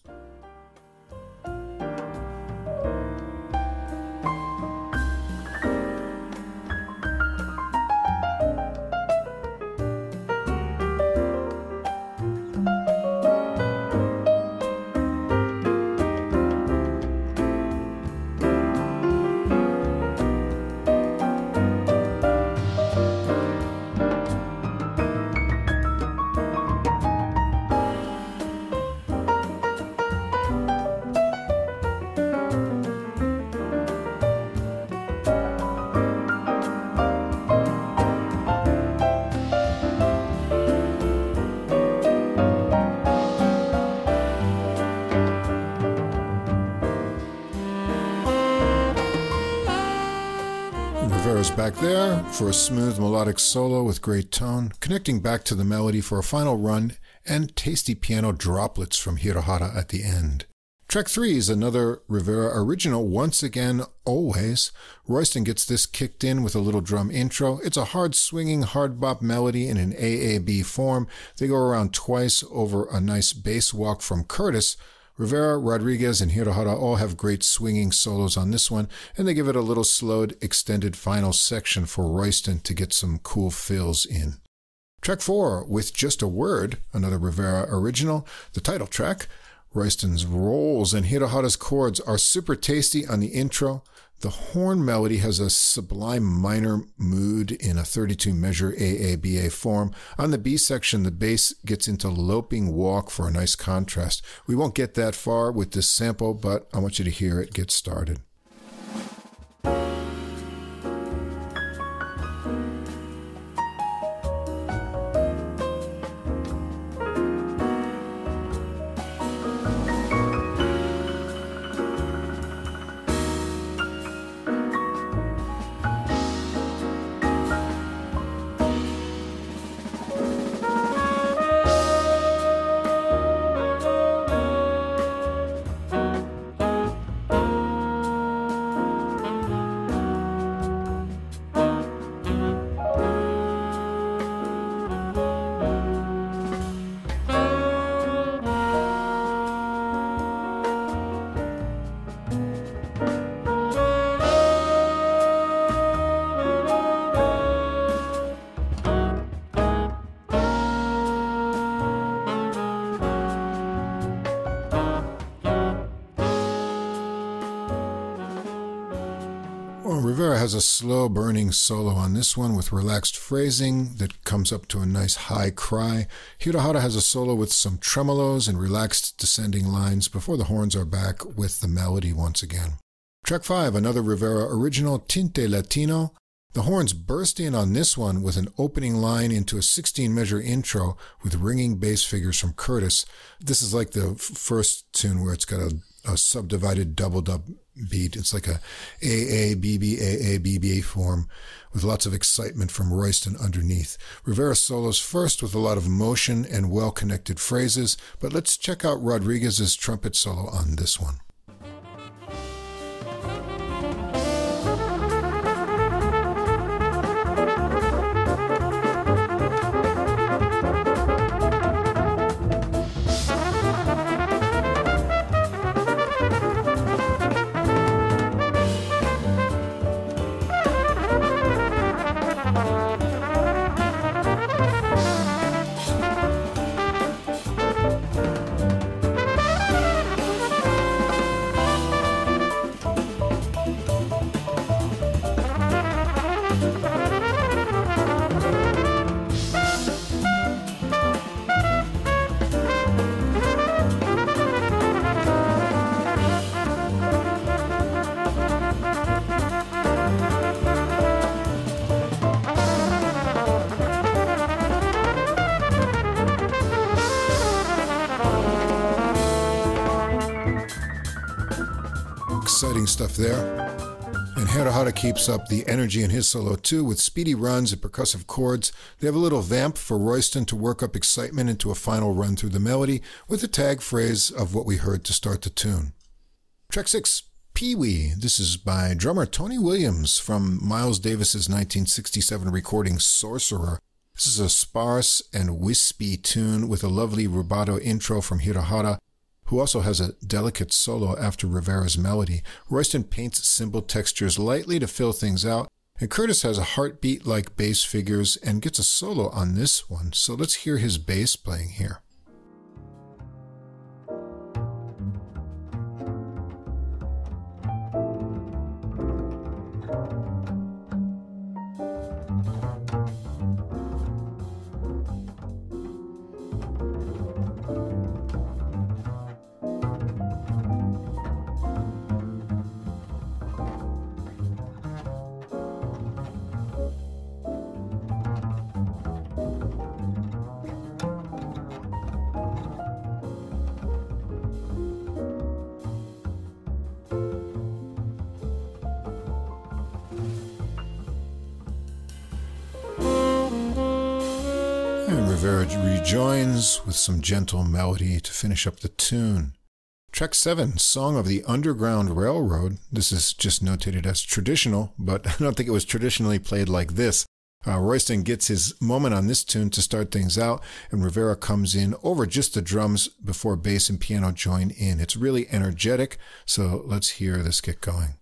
For a smooth melodic solo with great tone, connecting back to the melody for a final run, and tasty piano droplets from Hirohara at the end. Track 3 is another Rivera original, once again, always. Royston gets this kicked in with a little drum intro. It's a hard swinging, hard bop melody in an AAB form. They go around twice over a nice bass walk from Curtis, Rivera, Rodriguez, and Hirohara all have great swinging solos on this one, and they give it a little slowed, extended final section for Royston to get some cool fills in. Track 4, with just a word, another Rivera original, the title track, Royston's rolls and Hirohara's chords are super tasty on the intro. The horn melody has a sublime minor mood in a 32 measure AABA form. On the B section, the bass gets into loping walk for a nice contrast. We won't get that far with this sample, but I want you to hear it get started. A slow burning solo on this one with relaxed phrasing that comes up to a nice high cry. Hirohara has a solo with some tremolos and relaxed descending lines before the horns are back with the melody once again. Track 5, another Rivera original, Tinte Latino. The horns burst in on this one with an opening line into a 16 measure intro with ringing bass figures from Curtis. This is like the first tune where it's got a, a subdivided double dub beat. It's like a A A B B A A B B form with lots of excitement from Royston underneath. Rivera solos first with a lot of motion and well connected phrases, but let's check out Rodriguez's trumpet solo on this one. Keeps up the energy in his solo too with speedy runs and percussive chords. They have a little vamp for Royston to work up excitement into a final run through the melody with the tag phrase of what we heard to start the tune. Track 6, Pee Wee. This is by drummer Tony Williams from Miles Davis's 1967 recording Sorcerer. This is a sparse and wispy tune with a lovely rubato intro from Hirohara who also has a delicate solo after Rivera's melody. Royston paints cymbal textures lightly to fill things out, and Curtis has a heartbeat like bass figures and gets a solo on this one. So let's hear his bass playing here. With some gentle melody to finish up the tune. Track 7, Song of the Underground Railroad. This is just notated as traditional, but I don't think it was traditionally played like this. Uh, Royston gets his moment on this tune to start things out, and Rivera comes in over just the drums before bass and piano join in. It's really energetic, so let's hear this get going.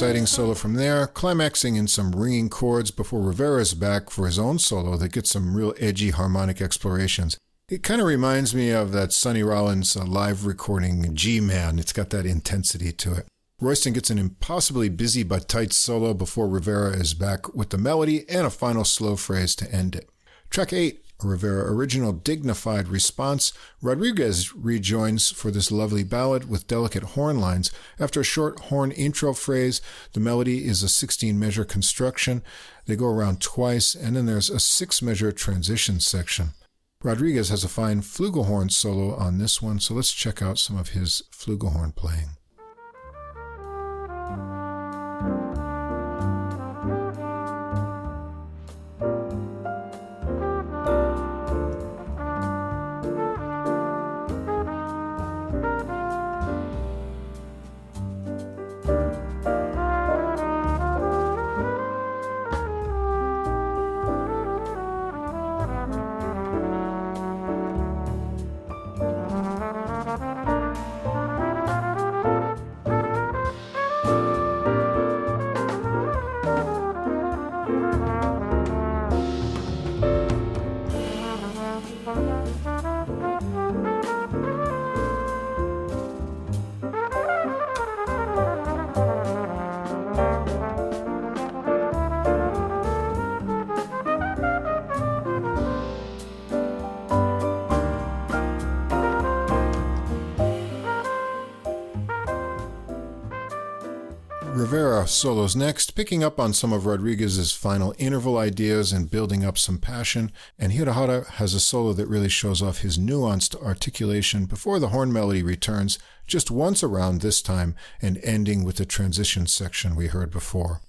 Exciting solo from there, climaxing in some ringing chords before Rivera is back for his own solo that gets some real edgy harmonic explorations. It kind of reminds me of that Sonny Rollins uh, live recording G Man. It's got that intensity to it. Royston gets an impossibly busy but tight solo before Rivera is back with the melody and a final slow phrase to end it. Track 8 Rivera original dignified response, Rodriguez rejoins for this lovely ballad with delicate horn lines. After a short horn intro phrase, the melody is a 16 measure construction. They go around twice, and then there's a six measure transition section. Rodriguez has a fine flugelhorn solo on this one, so let's check out some of his flugelhorn playing. Solos next, picking up on some of Rodriguez's final interval ideas and building up some passion, and Hirahara has a solo that really shows off his nuanced articulation before the horn melody returns just once around this time and ending with the transition section we heard before.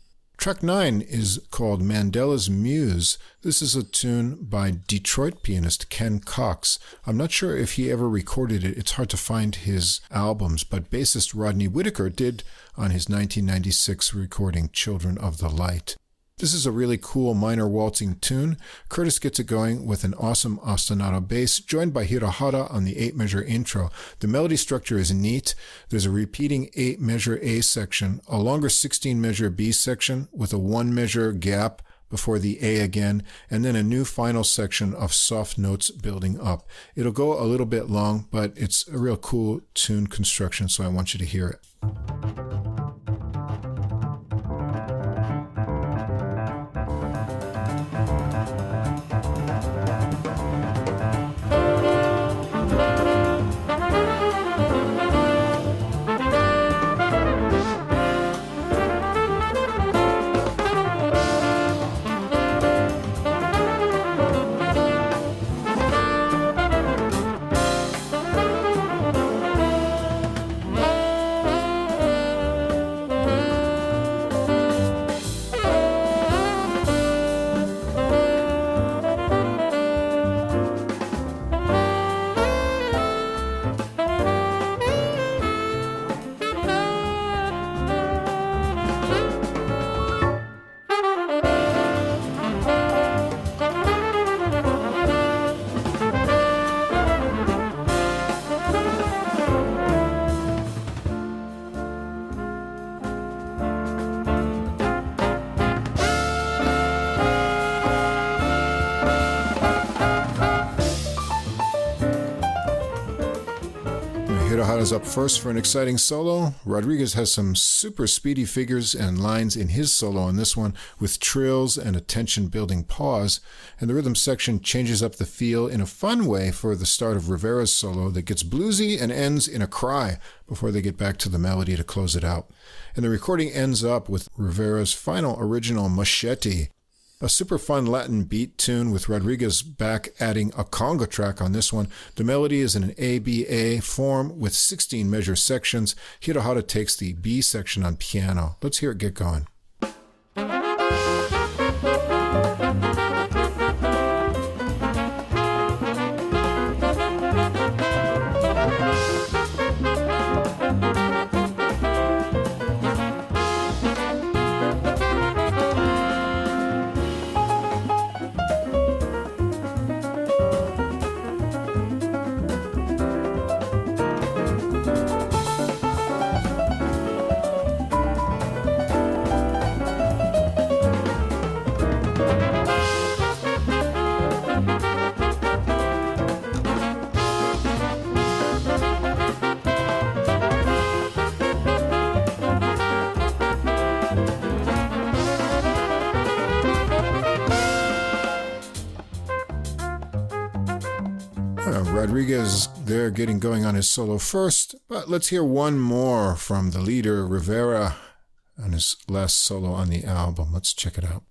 Track 9 is called Mandela's Muse. This is a tune by Detroit pianist Kenn Cox. I'm not sure if he ever recorded it. It's hard to find his albums, but bassist Rodney Whitaker did on his 1996 recording Children of the Light. This is a really cool minor waltzing tune. Curtis gets it going with an awesome ostinato bass, joined by Hirahara on the 8 measure intro. The melody structure is neat. There's a repeating 8 measure A section, a longer 16 measure B section with a 1 measure gap before the A again, and then a new final section of soft notes building up. It'll go a little bit long, but it's a real cool tune construction, so I want you to hear it. Up first for an exciting solo. Rodriguez has some super speedy figures and lines in his solo on this one with trills and a tension building pause. And the rhythm section changes up the feel in a fun way for the start of Rivera's solo that gets bluesy and ends in a cry before they get back to the melody to close it out. And the recording ends up with Rivera's final original machete a super fun Latin beat tune with Rodriguez back adding a conga track on this one. The melody is in an ABA form with 16 measure sections. Hirahara takes the B section on piano. Let's hear it get going. On his solo first, but let's hear one more from the leader, Rivera, on his last solo on the album. Let's check it out.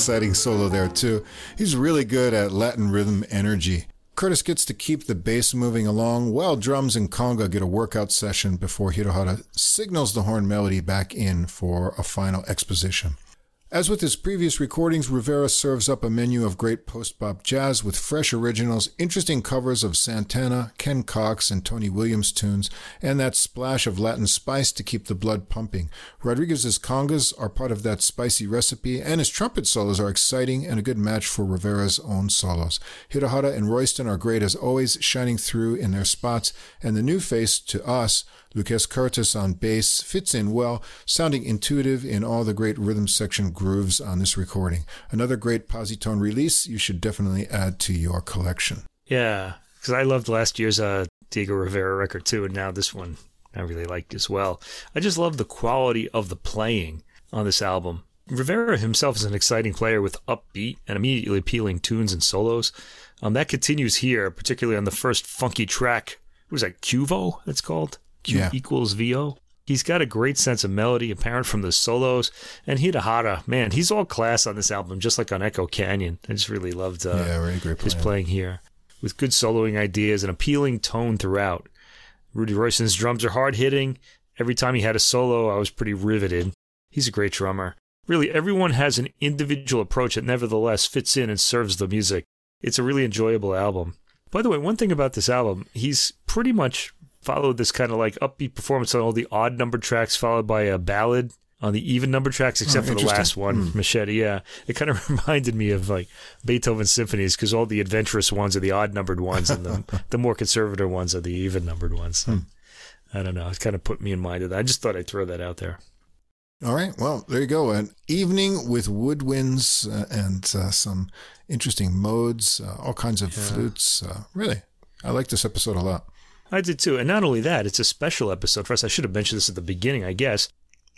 Exciting solo there too. He's really good at Latin rhythm energy. Curtis gets to keep the bass moving along while drums and conga get a workout session before Hirahara signals the horn melody back in for a final exposition. As with his previous recordings, Rivera serves up a menu of great post-bop jazz with fresh originals, interesting covers of Santana, Kenn Cox, and Tony Williams tunes, and that splash of Latin spice to keep the blood pumping. Rodriguez's congas are part of that spicy recipe, and his trumpet solos are exciting and a good match for Rivera's own solos. Hirahara and Royston are great as always, shining through in their spots, and the new face to us, Lucas Curtis on bass fits in well, sounding intuitive in all the great rhythm section grooves on this recording. Another great Posi-Tone release you should definitely add to your collection. Yeah, because I loved last year's uh, Diego Rivera record too, and now this one I really liked as well. I just love the quality of the playing on this album. Rivera himself is an exciting player with upbeat and immediately appealing tunes and solos. Um, that continues here, particularly on the first funky track. What was that, Cuvo? That's called Q Yeah. equals VO. He's got a great sense of melody apparent from the solos. And Hirahara, man, he's all class on this album, just like on Echo Canyon. I just really loved uh, yeah, really great his playing. playing here, with good soloing ideas and appealing tone throughout. Rudy Royston's drums are hard hitting. Every time he had a solo, I was pretty riveted. He's a great drummer. Really, everyone has an individual approach that nevertheless fits in and serves the music. It's a really enjoyable album. By the way, one thing about this album, he's pretty much followed this kind of like upbeat performance on all the odd numbered tracks, followed by a ballad on the even numbered tracks, except for the last one, Machete. Yeah, it kind of reminded me of like Beethoven symphonies because all the adventurous ones are the odd numbered ones, and the the more conservative ones are the even numbered ones. So, I don't know. It kind of put me in mind of that. I just thought I'd throw that out there. All right. Well, there you go. An evening with woodwinds uh, and uh, some interesting modes, uh, all kinds of flutes. Uh, really, I like this episode a lot. I did too. And not only that, it's a special episode for us. I should have mentioned this at the beginning, I guess.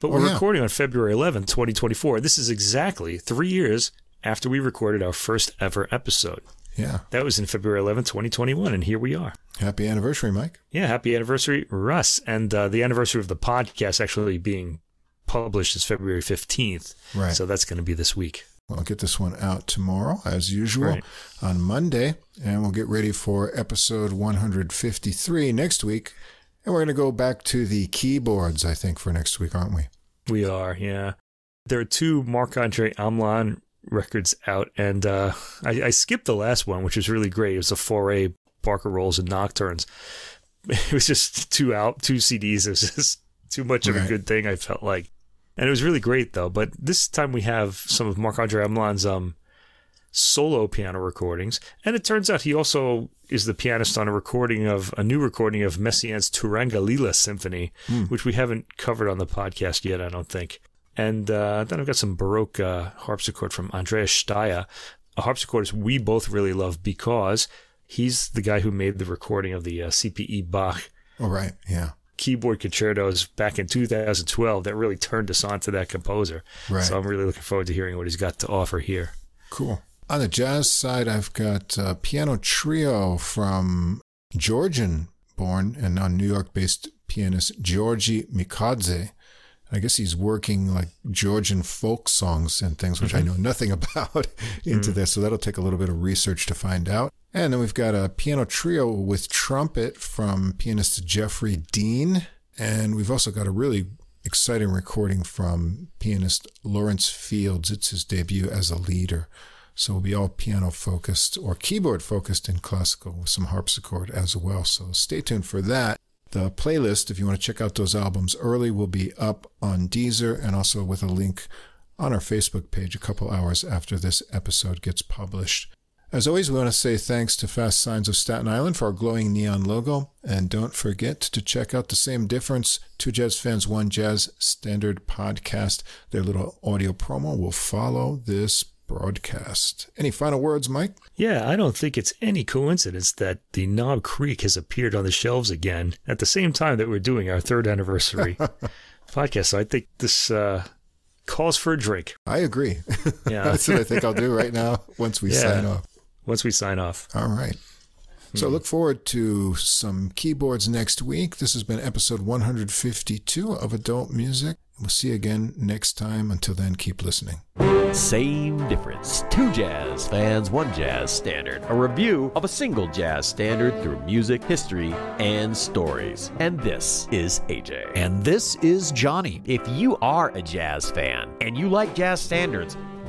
But Oh, we're yeah. recording on February 11th, 2024. This is exactly three years after we recorded our first ever episode. Yeah. That was in February 11th, 2021. And here we are. Happy anniversary, Mike. Yeah, happy anniversary, Russ. And uh, the anniversary of the podcast actually being published is February 15th. Right. So that's going to be this week. Well, I'll get this one out tomorrow, as usual, Right. on Monday, and we'll get ready for episode 153 next week. And we're going to go back to the keyboards, I think, for next week, aren't we? We are, yeah. There are two Marc Andre Hamelin records out, and uh, I, I skipped the last one, which was really great. It was a foray Barker Rolls and Nocturnes. It was just two out, two CDs. It was just too much of a good thing. I felt like, and it was really great though. But this time we have some of Marc Andre Hamelin's um solo piano recordings, and it turns out he also is the pianist on a recording of a new recording of Messiaen's Turangalila Symphony, which we haven't covered on the podcast yet, I don't think. And uh, then I've got some Baroque uh, harpsichord from Andreas Staier, a harpsichordist we both really love because he's the guy who made the recording of the uh, CPE Bach Oh, right. Yeah. Keyboard concertos back in 2012 that really turned us on to that composer. Right. So I'm really looking forward to hearing what he's got to offer here. Cool. On the jazz side, I've got a piano trio from Georgian born and now New York based pianist Giorgi Mikadze. I guess he's working like Georgian folk songs and things, which I mm-hmm. know nothing about, into mm. this. So that'll take a little bit of research to find out. And then we've got a piano trio with trumpet from pianist Jeffrey Dean. And we've also got a really exciting recording from pianist Lawrence Fields. It's his debut as a leader. So we'll be all piano focused or keyboard focused in classical with some harpsichord as well. So stay tuned for that. The playlist, if you want to check out those albums early, will be up on Deezer and also with a link on our Facebook page a couple hours after this episode gets published. As always, we want to say thanks to Fast Signs of Staten Island for our glowing neon logo. And don't forget to check out the same difference, Two Jazz Fans, One Jazz Standard podcast. Their little audio promo will follow this broadcast. Any final words, Mike? Yeah, I don't think it's any coincidence that the Knob Creek has appeared on the shelves again at the same time that we're doing our third anniversary podcast. So I think this uh, calls for a drink. I agree. Yeah. That's what I think I'll do right now once we Yeah. sign off. Once we sign off. All right. So look forward to some keyboards next week. This has been episode 152 of Adult Music. We'll see you again next time. Until then, keep listening. Same difference. Two jazz fans, one jazz standard. A review of a single jazz standard through music, history, and stories. And this is AJ. And this is Johnny. If you are a jazz fan and you like jazz standards,